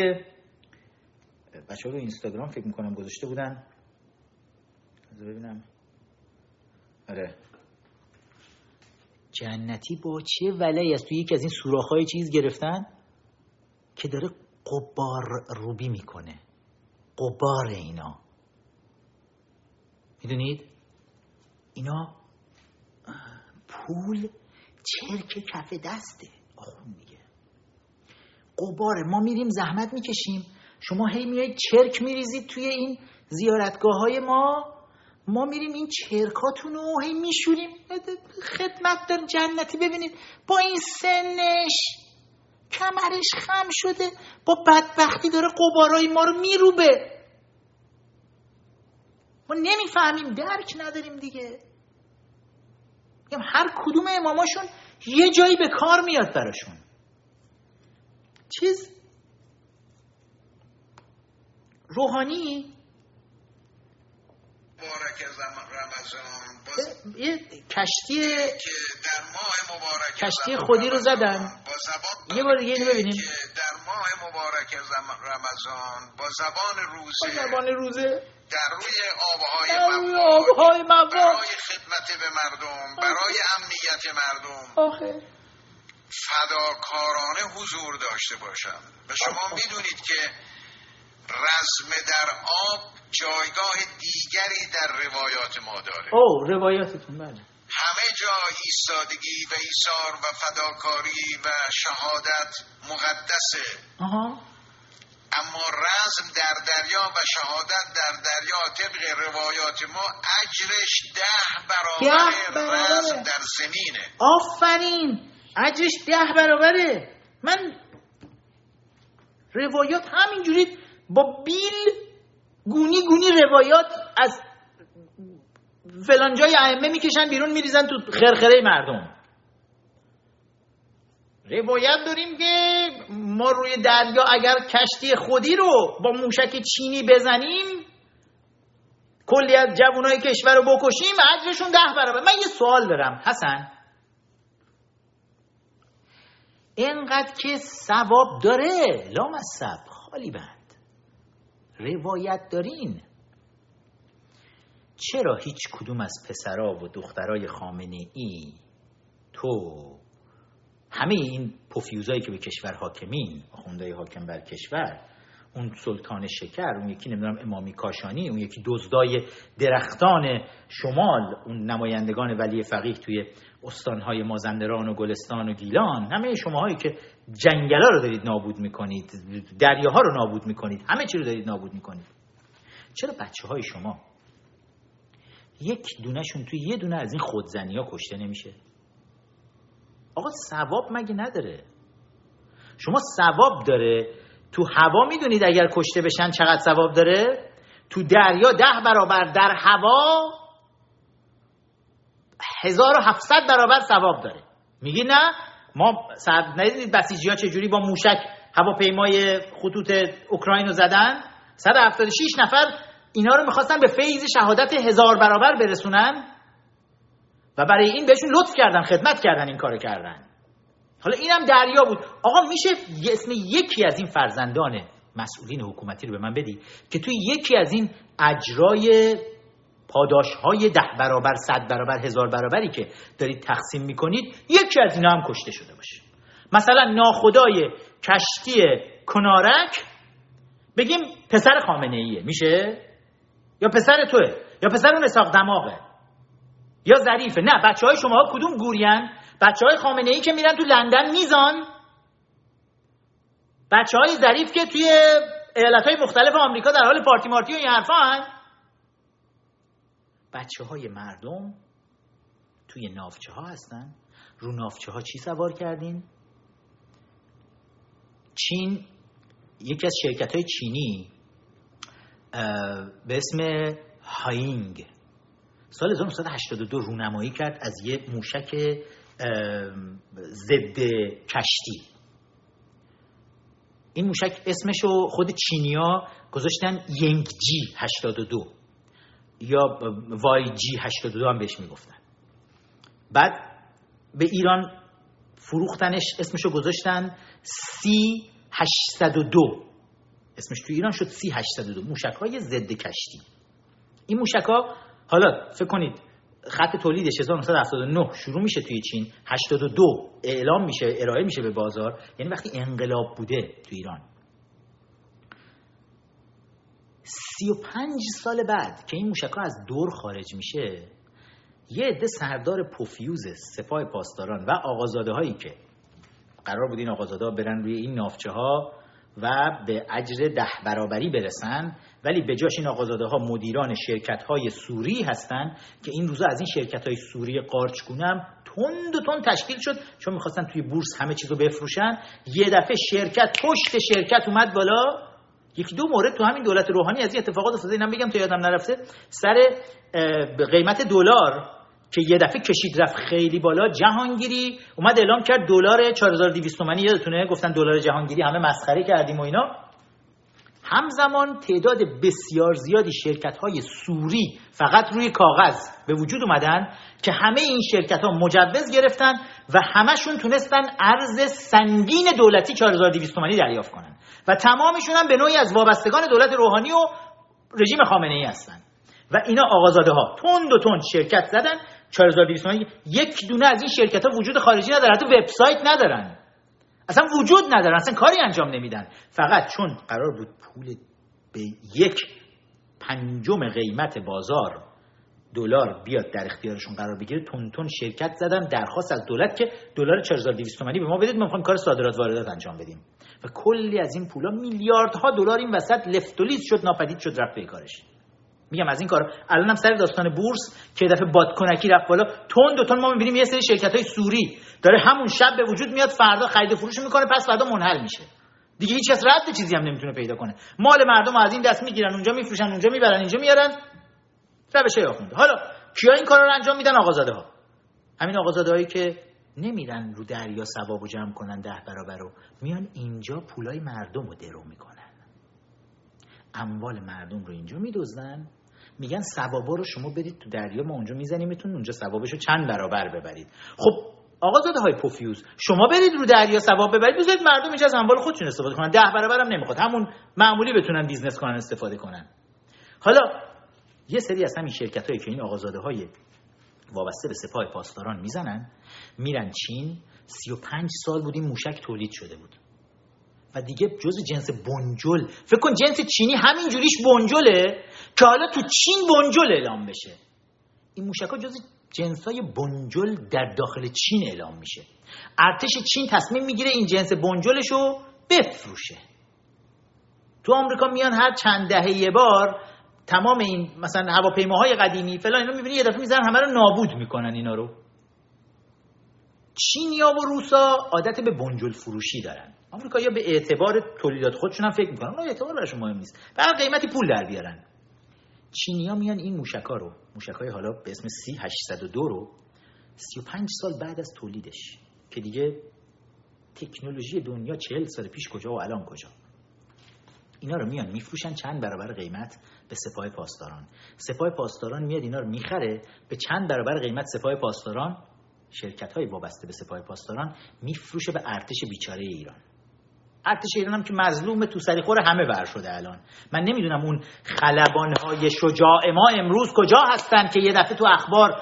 بچه رو اینستاگرام فکر می‌کنم گذاشته بودن. ببینم. آره. جنتی با چه ولی از توی یکی از این سوراخ‌های چیز گرفتن که داره قبار روبی می‌کنه. قبار اینا. می‌دونید؟ اینا پول چرک کف دسته. آخون میگه قباره ما میریم زحمت می‌کشیم. شما هی میایید چرک میریزید توی این زیارتگاه های ما. ما میریم این چرکاتون رو هی میشوریم. خدمت دار جنتی. ببینید با این سنش کمرش خم شده. با بدبختی داره قبارای ما رو میروبه. ما نمی‌فهمیم. درک نداریم دیگه. هر کدوم اماماشون یه جایی به کار میاد براشون. چیز؟ روحانی؟ مبارک رمضان یه کشتی در ماه مبارک کشتی خودی رو زدن. یه بار دیگه اینو ببینیم. در ماه مبارک رمضان با زبان روزه. با زبان روزه. در روی آبهای مواج. برای خدمت به مردم برای امنیت مردم. آخه. فداکارانه حضور داشته باشم. و شما می‌دونید که رزم در آب جایگاه دیگری در روایات ما داره. او روایاتتون بله. همه جا ایستادگی و ایثار و فداکاری و شهادت مقدسه آها. اما رزم در دریا و شهادت در دریا طبق روایات ما اجرش ده ده برابر. رزم در زمینه. آفرین. اجرش ده برابره. من روایات همینجوری با بیل گونی گونی روایات از فلان جای ائمه می‌کشن بیرون میریزن تو خرخره مردم. روایت داریم که ما روی دریا اگر کشتی خودی رو با موشک چینی بزنیم کلی از جوانای کشور رو بکشیم اجرشون ده برابر من یه سوال دارم حسن. اینقدر که ثواب داره. لامصب. خالی بند. روایت دارین. چرا هیچ کدوم از پسرا و دخترای خامنه ای تو همه این پوفیوزایی که به کشور حاکمین آخوندهای حاکم بر کشور اون سلطان شکر اون یکی نمی‌دونم امامی کاشانی اون یکی دزدای درختان شمال اون نمایندگان ولی فقیه توی استانهای مازندران و گلستان و گیلان همه شماهایی که جنگلا رو دارید نابود می‌کنید دریاها رو نابود می‌کنید همه چی رو دارید نابود می‌کنید. چرا بچه های شما یک دونهشون توی یه دونه از این خودزنی ها کشته نمیشه؟ آقا ثواب مگه نداره؟ شما ثواب داره تو هوا می‌دونید اگر کشته بشن چقدر ثواب داره؟ تو دریا ده برابر در هوا 1700 برابر ثواب داره. میگی نه؟ ما ندیدید بسیجی ها چجوری با موشک هواپیمای خطوط اوکراین رو زدن؟ 176 نفر اینا رو می‌خواستن به فیض شهادت هزار برابر برسونن؟ و برای این بهشون لطف کردن خدمت کردن این کار کردن. حالا اینم دریا بود. آقا میشه اسم یکی از این فرزندان مسئولین حکومتی رو به من بدی که توی یکی از این اجرای پاداش های ده برابر صد برابر هزار برابری که دارید تقسیم می‌کنید یکی از اینا هم کشته شده باشه. مثلا ناخدای کشتی کنارک بگیم پسر خامنه ایه میشه؟ یا پسر توه؟ یا پسر اون دماغه؟ یا ظریفه؟ نه بچه های شما ها کدوم گورین؟ بچه های خامنه ای که میرن تو لندن میزان. بچه های ظریف که توی ایالت های مختلف آمریکا در حال پارتی مارتی و این حرفا هن. بچه های مردم توی نافچه ها هستن. رو نافچه ها چی سوار کردین؟ چین یکی از شرکت های چینی به اسم هاینگ. سال 1982 رونمایی کرد از یه موشک ضد کشتی. این موشک اسمشو خود چینیا گذاشتن ینگ جی 82 یا وای جی 82 هم بهش می‌گفتن. بعد به ایران فروختنش اسمشو گذاشتن سی 802 اسمش تو ایران شد سی 802 موشک های ضد کشتی. این موشک ها حالا فکر کنید خط تولیدش 1979 شروع میشه توی چین. 82 اعلام میشه ارائه میشه به بازار. یعنی وقتی انقلاب بوده تو ایران. 35 سال بعد که این موشک از دور خارج میشه یه عده سردار پوفیوز سپاه پاسداران و آقازاده هایی که قرار بود این آقازاده ها برن روی این نافچه ها و به اجر ده برابری برسن ولی به جاش این آقازاده ها مدیران شرکت های سوری هستن که این روزا از این شرکت های سوری قارچگونه تند و تند تشکیل شد چون می‌خواستن توی بورس همه چیزو بفروشن. یه دفعه شرکت پشت شرکت اومد بالا. یکی دو مورد تو همین دولت روحانی از این اتفاقات افتاده. اینم بگم تا یادم نرفته سر قیمت دلار که یه دفعه کشید رفت خیلی بالا جهانگیری اومد اعلام کرد دلار 4200 تومانی. یادتونه؟ گفتن دلار جهانگیری همه مسخره کردیم و اینا. همزمان تعداد بسیار زیادی شرکت های سوری فقط روی کاغذ به وجود اومدن که همه این شرکت ها مجوز گرفتن و همشون تونستن ارز سنگین دولتی 4200 تومانی دریافت کنن. و تمامشون هم به نوعی از وابستگان دولت روحانی و رژیم خامنه ای هستن. و اینا آقازاده ها تند و تند شرکت زدن. 4200 تومانی یک دونه از این شرکت ها وجود خارجی ندارن. حتی وبسایت ندارن. اصلا وجود ندارن. اصلا کاری انجام نمیدن. فقط چون قرار بود پول به یک پنجم قیمت بازار دلار بیاد در اختیارشون قرار بگیره تون شرکت زدن درخواست از دولت که دلار 4200 تومانی به ما بدید ما می‌خوایم کار صادرات واردات انجام بدیم. و کلی از این پولا میلیاردها دلار این وسط لفت شد ناپدید شد رفت به کارش. میگم از این کار. الانم سر داستان بورس که دفعه بادکنکی رفت بالا. تون دو تون ما می‌بینیم یه سری شرکت های سوری داره همون شب به وجود میاد فردا خرید فروش می‌کنه پس فردا منحل میشه. دیگه هیچ کس رد چیزی هم نمی‌تونه پیدا کنه. مال مردم از این دست می‌گیرن اونجا میفروشن اونجا می‌برن اینجا میارن. روش آخونده حالا کیا این کارا رو انجام میدن؟ آقازاده ها همین آقازاده هایی که نمیرن رو دریا ثواب و جمع کنن ده برابر رو میان اینجا پولای مردم رو درو می‌کنن. اموال مردم رو اینجا میدزدن. میگن ثوابا رو شما برید تو دریا ما اونجا میزنیمتون اونجا ثوابش رو چند برابر ببرید. خب آقازاده های پفیوز شما برید رو دریا ثواب ببرید بذارید مردم اینجا از اموال خودشون استفاده کنن. ده برابرم نمی‌خواد. همون معمولی بتونن business کنن استفاده کنن. حالا یه سری از همین شرکت هایی که این آقازاده های وابسته به سپاه پاسداران می‌زنن میرن چین. 35 سال بود این موشک تولید شده بود. و دیگه جز جنس بنجل فکر کن جنس چینی همین جوریش بنجله که حالا تو چین بنجل اعلام بشه. این موشک ها جز جنس های بنجل در داخل چین اعلام میشه. ارتش چین تصمیم می‌گیره این جنس بنجلش رو بفروشه. تو آمریکا میان هر چند دهه یه بار تمام این مثلا هواپیماهای قدیمی فلان اینا می‌بینی یه دفعه می‌زنن همه رو نابود می‌کنن اینا رو. چینیا و روسا عادت به بنجل فروشی دارن آمریکایی‌ها به اعتبار تولیدات خودشون هم فکر می‌کنن. اون اعتبار براشون مهم نیست. هر قیمتی پول در بیارن. چینیا میان این موشکا رو موشکای حالا به اسم سی 802 رو 35 سال بعد از تولیدش که دیگه تکنولوژی دنیا 40 سال پیش کجا و الان کجا. اینا رو میان میفروشن چند برابر قیمت به سپاه پاسداران. سپاه پاسداران میاد اینا رو می‌خره به چند برابر قیمت سپاه پاسداران. شرکت های وابسته به سپاه پاسداران میفروشه به ارتش بیچاره ایران. ارتش ایران هم که مظلوم تو خور همه ور شده الان. من نمی‌دونم اون خلبان های شجاع ما امروز کجا هستن که یه دفعه تو اخبار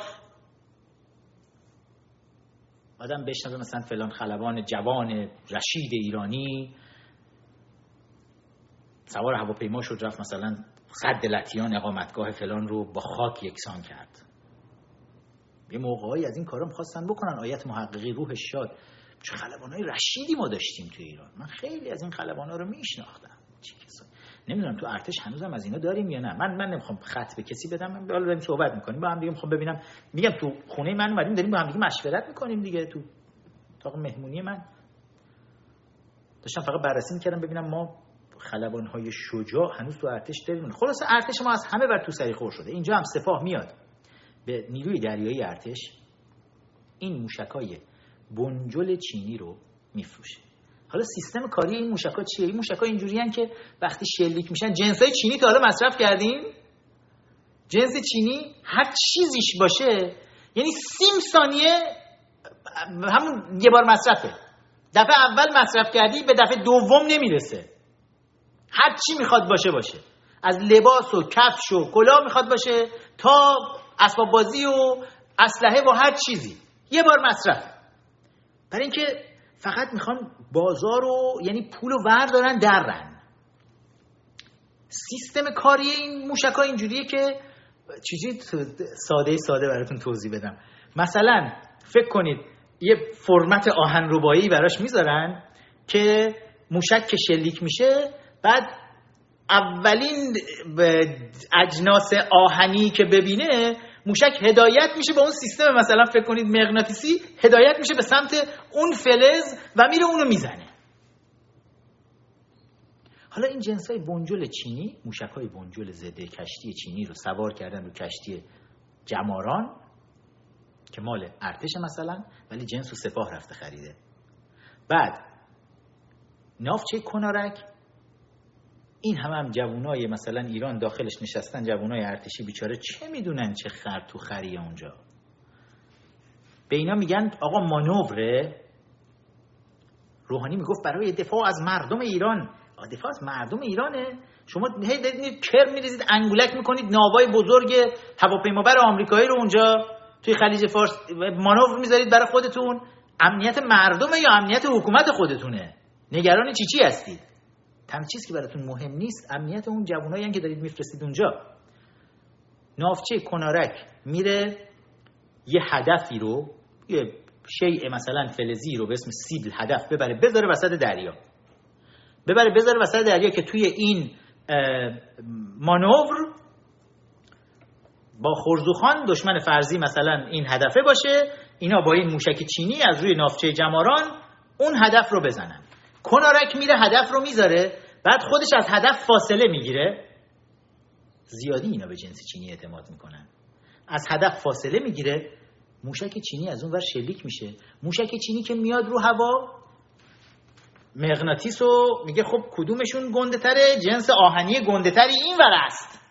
آدم بشنوه مثلا فلان خلبان جوان رشید ایرانی. سوار هواپیما شد رفت مثلا خد لطیان اقامتگاه فلان رو با خاک یکسان کرد. یه موقعی از این کارا خواستن بکنن آیت محققی روح شاد. چه های رشیدی ما داشتیم تو ایران. من خیلی از این ها رو میشناختم. نمی‌دونم تو ارتش هنوزم از اینا داریم یا نه؟ من من نمی‌خوام خط به کسی بدم من حالا داریم صحبت می‌کنیم. با هم دیگه می‌خوام ببینم. میگم تو خونه من اومدیم داریم با هم دیگه مشورت می‌کنیم دیگه. تو اتاق مهمونی من. داشتم فقط بررسی می‌کردم ببینم ما خلبان های شجاع هنوز تو ارتش داریم. خلاص ارتش ما از همه بر تو سری خور شده. اینجا هم سپاه میاد. به نیروی دریایی ارتش این موشکای بنجل چینی رو میفروشه. حالا سیستم کاری این موشکا چیه؟ این موشکا اینجوری که وقتی شلیک میشن جنسای چینی تا حالا مصرف کردیم. جنس چینی هر چیزیش باشه. یعنی سیم ثانیه همون یه بار مصرفه. دفعه اول مصرف کردی به دفعه دوم نمی‌رسه. هر چی می‌خواد باشه باشه. از لباس و کفش و کلاه می‌خواد باشه تا اسباب بازی و اسلحه و هر چیزی. یه بار مصرف. برای اینکه فقط می‌خوان بازار رو یعنی پول و ور دارن درن سیستم کاری این موشک اینجوریه که چیزی ساده ساده براتون توضیح بدم. مثلا فکر کنید یه فرمت آهن ربایی براش می‌ذارن که موشک که شلیک میشه بعد اولین اجناس آهنی که ببینه موشک هدایت میشه به اون سیستم مثلا فکر کنید مغناطیسی هدایت میشه به سمت اون فلز و میره اونو می‌زنه. حالا این جنس های بنجل چینی موشک های بنجل زده کشتی چینی رو سوار کردن رو کشتی جماران که مال ارتش مثلا ولی جنس و سپاه رفته خریده. بعد نافچه کنارک؟ این هم هم جوانای مثلا ایران داخلش نشستن جوانای ارتشی بیچاره چه می‌دونن چه خر تو خریه اونجا؟ به اینا میگن آقا مانوره. روحانی می‌گفت برای دفاع از مردم ایران. دفاع از مردم ایرانه. شما هی دارید کر میریزید انگولک می‌کنید ناوای بزرگ هواپیمابر آمریکایی رو اونجا توی خلیج فارس مانور می‌ذارید برای خودتون. امنیت مردمه یا امنیت حکومت خودتونه؟ نگران چی چی هستید؟ تنها چیزی که براتون مهم نیست امنیت اون جوانایی که دارید میفرستید اونجا. نافچه کنارک میره یه هدفی رو یه شیء مثلا فلزی رو به اسم سیبل هدف ببره بذاره وسط دریا. ببره بذاره وسط دریا که توی این مانور با خورزوخان دشمن فرضی مثلا این هدفه باشه. اینا با این موشک چینی از روی نافچه جماران اون هدف رو بزنن. کنارک میره هدف رو می‌ذاره بعد خودش از هدف فاصله می‌گیره. زیادی اینا به جنس چینی اعتماد می‌کنن. از هدف فاصله می‌گیره موشک چینی از اون ور شلیک میشه. موشک چینی که میاد رو هوا مغناطیس و میگه خب کدومشون گنده تره؟ جنس آهنی گنده تری این ور است.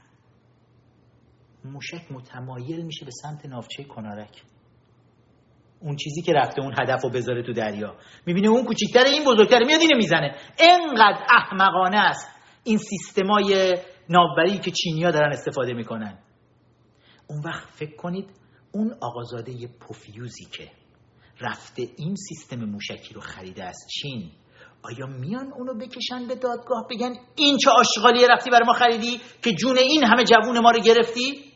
موشک متمایل میشه به سمت نافچه کنارک. اون چیزی که رفته اون هدف رو بذاره تو دریا. می‌بینه اون کوچیکتره این بزرگتره میاد اینو می‌زنه. انقدر احمقانه است. این سیستمای ناوبری که چینیا دارن استفاده می‌کنن. اون وقت فکر کنید اون آقازاده پوفیوزی که رفته این سیستم موشکی رو خریده از چین. آیا میان اونو بکشن به دادگاه بگن این چه آشغالی رفتی برای ما خریدی که جون این همه جوون ما رو گرفتی؟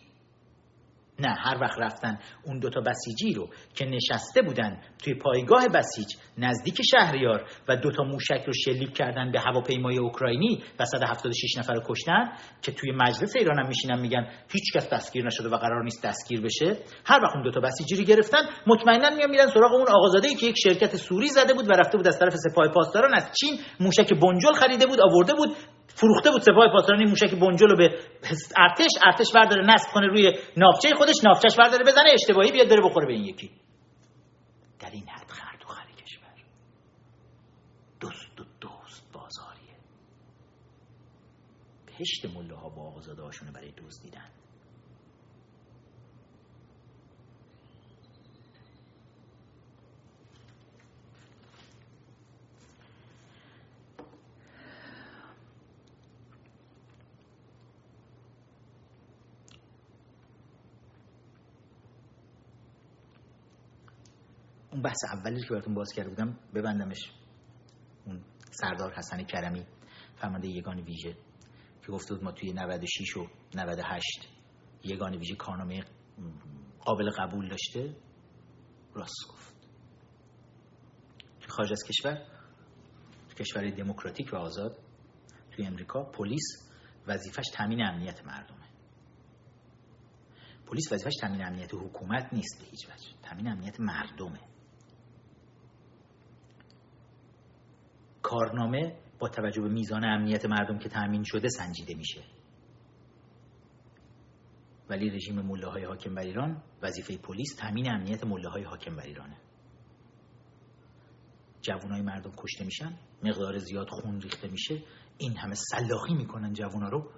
نه هر وقت رفتن اون دوتا بسیجی رو که نشسته بودن توی پایگاه بسیج نزدیک شهریار و دوتا موشک رو شلیک کردن به هواپیمای اوکراینی و 176 نفر رو کشتن که توی مجلس ایران هم میشینن میگن هیچ کس دستگیر نشده و قرار نیست دستگیر بشه. هر وقت اون دوتا بسیجی رو گرفتن مطمئنا میان میرن سراغ اون آقازاده ای که یک شرکت سوری زده بود و رفته بود از طرف سپاه پاسداران از چین موشک بنجل خریده بود آورده بود. فروخته بود سپاه پاسداران این موشک بنجل رو به ارتش ارتش برداره نصب کنه روی نافچه خودش نافچش برداره بزنه اشتباهی بیاد بره بخوره به این یکی. در این حد خرد و خری کشور. دوست و دوست بازاریه. پشت مله ها با آقازاده هاشونه برای دزدیدن اون بحث اولی که براتون باز کرده بودم ببندمش. اون سردار حسن کرمی فرمانده یگان ویژه که گفته بود ما توی 96 و 98 یگان ویژه کارنامه قابل قبول داشته. راست گفت. توی خارج از کشور تو کشور دموکراتیک و آزاد توی امریکا پلیس وظیفش تامین امنیت مردمه. پلیس وظیفش تامین امنیت حکومت نیست به هیچ وجه. تامین امنیت مردمه. کارنامه با توجه به میزان امنیت مردم که تأمین شده سنجیده میشه. ولی رژیم مله حاکم بر ایران وظیفه پلیس تامین امنیت مله های حاکم بر ایرانه. های مردم کشته میشن مقدار زیاد خون ریخته میشه. این همه سلاخی می‌کنن ها رو.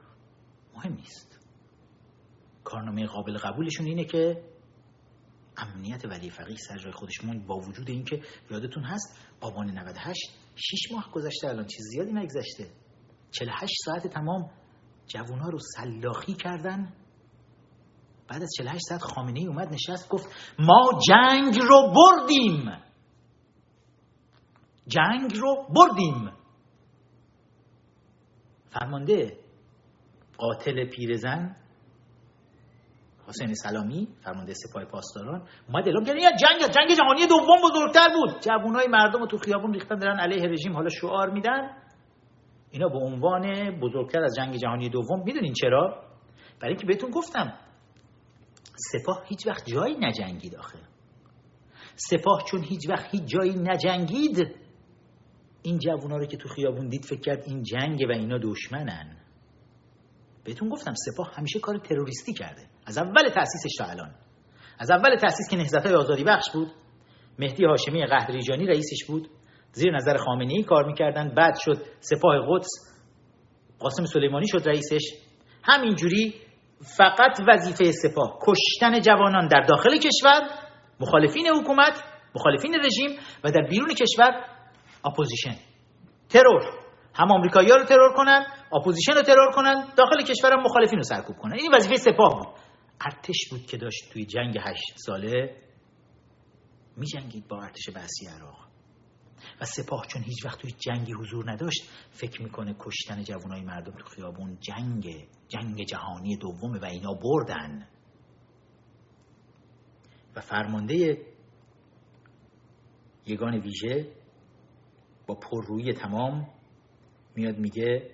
مهم نیست. کارنامه قابل قبولشون اینه که امنیت ولی فقیه سر جای خودش موند با وجود اینکه یادتون هست آبان 98 6 ماه گذشته الان چیز زیادی نگذشته. 48 ساعت تمام جوونا رو سلاخی کردن. بعد از 48 ساعت خامنه ای اومد نشست گفت ما جنگ رو بردیم. جنگ رو بردیم. فرمانده قاتل پیرزن حسین سلامی فرمانده سپاه پاسداران اومد اعلام کرد جنگ جنگ جهانی دوم بزرگتر بود. جوانای مردم تو خیابون ریختن دارن علیه رژیم حالا شعار میدن. اینا به عنوان بزرگتر از جنگ جهانی دوم می‌دونین چرا؟ برای اینکه بهتون گفتم سپاه هیچ وقت جایی نجنگید آخه. سپاه چون هیچ وقت هیچ جایی نجنگید این جوونا رو که تو خیابون دید فکر کرد این جنگ و اینا دشمنن. بهتون گفتم سپاه همیشه کار تروریستی کرده. از اول تأسیسش تا الان. از اول تأسیس که نهضت آزادی بخش بود. مهدی هاشمی قهریجانی رئیسش بود. زیر نظر خامنه ای کار می‌کردن. بعد شد سپاه قدس. قاسم سلیمانی شد رئیسش. همینجوری فقط وظیفه سپاه کشتن جوانان در داخل کشور مخالفین حکومت مخالفین رژیم و در بیرون کشور opposition. ترور. هم آمریکایی‌ها رو ترور کنن opposition رو ترور کنن داخل کشورم مخالفین رو سرکوب کنن. این وظیفه سپاه بود. ارتش بود که داشت توی جنگ هشت ساله می جنگید با ارتش بعثی عراق. و سپاه چون هیچ وقت توی جنگی حضور نداشت فکر می‌کنه کشتن جوانای مردم تو خیابون جنگ جنگ جهانی دومه و اینا بردن. و فرمانده یگان ویژه با پررویی تمام میاد میگه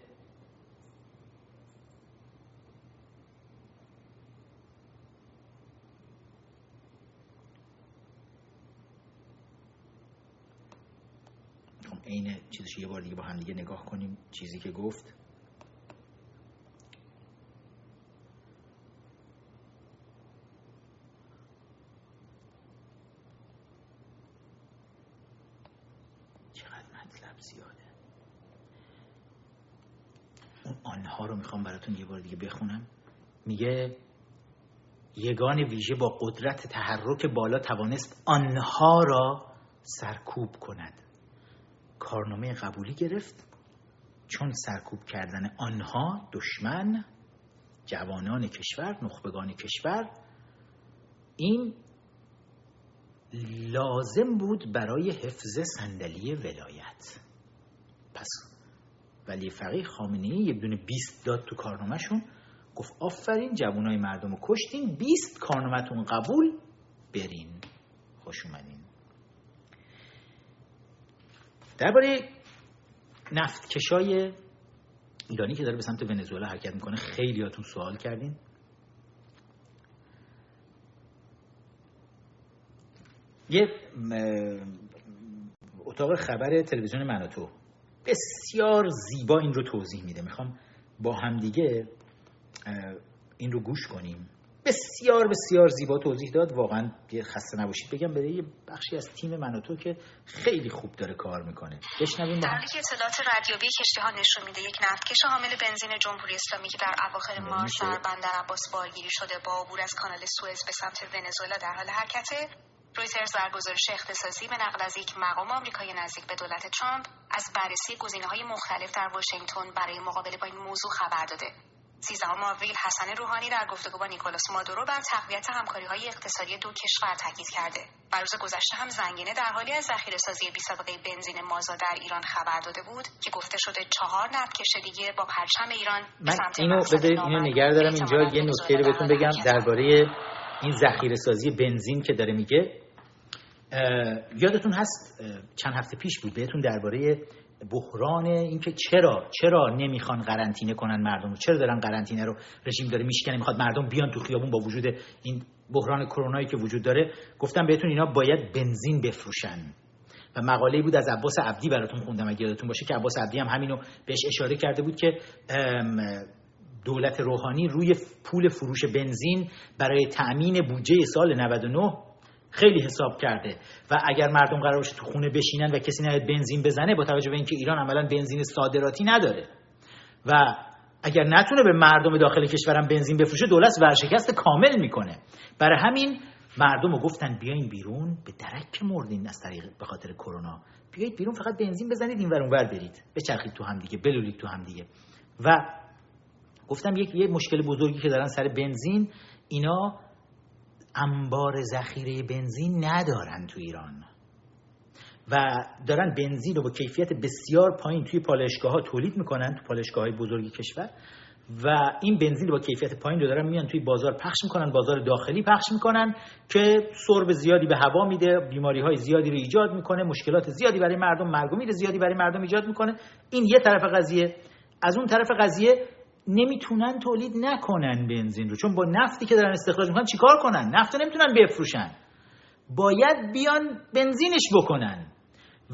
عین چیزش یه بار دیگه با هم دیگه نگاه کنیم چیزی که گفت. آنها رو می‌خوام براتون یه بار دیگه بخونم. میگه یگان ویژه با قدرت تحرک بالا توانست آنها را سرکوب کند. کارنامه قبولی گرفت. چون سرکوب کردن آنها دشمن جوانان کشور نخبگان کشور این لازم بود برای حفظ صندلی ولایت. پس ولی فقیه خامنه یه دونه 20 داد تو کارنامهشون. گفت آفرین جوانای مردم رو کشتین 20 کارنامهتون قبول؟ برین. خوش اومدین. درباره نفتکشای ایرانی که داره به سمت ونزوئلا حرکت می‌کنه خیلیاتون سوال کردین. یه اتاق خبر تلویزیون مناتو بسیار زیبا این رو توضیح میده. می‌خوام با همدیگه این رو گوش کنیم. بسیار بسیار زیبا توضیح داد. واقعا خسته نباشید. بگم برای یه بخشی از تیم مناتو که خیلی خوب داره کار می‌کنه. بشنویم در حالی که اطلاعات رادیویی کشتی ها نشون میده یک نفتکش حامل بنزین جمهوری اسلامی که در اواخر مارس در بندر عباس بارگیری شده با عبور از کانال سوئز به سمت ونزوئلا در حال حرکته. رویترز در گزارش اختصاصی به نقل از یک مقام آمریکایی نزدیک به دولت ترامپ از بررسی گزینه های مختلف در واشنگتن برای مقابله با این موضوع خبر داده. سیزدهم آوریل حسن روحانی در گفتگو با نیکولاس مادورو بر تقویت همکاری های اقتصادی دو کشور تاکید کرده. بر روز گذشته هم زنگینه در حالی از ذخیره سازی بی سابقه بنزین مازا در ایران خبر داده بود که گفته شده چهار نفتکش دیگه با پرچم ایران من اینو بده اینو نگه دارم. اینجا یه نکته رو بهتون بگم. درباره این ذخیره سازی بنزین که داره میگه. یادتون هست چند هفته پیش بود بهتون درباره بحران اینکه چرا چرا نمی‌خوان قرنطینه کنن مردم رو؟ چرا دارن قرنطینه رو؟ رژیم داره میشکنه می‌خواد مردم بیان تو خیابون با وجود این بحران کرونایی که وجود داره. گفتم بهتون اینا باید بنزین بفروشن. و مقاله بود از عباس عبدی براتون خوندم اگه یادتون باشه که عباس عبدی هم همینو بهش اشاره کرده بود که دولت روحانی روی پول فروش بنزین برای تأمین بودجه سال 99 خیلی حساب کرده. و اگر مردم قرار باشه تو خونه بشینن و کسی نیاد بنزین بزنه با توجه به اینکه ایران عملا بنزین صادراتی نداره. و اگر نتونه به مردم داخل کشورم بنزین بفروشه دولت ورشکست کامل می‌کنه. برای همین مردم رو گفتن بیاین بیرون به درک مردین از طریق به خاطر کرونا. بیایید بیرون فقط بنزین بزنید این اونور برید. بچرخید تو هم دیگه بلولید تو هم دیگه. و گفتم یک یه مشکل بزرگی که دارن سر بنزین اینا انبار ذخیره بنزین ندارن تو ایران. و دارن بنزین رو با کیفیت بسیار پایین توی پالشگاه ها تولید می‌کنن تو پالشگاه های بزرگی کشور. و این بنزین رو با کیفیت پایین رو دارن میان توی بازار پخش می‌کنن بازار داخلی پخش می‌کنن که سرب زیادی به هوا میده بیماری های زیادی رو ایجاد می‌کنه مشکلات زیادی برای مردم مرگومیر زیادی برای مردم ایجاد می‌کنه. این یه طرف قضیه. از اون طرف قضیه نمی‌تونن تولید نکنن بنزین رو. چون با نفتی که دارن استخراج می‌کنن چیکار کنن؟ نفت رو نمی‌تونن بفروشن. باید بیان بنزینش بکنن.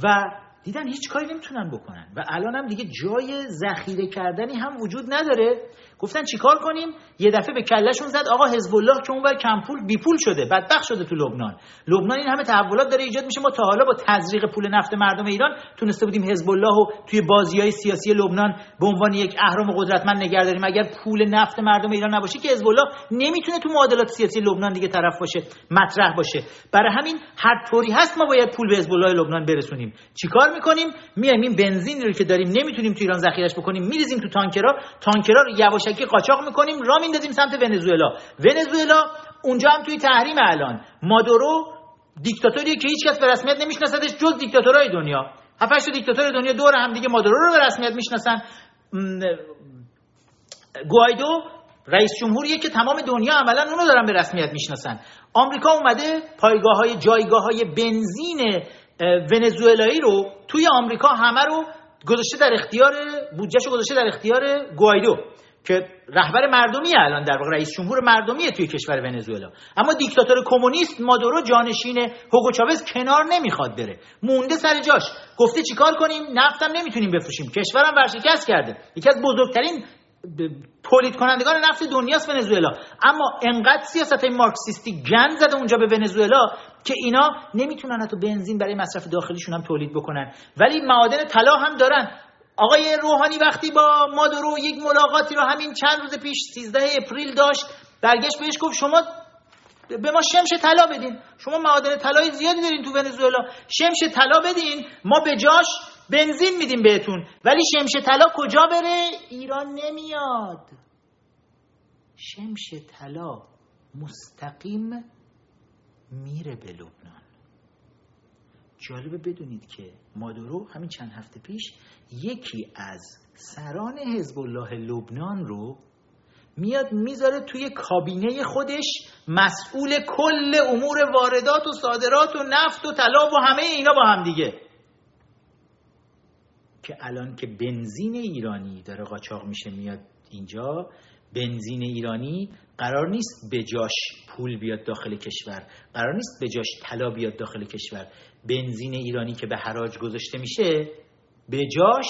و دیدن هیچ کاری نمی‌تونن بکنن. و الان هم دیگه جای ذخیره کردنی هم وجود نداره. گفتن چیکار کنیم؟ یه دفعه به کلشون زد آقا حزب الله که اونور کم پول بی پول شده بدبخت شده تو لبنان. لبنان این همه تحولات داره ایجاد میشه. ما تا حالا با تزریق پول نفت مردم ایران تونسته بودیم حزب الله رو توی بازی های سیاسی لبنان به عنوان یک اهرم قدرتمند نگه داریم. اگر پول نفت مردم ایران نباشه که حزب الله نمی‌تونه تو معادلات سیاسی لبنان دیگه طرف باشه مطرح باشه. برای همین هر طوری هست ما باید پول به حزب الله لبنان برسونیم. چیکار می‌کنیم؟ میایم این بنزین رو که داریم نمی‌تونیم تو ایران ذخیرهش بکنیم میریزیم تو تانکرها. تانکرها رو یواشکی قاچاق می‌کنیم را میندازیم سمت ونزوئلا. ونزوئلا اونجا هم توی تحریم الان. مادورو دیکتاتوری که هیچ کس به رسمیت نمیشناسدش جز دیکتاتورهای دنیا. هفتش دیکتاتور دنیا دور هم دیگه مادورو رو به رسمیت می‌شناسن. گوایدو رئیس جمهوریه که تمام دنیا عملا اونو دارن به رسمیت می‌شناسن. آمریکا اومده پایگاه های جایگاه های بنزین ونزوئلایی رو توی آمریکا همه رو گذاشته در اختیار بودجهشو گذاشته در اختیار گوایدو. که رهبر مردمی الان در واقع رئیس جمهور مردمیه توی کشور ونزوئلا. اما دیکتاتور کمونیست مادورو جانشین هوگو چاوز کنار نمی‌خواد بره. مونده سر جاش. گفته چیکار کنیم؟ نفتم نمی‌تونیم بفروشیم. کشورم ورشکست کرده. یکی از بزرگترین تولید کنندگان نفت دنیاست ونزوئلا. اما انقدر سیاست مارکسیستی گند زده اونجا به ونزوئلا که اینا نمی‌تونن حتی بنزین برای مصرف داخلیشون هم تولید بکنن. ولی معادن طلا هم دارن. آقای روحانی وقتی با مادورو یک ملاقاتی رو همین چند روز پیش 13 اپریل داشت برگشت بهش گفت شما به ما شمش طلا بدین. شما معادن طلای زیادی دارین تو ونزوئلا. شمش طلا بدین ما به جاش بنزین میدیم بهتون. ولی شمش طلا کجا بره؟ ایران نمیاد. شمش طلا مستقیم میره به لبنان. جالبه بدونید که مادورو همین چند هفته پیش یکی از سران حزب الله لبنان رو میاد می‌ذاره توی کابینه خودش مسئول کل امور واردات و صادرات و نفت و طلا و همه اینا با هم دیگه. که الان که بنزین ایرانی داره قاچاق میشه میاد اینجا بنزین ایرانی قرار نیست به جاش پول بیاد داخل کشور قرار نیست به جاش طلا بیاد داخل کشور. بنزین ایرانی که به حراج گذاشته میشه به جاش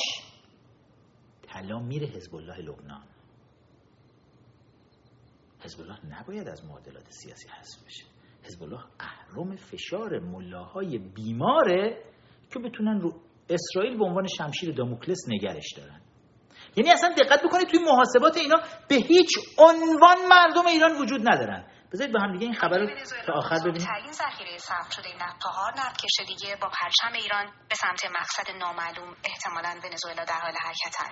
طلا میره حزب الله لبنان. حزب الله نباید از معادلات سیاسی حذف بشه. حزب الله اهرم فشار ملاهای بیماره که بتونن رو اسرائیل به عنوان شمشیر داموکلس نگرش دارن. یعنی اصلا دقت بکنید توی محاسبات اینا به هیچ عنوان مردم ایران وجود ندارن. بذارید با هم دیگه این خبر رو تا آخر ببینیم. ترین ذخیره ثبت شده نفت چهار نفتکش دیگه با پرچم ایران به سمت مقصد نامعلوم احتمالاً ونزوئلا در حال حرکتن.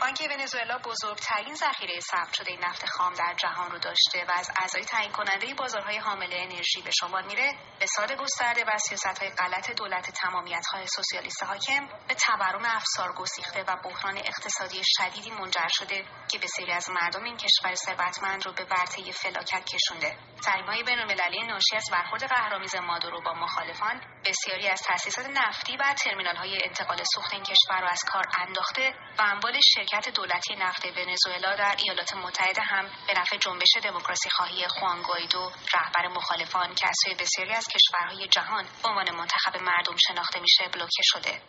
بانک ونزوئلا بزرگترین ذخیره ثبت شده نفت خام در جهان رو داشته و از اعضای تعیین کننده بازارهای حامله انرژی به شمار میره. سال گسترده و سیاست های غلط دولت تمامیت های سوسیالیست حاکم به تورم افسار گسیخته و بحران اقتصادی شدیدی منجر شده که بسیاری از مردم این کشور ثروتمند رو به ورطه فلاکت کشونده. های بینالمللی ناشی از برخورد قهرآمیز مادورو با مخالفان بسیاری از تأسیسات نفتی و ترمینال های انتقال سوخت این کشور را از کار انداخته و اموال شرکت دولتی نفت ونزوئلا در ایالات متحده هم به نفع جنبش دموکراسی خواهی خوان گویدو رهبر مخالفان که از سوی بسیاری از کشورهای جهان به عنوان منتخب مردم شناخته میشه بلوکه شده.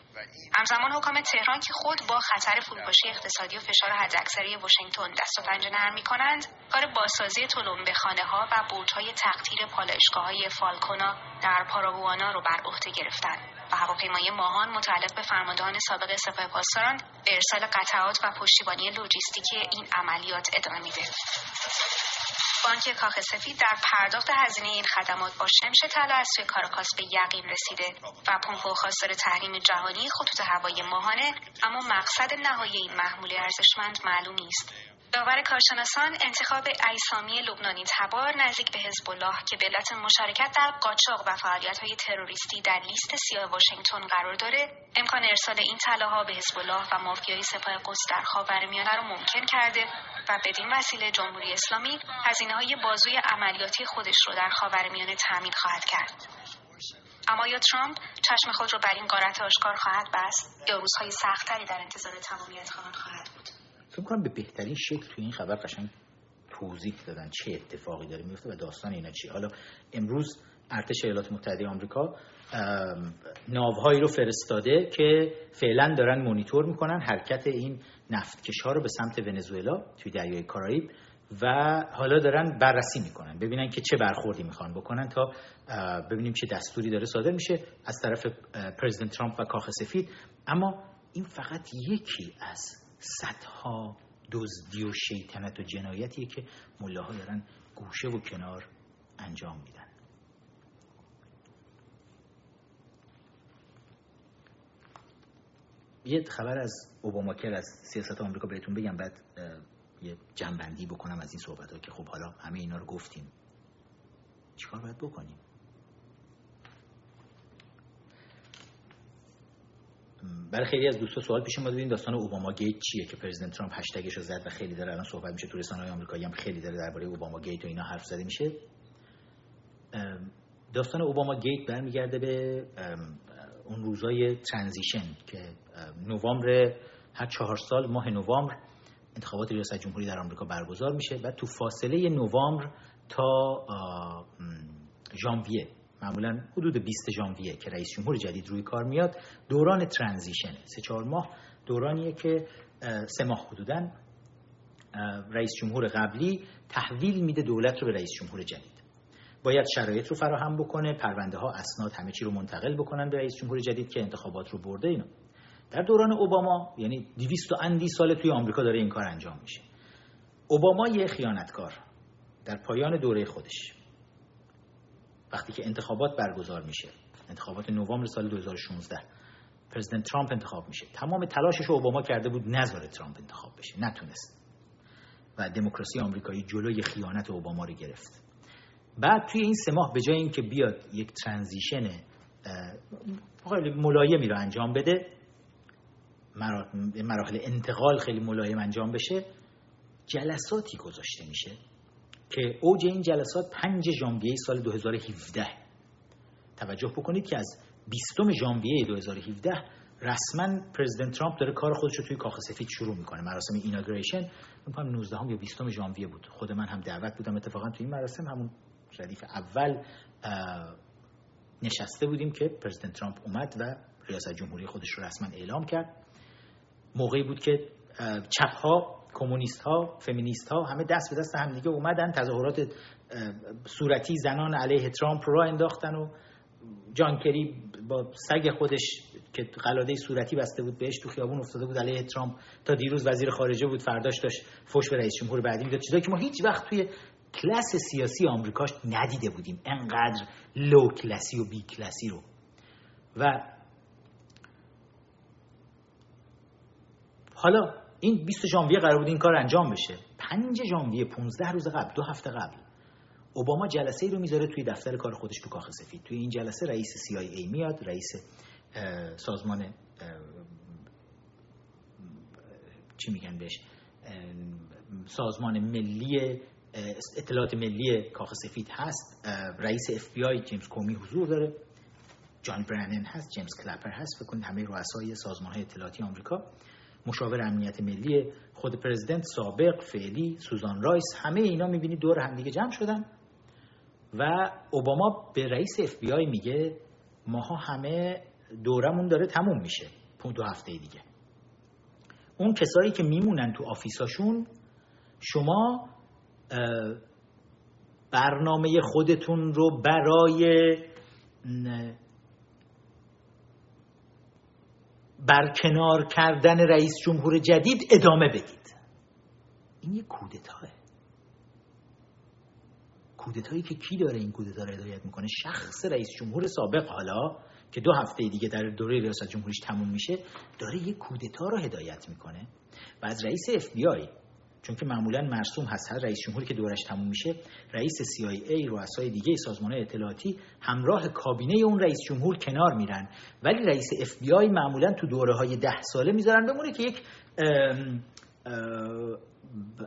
همزمان حکام تهران که خود با خطر فروپاشی اقتصادی و فشار حداکثری واشنگتن دست و پنجه نرم می‌کنند کار بازسازی به خانه ها و بورتهای تقطیر پالایشگاه های فالکونا در پاراگوانا رو بر عهده گرفتند و هواپیمای ماهان متعلق به فرماندهان سابق سپاه پاسداران به ارسال قطعات و پشتیبانی لوجستیکی این عملیات ادامه میده. بانک کاخ سفید در پرداخت هزینه این خدمات با شمش طلا از سوی کاراکاس به یقین رسیده و پمپ و خواستار تحریم جهانی خطوط هوایی ماهانه اما مقصد نهایی این محموله ارزشمند معلوم نیست. داور کارشناسان انتخاب ایسامی لبنانی تبار نزدیک به حزب الله که به علت مشارکت در قاچاق و های تروریستی در لیست سیاه واشنگتن قرار داره امکان ارسال این طلاها به حزب الله و مافیای سپاه قدس در خاورمیانه رو ممکن کرده و بدین وسیله جمهوری اسلامی هزینه های بازوی عملیاتی خودش رو در خاورمیانه تامین خواهد کرد. اما یا ترامپ چشم خود رو بر این قارت آشکار خواهد بست یا روزهای سختتری در انتظار تمامیت خواهد بود؟ فکر کنم به بهترین شکل توی این خبر قشنگ توضیح دادن چه اتفاقی داره میفته و داستان اینا چیه. حالا امروز ارتش ایالات متحده آمریکا ناوهایی رو فرستاده که فعلا دارن مونیتور می‌کنن حرکت این نفتکش ها رو به سمت ونزوئلا توی دریای کارائیب و حالا دارن بررسی می‌کنن ببینن که چه برخوردی می‌خوان بکنن تا ببینیم چه دستوری داره صادر میشه از طرف پرزیدنت ترامپ و کاخ سفید. اما این فقط یکی از صدها دزدی و شیطنت و جنایتیه که ملاها دارن گوشه و کنار انجام میدن. یه خبر از اوباماکر از سیاست آمریکا بهتون بگم بعد یه جنبندی بکنم از این صحبت ها که خب حالا همه اینا رو گفتیم. چیکار باید بکنیم؟ برای خیلی از دوستا سوال پیش اومده این داستان اوباما گیت چیه که president ترامپ هشتگش رو زد و خیلی داره الان صحبت میشه تو رسانه‌های آمریکایی هم خیلی داره درباره اوباما گیت و اینا حرف زده میشه. داستان اوباما گیت برمیگرده به اون روزای transition که نوامبر هر چهار سال ماه نوامبر انتخابات ریاست جمهوری در آمریکا برگزار میشه و تو فاصله نوامبر تا ژانویه معمولا حدود 20 ژانویه که رئیس جمهور جدید روی کار میاد. دوران ترانزیشن سه چهار ماه دورانیه که سه ماه حدودا رئیس جمهور قبلی تحویل میده دولت رو به رئیس جمهور جدید. باید شرایط رو فراهم بکنه پرونده ها اسناد همه چی رو منتقل بکنن به رئیس جمهور جدید که انتخابات رو برده اینا در دوران اوباما یعنی 200 و اندی سال توی آمریکا داره این کار انجام میشه. اوباما یه خیانتکار در پایان دوره خودش. وقتی که انتخابات برگزار میشه. انتخابات نوامبر سال 2016 پرزیدنت ترامپ انتخاب میشه. تمام تلاشش رو اوباما کرده بود نذاره ترامپ انتخاب بشه. نتونست. و دموکراسی آمریکایی جلوی خیانت اوباما رو گرفت. بعد توی این سه ماه به جای اینکه بیاد یک ترانزیشن خیلی ملایمی رو انجام بده مراحل انتقال خیلی ملایم انجام بشه جلساتی گذاشته میشه. که اوج این جلسات 5 ژانویه سال 2017 توجه بکنید که از 20 ژانویه 2017 رسما پرزیدنت ترامپ داره کار خودش رو توی کاخ سفید شروع می‌کنه. مراسم ایناگریشن میگم 19 هم یا 20 ژانویه بود. خود من هم دعوت بودم. اتفاقا توی این مراسم همون ردیف اول نشسته بودیم که پرزیدنت ترامپ اومد و ریاست جمهوری خودش رو رسما اعلام کرد. موقعی بود که چپ ها کمونیست ها فمینیست ها همه دست به دست هم دیگه اومدن تظاهرات صورتی زنان علیه ترامپ را انداختن و جان کری با سگ خودش که قلاده صورتی بسته بود بهش تو خیابون افتاده بود علیه ترامپ تا دیروز وزیر خارجه بود فرداش داشت فوش به رئیس جمهور بعدی می‌داد. چیزایی که ما هیچ وقت توی کلاس سیاسی آمریکاش ندیده بودیم. انقدر لو کلاسی و بی کلاسی رو. و حالا این 20 ژانویه قرار بود این کار انجام بشه. 5 ژانویه 15 روز قبل دو هفته قبل. اوباما جلسه ای رو می‌ذاره توی دفتر کار خودش تو کاخ سفید. توی این جلسه رئیس CIA میاد رئیس سازمان چی میگن بهش؟ سازمان ملی اطلاعات ملی کاخ سفید هست. رئیس اف بی آی جیمز کومی حضور داره. جان برنن هست جیمز کلپر هست. فکر همه رؤسای سازمان های اطلاعاتی آمریکا. مشاور امنیت ملی خود president سابق فعلی سوزان رایس همه اینا می‌بینید دور هم دیگه جمع شدن. و اوباما به رئیس اف بی آی میگه ماها همه دورمون داره تموم میشه. دو هفته دیگه. اون کسایی که میمونن تو آفیساشون شما برنامه خودتون رو برای برکنار کردن رئیس جمهور جدید ادامه بدید. این یه کودتاه کودتایی که کی داره این کودتا رو هدایت می‌کنه؟ شخص رئیس جمهور سابق حالا که دو هفته دیگه در دوره ریاست جمهوریش تموم میشه داره یه کودتا رو هدایت می‌کنه. و از رئیس اف چون که معمولا مرسوم هست. هر رئیس جمهوری که دورش تموم میشه رئیس CIA رؤسای دیگه سازمان اطلاعاتی همراه کابینه اون رئیس جمهور کنار میرن. ولی رئیس FBI معمولا تو دوره های ده ساله می‌ذارن بمونه که یک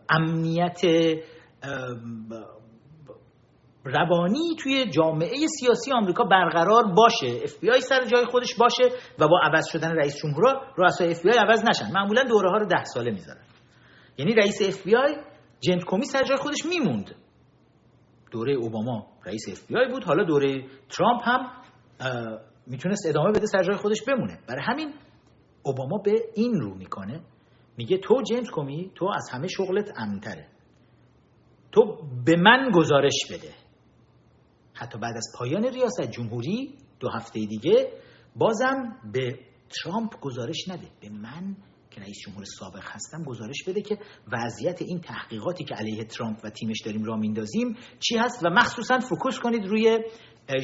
امنیت روانی توی جامعه سیاسی آمریکا برقرار باشه. اف سر جای خودش باشه و با عوض شدن رئیس جمهورا رؤسای اف عوض نشن. معمولا دوره ها رو ده ساله می‌ذارن. یعنی رئیس اف بی آی جیمز کومی سر جای خودش میموند. دوره اوباما رئیس اف بی آی بود. حالا دوره ترامپ هم می‌تونست ادامه بده سر جای خودش بمونه. برای همین اوباما به این رو می‌کنه. میگه تو جیمز کومی تو از همه شغلت امنتره. تو به من گزارش بده. حتی بعد از پایان ریاست جمهوری دو هفته دیگه بازم به ترامپ گزارش نده. به من که رئیس جمهور سابق هستم گزارش بده که وضعیت این تحقیقاتی که علیه ترامپ و تیمش داریم را میندازیم چی هست و مخصوصا focus کنید روی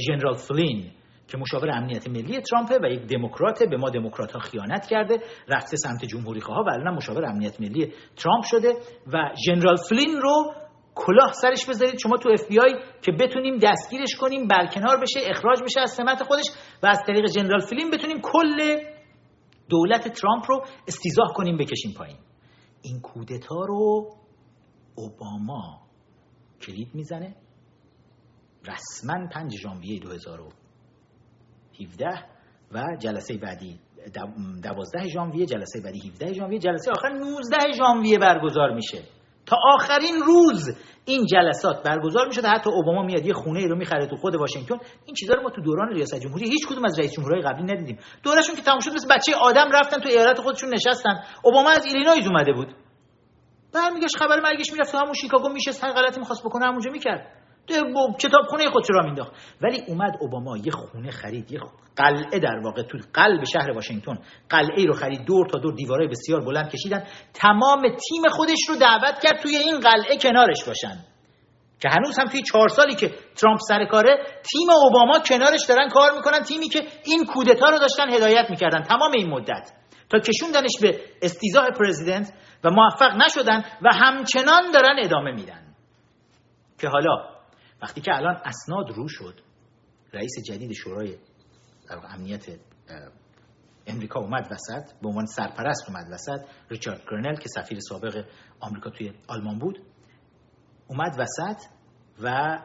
ژنرال فلین که مشاور امنیت ملی ترامپه و یک دموکراته به ما دموکرات ها خیانت کرده رفته سمت جمهوری خواه و الان مشاور امنیت ملی ترامپ شده و ژنرال فلین رو کلاه سرش بذارید. شما تو اف بی آی که بتونیم دستگیرش کنیم برکنار بشه اخراج بشه از سمت خودش و از طریق general فلین بتونیم کل دولت ترامپ رو استیضاح کنیم بکشیم پایین. این کودتا رو اوباما کلید می‌زنه. رسما 5 ژانویه 2017 و جلسه بعدی دوازده ژانویه جلسه بعدی 17 ژانویه. جلسه آخر 19 ژانویه برگزار میشه. تا آخرین روز این جلسات برگزار می‌شد. حتی اوباما میاد یه خونه ای رو می‌خره تو خود واشنگتن. این چیزا رو ما تو دوران ریاست جمهوری هیچ کدوم از رئیس جمهورهای قبلی ندیدیم. دورشون که تموم شد مثل بچه آدم رفتن تو ایالت خودشون نشستن. اوباما از ایلینویز اومده بود. برمیگشت خبر مرگش می‌رفت. تو همون شیکاگو میشه هر غلطی می‌خواست بکنه همونجا می‌کرد. کتاب خونه خودش را مینداخت ولی اومد اوباما یه خونه خرید یه قلعه در واقع تو قلب شهر واشنگتن قلعه رو خرید دور تا دور دیوارای بسیار بلند کشیدن. تمام تیم خودش رو دعوت کرد توی این قلعه کنارش باشن. که هنوز هم توی چهار سالی که ترامپ سر کاره تیم اوباما کنارش دارن کار می‌کنن. تیمی که این کودتا رو داشتن هدایت می‌کردن. تمام این مدت. تا کشوندنش به استیزاه پرزیدنت و موفق نشدن و همچنان دارن ادامه میدن. که حالا وقتی که الان اسناد رو شد رئیس جدید شورای امنیت امریکا اومد وسط به عنوان سرپرست اومد وسط ریچارد گرنل که سفیر سابق آمریکا توی آلمان بود اومد وسط و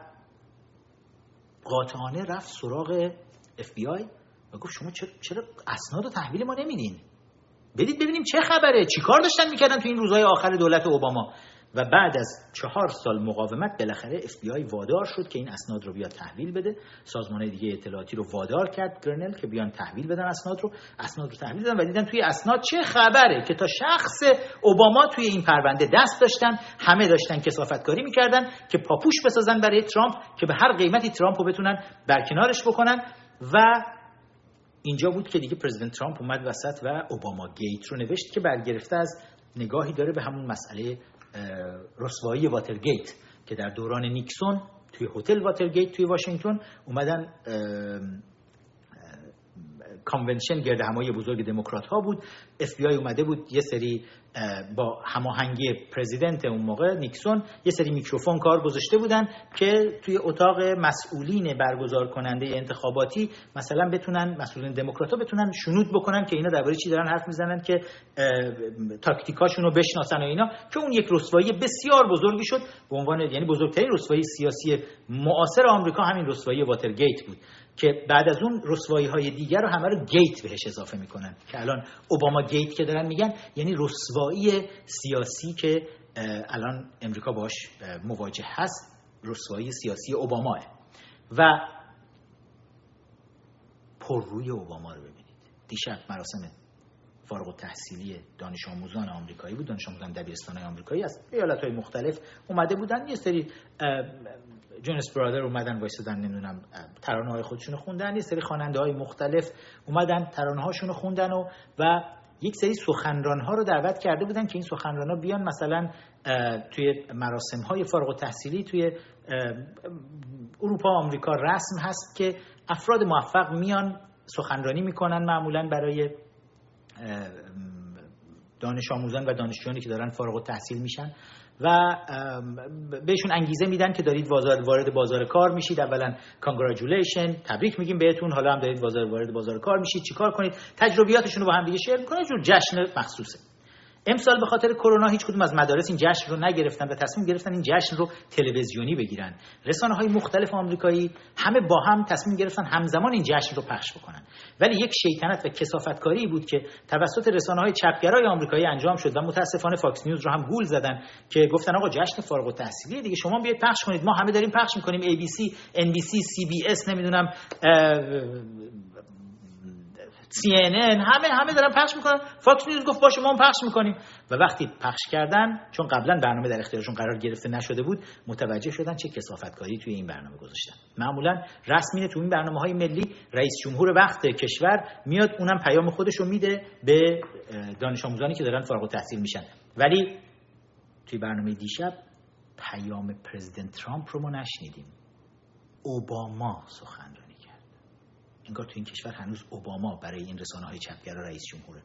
قاطعانه رفت سراغ اف بی آی و گفت شما چرا اسناد و تحویل ما نمیدین؟ بدید ببینیم چه خبره؟ چیکار داشتن می‌کردن تو این روزهای آخر دولت اوباما؟ و بعد از چهار سال مقاومت بالاخره اف بی آی وادار شد که این اسناد رو بیاد تحویل بده. سازمان دیگه اطلاعاتی رو وادار کرد گرنل که بیان تحویل بدن اسناد رو. اسناد رو تحویل دادن و دیدن توی اسناد چه خبره که تا شخص اوباما توی این پرونده دست داشتن همه داشتن کثافتکاری می‌کردن که پاپوش بسازن برای ترامپ که به هر قیمتی ترامپ رو بتونن برکنارش بکنن. و اینجا بود که دیگه پرزیدنت ترامپ اومد وسط و اوباما گیت رو نوشت که برگرفته از نگاهی داره به همون مسئله رسوایی واترگیت که در دوران نیکسون توی هتل واترگیت توی واشنگتن اومدن convention گردهمایی بزرگ دموکرات ها بود. اف اومده بود یه سری با هماهنگی پرزیدنت اون موقع نیکسون یه سری میکروفون کار گذاشته بودن که توی اتاق مسئولین برگزار کننده انتخاباتی مثلا بتونن مسئولین دموکرات ها بتونن شنود بکنن که اینا درباره چی دارن حرف می‌زنن که تاکتیکاشون رو بشناسن و اینا. که اون یک رسوایی بسیار بزرگی شد به عنوان یعنی بزرگترین رسوایی سیاسی معاصر آمریکا همین رسوایی واترگیت بود. که بعد از اون رسوایی های دیگر رو همه رو گیت بهش اضافه می‌کنن. که الان اوباما گیت که دارن میگن یعنی رسوایی سیاسی که الان امریکا باش مواجه هست رسوایی سیاسی اوباماه. و پر روی اوباما رو ببینید. دیشب مراسم فارغ التحصیلی دانش آموزان آمریکایی بود. دانش آموزان دبیرستان آمریکایی از ایالت های مختلف اومده بودن. یه سری جونس برادر اومدن وایسادن نمی‌دونم ترانه های خودشونو خوندن یه سری خواننده های مختلف اومدن ترانه هاشونو خوندن و و یک سری سخنران ها رو دعوت کرده بودن که این سخنران ها بیان مثلا توی مراسم های فارغ التحصیلی توی اروپا آمریکا رسم هست که افراد موفق میان سخنرانی می‌کنن معمولا برای دانش آموزان و دانشجویانی که دارن فارغ التحصیل میشن. و بهشون انگیزه میدن که دارید وارد بازار کار میشید. اولا کانگراجولیشن تبریک میگیم بهتون. حالا هم دارید وارد بازار کار میشید. چیکار کنید؟ تجربیاتشون رو با هم دیگه شیر می‌کنه جور جشن مخصوصه. امسال به خاطر کرونا هیچ کدوم از مدارس این جشن رو نگرفتن و تصمیم گرفتن این جشن رو تلویزیونی بگیرن. رسانه های مختلف آمریکایی همه با هم تصمیم گرفتن همزمان این جشن رو پخش بکنن. ولی یک شیطنت و کثافتکاری بود که توسط رسانه های چپگرای آمریکایی انجام شد و متاسفانه فاکس نیوز رو هم گول زدن که گفتن آقا جشن فارغ التحصیلی دیگه شما بیاید پخش کنید. ما همه داریم پخش می‌کنیم. ABC NBC CBS نمی‌دونم CNN همه همه دارن پخش می‌کنن. فاکس نیوز گفت باشه ما هم پخش می‌کنیم. و وقتی پخش کردن چون قبلا برنامه در اختیارشون قرار گرفته نشده بود متوجه شدن چه کسافتکاری توی این برنامه گذاشتن. معمولا رسمینه تو این برنامه های ملی رئیس جمهور وقت کشور میاد اونم پیام خودش رو میده به دانش آموزانی که دارن فارغ التحصیل میشن. ولی توی برنامه دیشب پیام پرزیدنت ترامپ رو ما نشنیدیم. اوباما سخنرانی انگار تو این کشور هنوز اوباما برای این رسانه های چپگرا رئیس جمهوره.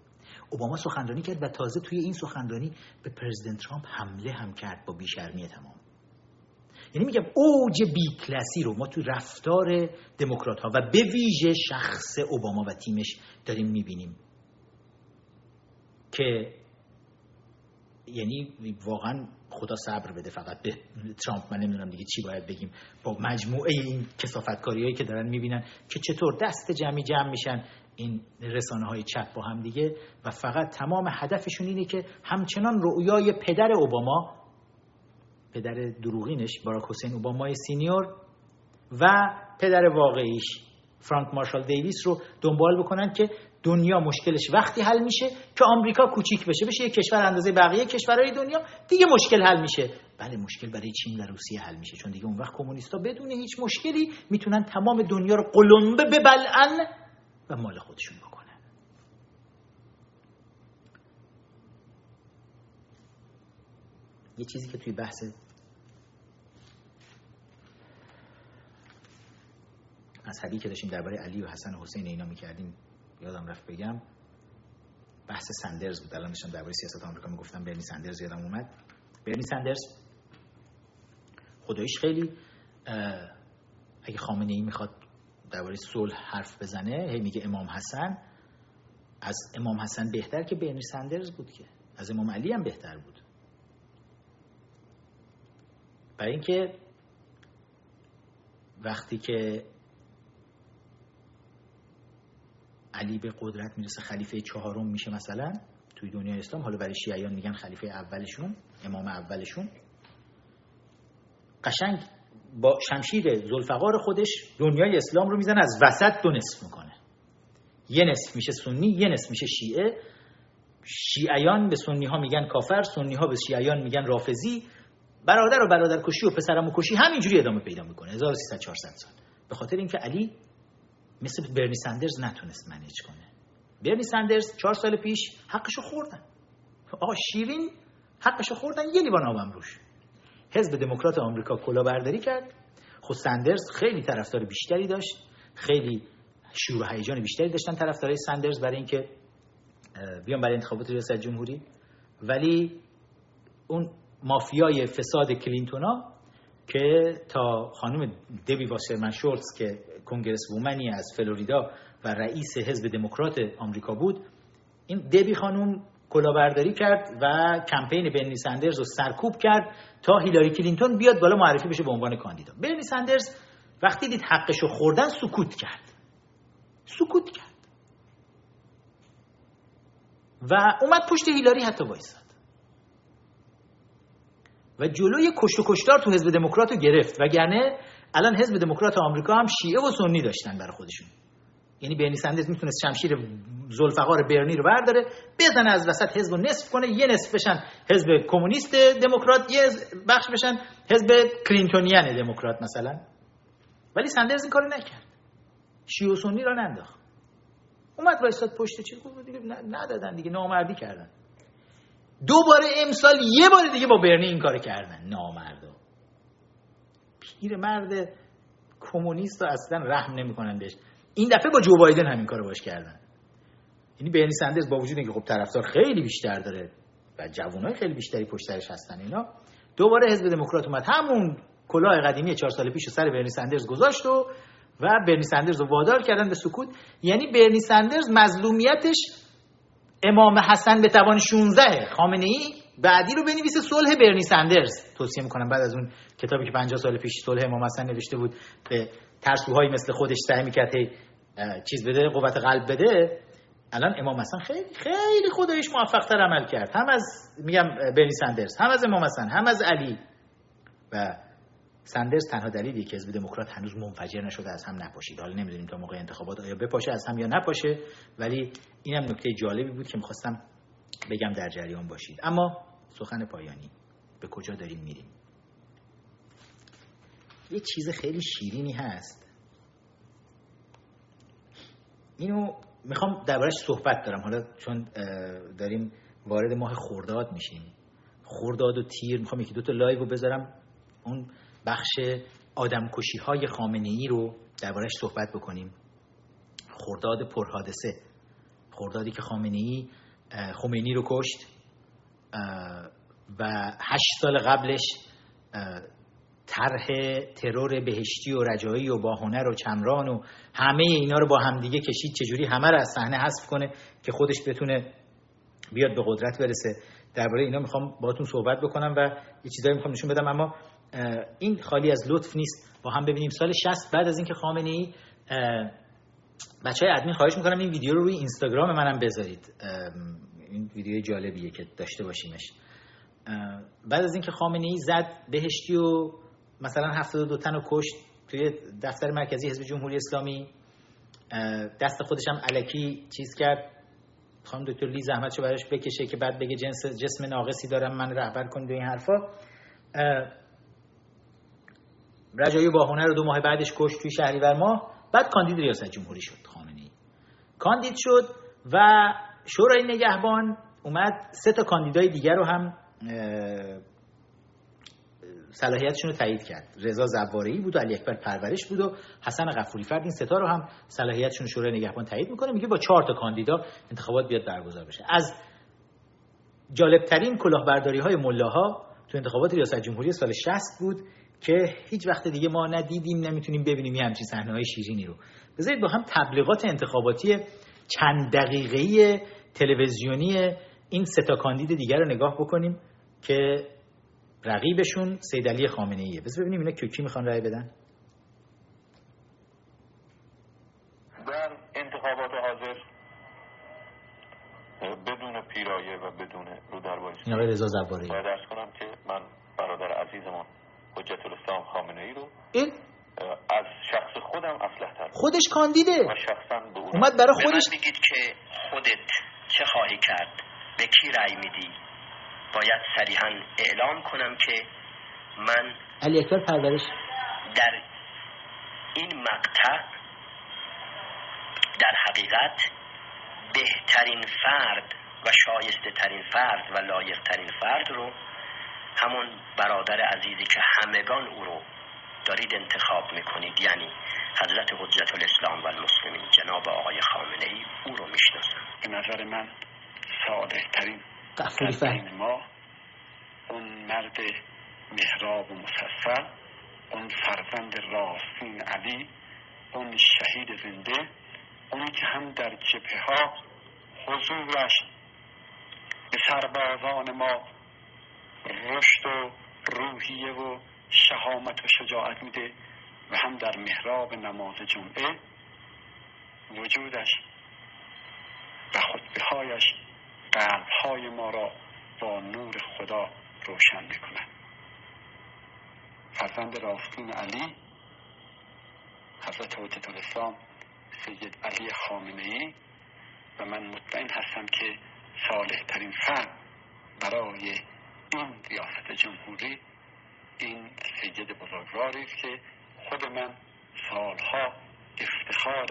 اوباما سخنرانی کرد و تازه توی این سخنرانی به پرزیدنت ترامپ حمله هم کرد با بیشرمی تمام. یعنی میگم اوج بیکلسی رو ما تو رفتار دموکرات ها و به ویژه شخص اوباما و تیمش داریم می‌بینیم که یعنی واقعا خدا صبر بده فقط به ترامپ. من نمی‌دونم دیگه چی باید بگیم. با مجموعه این کسافتکاری هایی که دارن می‌بینن که چطور دست جمعی جمع میشن این رسانه های چپ با هم دیگه. و فقط تمام هدفشون اینه که همچنان رؤیای پدر اوباما پدر دروغینش باراک حسین اوبامای سینیور و پدر واقعیش فرانک مارشال دیویس رو دنبال بکنن که دنیا مشکلش وقتی حل میشه که آمریکا کوچیک بشه. بشه یه کشور اندازه بقیه کشورهای دنیا دیگه مشکل حل میشه. بله مشکل برای چین و روسیه حل میشه. چون دیگه اون وقت کمونیستا بدون هیچ مشکلی می‌تونن تمام دنیا رو قلمبه ببلعن و مال خودشون بکنن. یه چیزی که توی بحث مذهبی که داشتیم درباره علی و حسن و حسین اینا می‌کردیم یادم رفت بگم بحث سندرز بود. الان داشتم درباره سیاست آمریکا می‌گفتم برنی سندرز یادم اومد. برنی سندرز خدایش خیلی اگه خامنه ای می‌خواد درباره صلح حرف بزنه هی میگه امام حسن. از امام حسن بهتر که برنی سندرز بود که. از امام علی هم بهتر بود. برای اینکه وقتی که علی به قدرت می‌رسه خلیفه چهارم میشه مثلا توی دنیای اسلام. حالا برای شیعیان میگن خلیفه اولشون امام اولشون. قشنگ با شمشیر زلفقار خودش دنیای اسلام رو می‌زنه از وسط دو نصف می‌کنه. یه نصف میشه سنی یه نصف میشه شیعه. شیعیان به سنی ها میگن کافر سنی ها به شیعیان میگن رافزی برادر و برادر کشی و پسرم و کشی همینجوری ادامه پیدا می‌کنه. 1300 400 سال. به خاطر اینکه علی مثل برنی سندرز نتونست منیج کنه. برنی سندرز چهار سال پیش حقشو خوردن. آقا شیرین حقشو خوردن یه لیوان آبم روش. حزب دموکرات آمریکا کلاهبرداری کرد. خود سندرز خیلی طرفدار بیشتری داشت. خیلی شور و هیجان بیشتری داشتن طرفدارای سندرز برای اینکه بیان برای انتخابات ریاست جمهوری. ولی اون مافیای فساد کلینتونا که تا خانم دیوی واسرمن شولز که کنگرس وومنی از فلوریدا و رئیس حزب دموکرات آمریکا بود این دیوی خانم کلاهبرداری کرد و کمپین برنی سندرز رو سرکوب کرد تا هیلاری کلینتون بیاد بالا معرفی بشه به عنوان کاندیدا. برنی سندرز وقتی دید حقشو خوردن سکوت کرد. سکوت کرد. و اومد پشت هیلاری حتی وایساد. و جلوی کشت و کشتار تو حزب دموکرات رو گرفت. وگرنه الان حزب دموکرات آمریکا هم شیعه و سنی داشتن برای خودشون. یعنی برنی سندرز می‌تونست شمشیر زلفقار برنی رو برداره بزنه از وسط حزب نصف کنه یه نصف بشن حزب کمونیست دموکرات یه بخش بشن حزب کلینتونیان دموکرات مثلا. ولی سندرز این کارو نکرد. شیعه و سنی را ننداخت. اومد وایساد پشت چی دیگه ندادن دیگه نامردی کردن. دوباره امسال یه بار دیگه با برنی این کار کردن. نامردا پیر مرد کمونیست رو اصلا رحم نمی‌کنن بهش این دفعه با جو بایدن همین کارو باش کردن. یعنی برنی سندرز با وجود اینکه خب طرفدار خیلی بیشتر داره و جوانای خیلی بیشتری پشترش هستن اینا دوباره حزب دموکرات اومد همون کلاه قدیمی چهار سال پیش سر برنی سندرز گذاشت و و برنی سندرز رو وادار کردن به سکوت. یعنی برنی سندرز مظلومیتش امام حسن به توان 16 خامنه ای بعدی رو بنویسه صلح برنی سندرز. توصیه می‌کنم بعد از اون کتابی که 50 سال پیش صلح امام حسن نوشته بود به ترسوهایی مثل خودش سعی می‌کرد چیز بده قوت قلب بده الان امام حسن خیلی خیلی خدایش موفق تر عمل کرد. هم از میگم برنی سندرز هم از امام حسن هم از علی. و سندرز تنها دلیلی که حزب دموکرات هنوز منفجر نشده از هم نپاشید. حالا نمی‌دونیم تا موقع انتخابات آیا بپاشه از هم یا نپاشه. ولی اینم نکته جالبی بود که می‌خواستم بگم در جریان باشید. اما سخن پایانی. به کجا داریم میریم؟ یه چیز خیلی شیرینی هست. اینو می‌خوام دربارش صحبت دارم حالا چون داریم وارد ماه خورداد میشیم. خورداد و تیر می‌خوام یکی دو تا لایو رو بذارم. اون بخش آدمکشی های خامنه ای رو دربارش صحبت بکنیم. خورداد پرحادثه. خوردادی که خامنه ای خمینی رو کشت و هشت سال قبلش طرح ترور بهشتی و رجایی و باهنر و چمران و همه اینا رو با همدیگه کشید. چجوری همه رو از صحنه حذف کنه که خودش بتونه بیاد به قدرت برسه؟ درباره اینا می‌خوام باهاتون صحبت بکنم و یه چیزایی می‌خوام نشون بدم. اما این خالی از لطف نیست. با هم ببینیم سال 60 بعد از اینکه خامنه ای بچه های ادمین خواهش می‌کنم این ویدیو رو روی اینستاگرام منم بذارید. این ویدیو جالبیه که داشته باشیمش. بعد از اینکه خامنه ای زد بهشتی و مثلا 72 تن رو کشت توی دفتر مرکزی حزب جمهوری اسلامی. دست خودش هم علکی چیز کرد. خانم دکتر لی زحمتشو براش بکشه که بعد بگه جنس جسم ناقصی دارم من رهبر کنید این حرفا. رجایی باهونه رو دو ماه بعدش کشت توی شهریور ماه. بعد کاندید ریاست جمهوری شد خامنه ای کاندید شد و شورای نگهبان اومد سه تا کاندیدای دیگر رو هم صلاحیتشون رو تایید کرد. رضا زوارعی بود و علی اکبر پرورش بود و حسن غفوری فرد این ستا رو هم صلاحیتشون شورای نگهبان تایید می‌کنه. میگه با چهار تا کاندیدا انتخابات بیاد برگزار بشه. از جالبترین کلاهبرداری های ملاها تو انتخابات ریاست جمهوری سال 60 بود. که هیچ وقت دیگه ما ندیدیم نمی‌تونیم ببینیم یه همچین صحنه های شیرینی رو. بذارید با هم تبلیغات انتخاباتی چند دقیقه‌ای تلویزیونی این سه تا کاندید دیگر رو نگاه بکنیم که رقیبشون سید علی خامنه ایه بذار ببینیم اینا کی می‌خوان رای بدن. در انتخابات حاضر بدون پیرایه و بدون رو در این آقای رضا ارز کنم که حجت الاسلام خامنه ای رو این؟ از شخص خودم اصلح تر. خودش کاندیده. و شخصا به اون اومد برای خودش میگید که خودت چه خواهی کرد؟ به کی رأی میدی؟ باید صریحا اعلام کنم که من علی اکبر پرورش. در این مقطع در حقیقت بهترین فرد و شایسته ترین فرد و لایق ترین فرد رو همون برادر عزیزی که همگان او رو دارید انتخاب می‌کنید یعنی حضرت حجت الاسلام و المسلمین جناب آقای خامنه ای او رو می‌شناسم. به نظر من صالح ترین در ما اون مرد مهراب و مصفر اون فرزند راستین علی اون شهید زنده اونی که هم در جبهه ها حضورش به سربازان ما رشد و روحیه و شهامت و شجاعت میده و هم در محراب نماز جمعه وجودش و خطبه هایش قلب های ما را با نور خدا روشن می‌کنند فرزند راستین علی حضرت حجت الاسلام سید علی خامنه ای و من مطمئن هستم که صالح ترین فرد برای این ریاست جمهوری این سید بزرگواری است که خود من سالها افتخار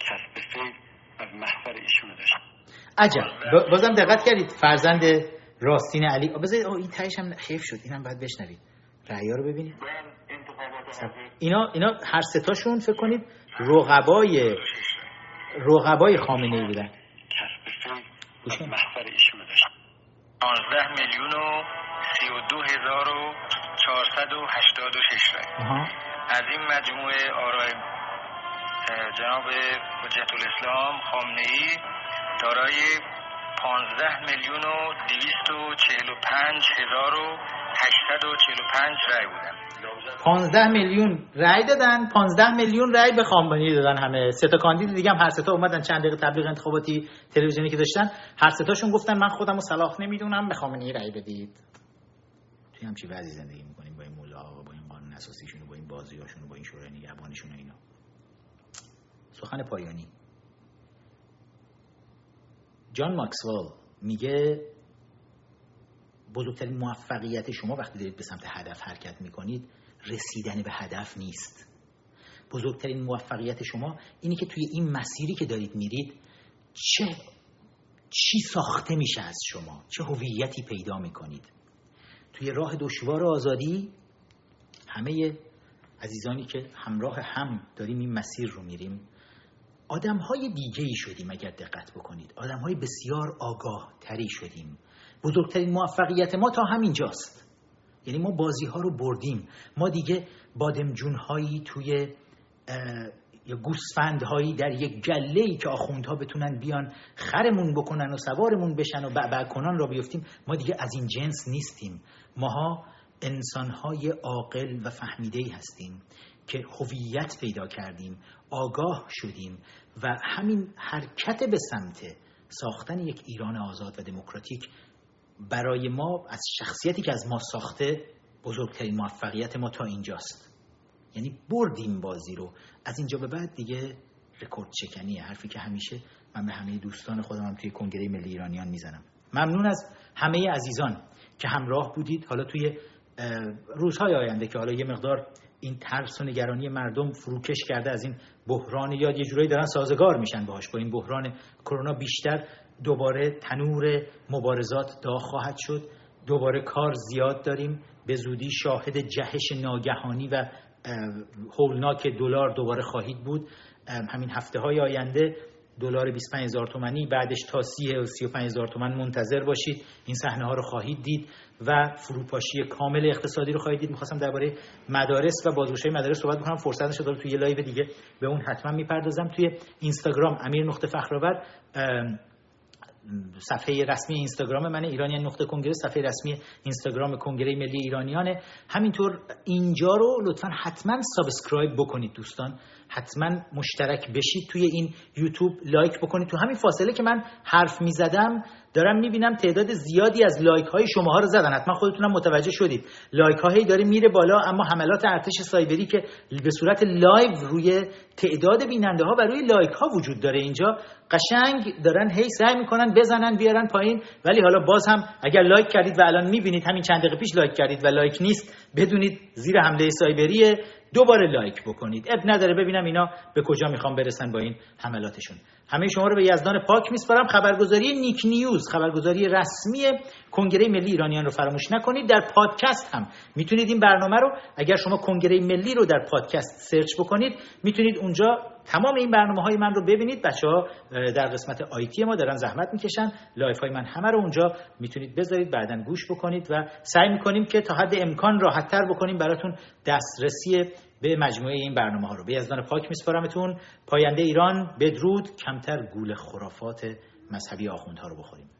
کسب فیض از محضر ایشون داشتم. عجب. با- بازم دقت کردید. فرزند راستین علی. بذارید این تهش هم حیف شد. اینم باید بشنوید. رأیا رو ببینید. اینا اینا هر ستاشون فکر کنید رقبای رقبای خامنه ای بودن. کسب گوش از کن. محضر ایشون داشتم. 15 میلیون و 32 هزار و 486 رای. از این مجموعه آرای جناب حجت الاسلام خامنه ای دارای 15 میلیون و 245 هزار و 845 رای بودن. 15 میلیون رأی دادن 15 میلیون رأی به خامنه ای دادن همه. سه تا کاندید دیگه هم هر سه تا اومدن. چند دقیقه تبلیغ انتخاباتی تلویزیونی که داشتن. هر سه تاشون گفتن من خودمو صلاح نمی‌دونم به خامنه ای رأی بدید. توی همچی وضعی زندگی می‌کنیم با این ملاها و با این قانون اساسیشون و با این بازیاشون و با این شورای نگهبانشون و اینا. سخن پایانی. جان ماکسوال میگه بزرگترین موفقیت شما وقتی دارید به سمت هدف حرکت می‌کنید رسیدن به هدف نیست. بزرگترین موفقیت شما اینی که توی این مسیری که دارید میرید چه چی ساخته میشه از شما؟ چه هویتی پیدا می‌کنید؟ توی راه دشوار آزادی همه عزیزانی که همراه هم داریم این مسیر رو میریم آدم های دیگه ای شدیم اگر دقت بکنید. آدم های بسیار آگاه تری شدیم. بزرگترین موفقیت ما تا همینجاست. یعنی ما بازی ها رو بردیم. ما دیگه بادمجون هایی توی یا گوسفند هایی در یک گله ای که آخوندها بتونن بیان خرمون بکنن و سوارمون بشن و بعبع کنان را بیفتیم ما دیگه از این جنس نیستیم. ماها انسان های عاقل و فهمیده هستیم که هویت پیدا کردیم آگاه شدیم و همین حرکت به سمت ساختن یک ایران آزاد و دموکراتیک برای ما از شخصیتی که از ما ساخته بزرگترین موفقیت ما تا اینجاست. یعنی بردیم بازی رو. از اینجا به بعد دیگه رکورد شکنیه حرفی که همیشه من به همه دوستان خودم هم توی کنگره ملی ایرانیان می‌زنم. ممنون از همه عزیزان که همراه بودید. حالا توی روزهای آینده که حالا یه مقدار این ترس و نگرانی مردم فروکش کرده از این بحران یا یه جورایی دارن سازگار میشن باهاش. با این بحران کرونا بیشتر دوباره تنور مبارزات داغ خواهد شد. دوباره کار زیاد داریم. به زودی شاهد جهش ناگهانی و هولناک دلار دوباره خواهید بود. همین هفته های آینده دلار 25 هزار تومانی بعدش تا 30 و 35 هزار تومن منتظر باشید. این صحنه ها رو خواهید دید و فروپاشی کامل اقتصادی رو خواهید دید. می‌خواستم درباره مدارس و بازگشایی مدارس صحبت بکنم. فرصت نشد توی یه live دیگه به اون حتما می‌پردازم. توی اینستاگرام امیر نقطه فخرآور. صفحه رسمی اینستاگرام من ایرانیان نقطه کنگره صفحه رسمی اینستاگرام کنگره ملی ایرانیانه. همینطور اینجا رو لطفا حتما subscribe بکنید دوستان. حتما مشترک بشید توی این یوتیوب لایک بکنید تو همین فاصله که من حرف می‌زدم دارم می‌بینم تعداد زیادی از لایک های شماها رو زدن. حتما خودتونم متوجه شدید. لایک هایی داره میره بالا اما حملات ارتش سایبری که به صورت live روی تعداد بیننده ها و روی لایک ها وجود داره اینجا قشنگ دارن هی سعی می‌کنن بزنن بیارن پایین. ولی حالا باز هم اگر لایک کردید و الان می‌بینید همین چند دقیقه پیش لایک کردید و لایک نیست بدونید زیر حمله سایبریه. دوباره لایک بکنید. عیب نداره. ببینم اینا به کجا می‌خوان برسن با این حملاتشون. همه شما رو به یزدان پاک میسپارم. خبرگزاری نیک نیوز خبرگزاری رسمی کنگره ملی ایرانیان رو فراموش نکنید. در پادکست هم می‌تونید این برنامه رو اگر شما کنگره ملی رو در پادکست search بکنید می‌تونید اونجا تمام این برنامه های من رو ببینید. بچه ها در قسمت IT ما دارن زحمت می‌کشن. live های من همه رو اونجا می‌تونید بذارید. بعدا گوش بکنید و سعی می‌کنیم که تا حد امکان راحت تر بکنیم. براتون دسترسی به مجموعه این برنامه ها رو. به یزدان پاک میسپارمتون. پاینده ایران بدرود. کمتر گول خرافات مذهبی آخوندها رو بخوریم.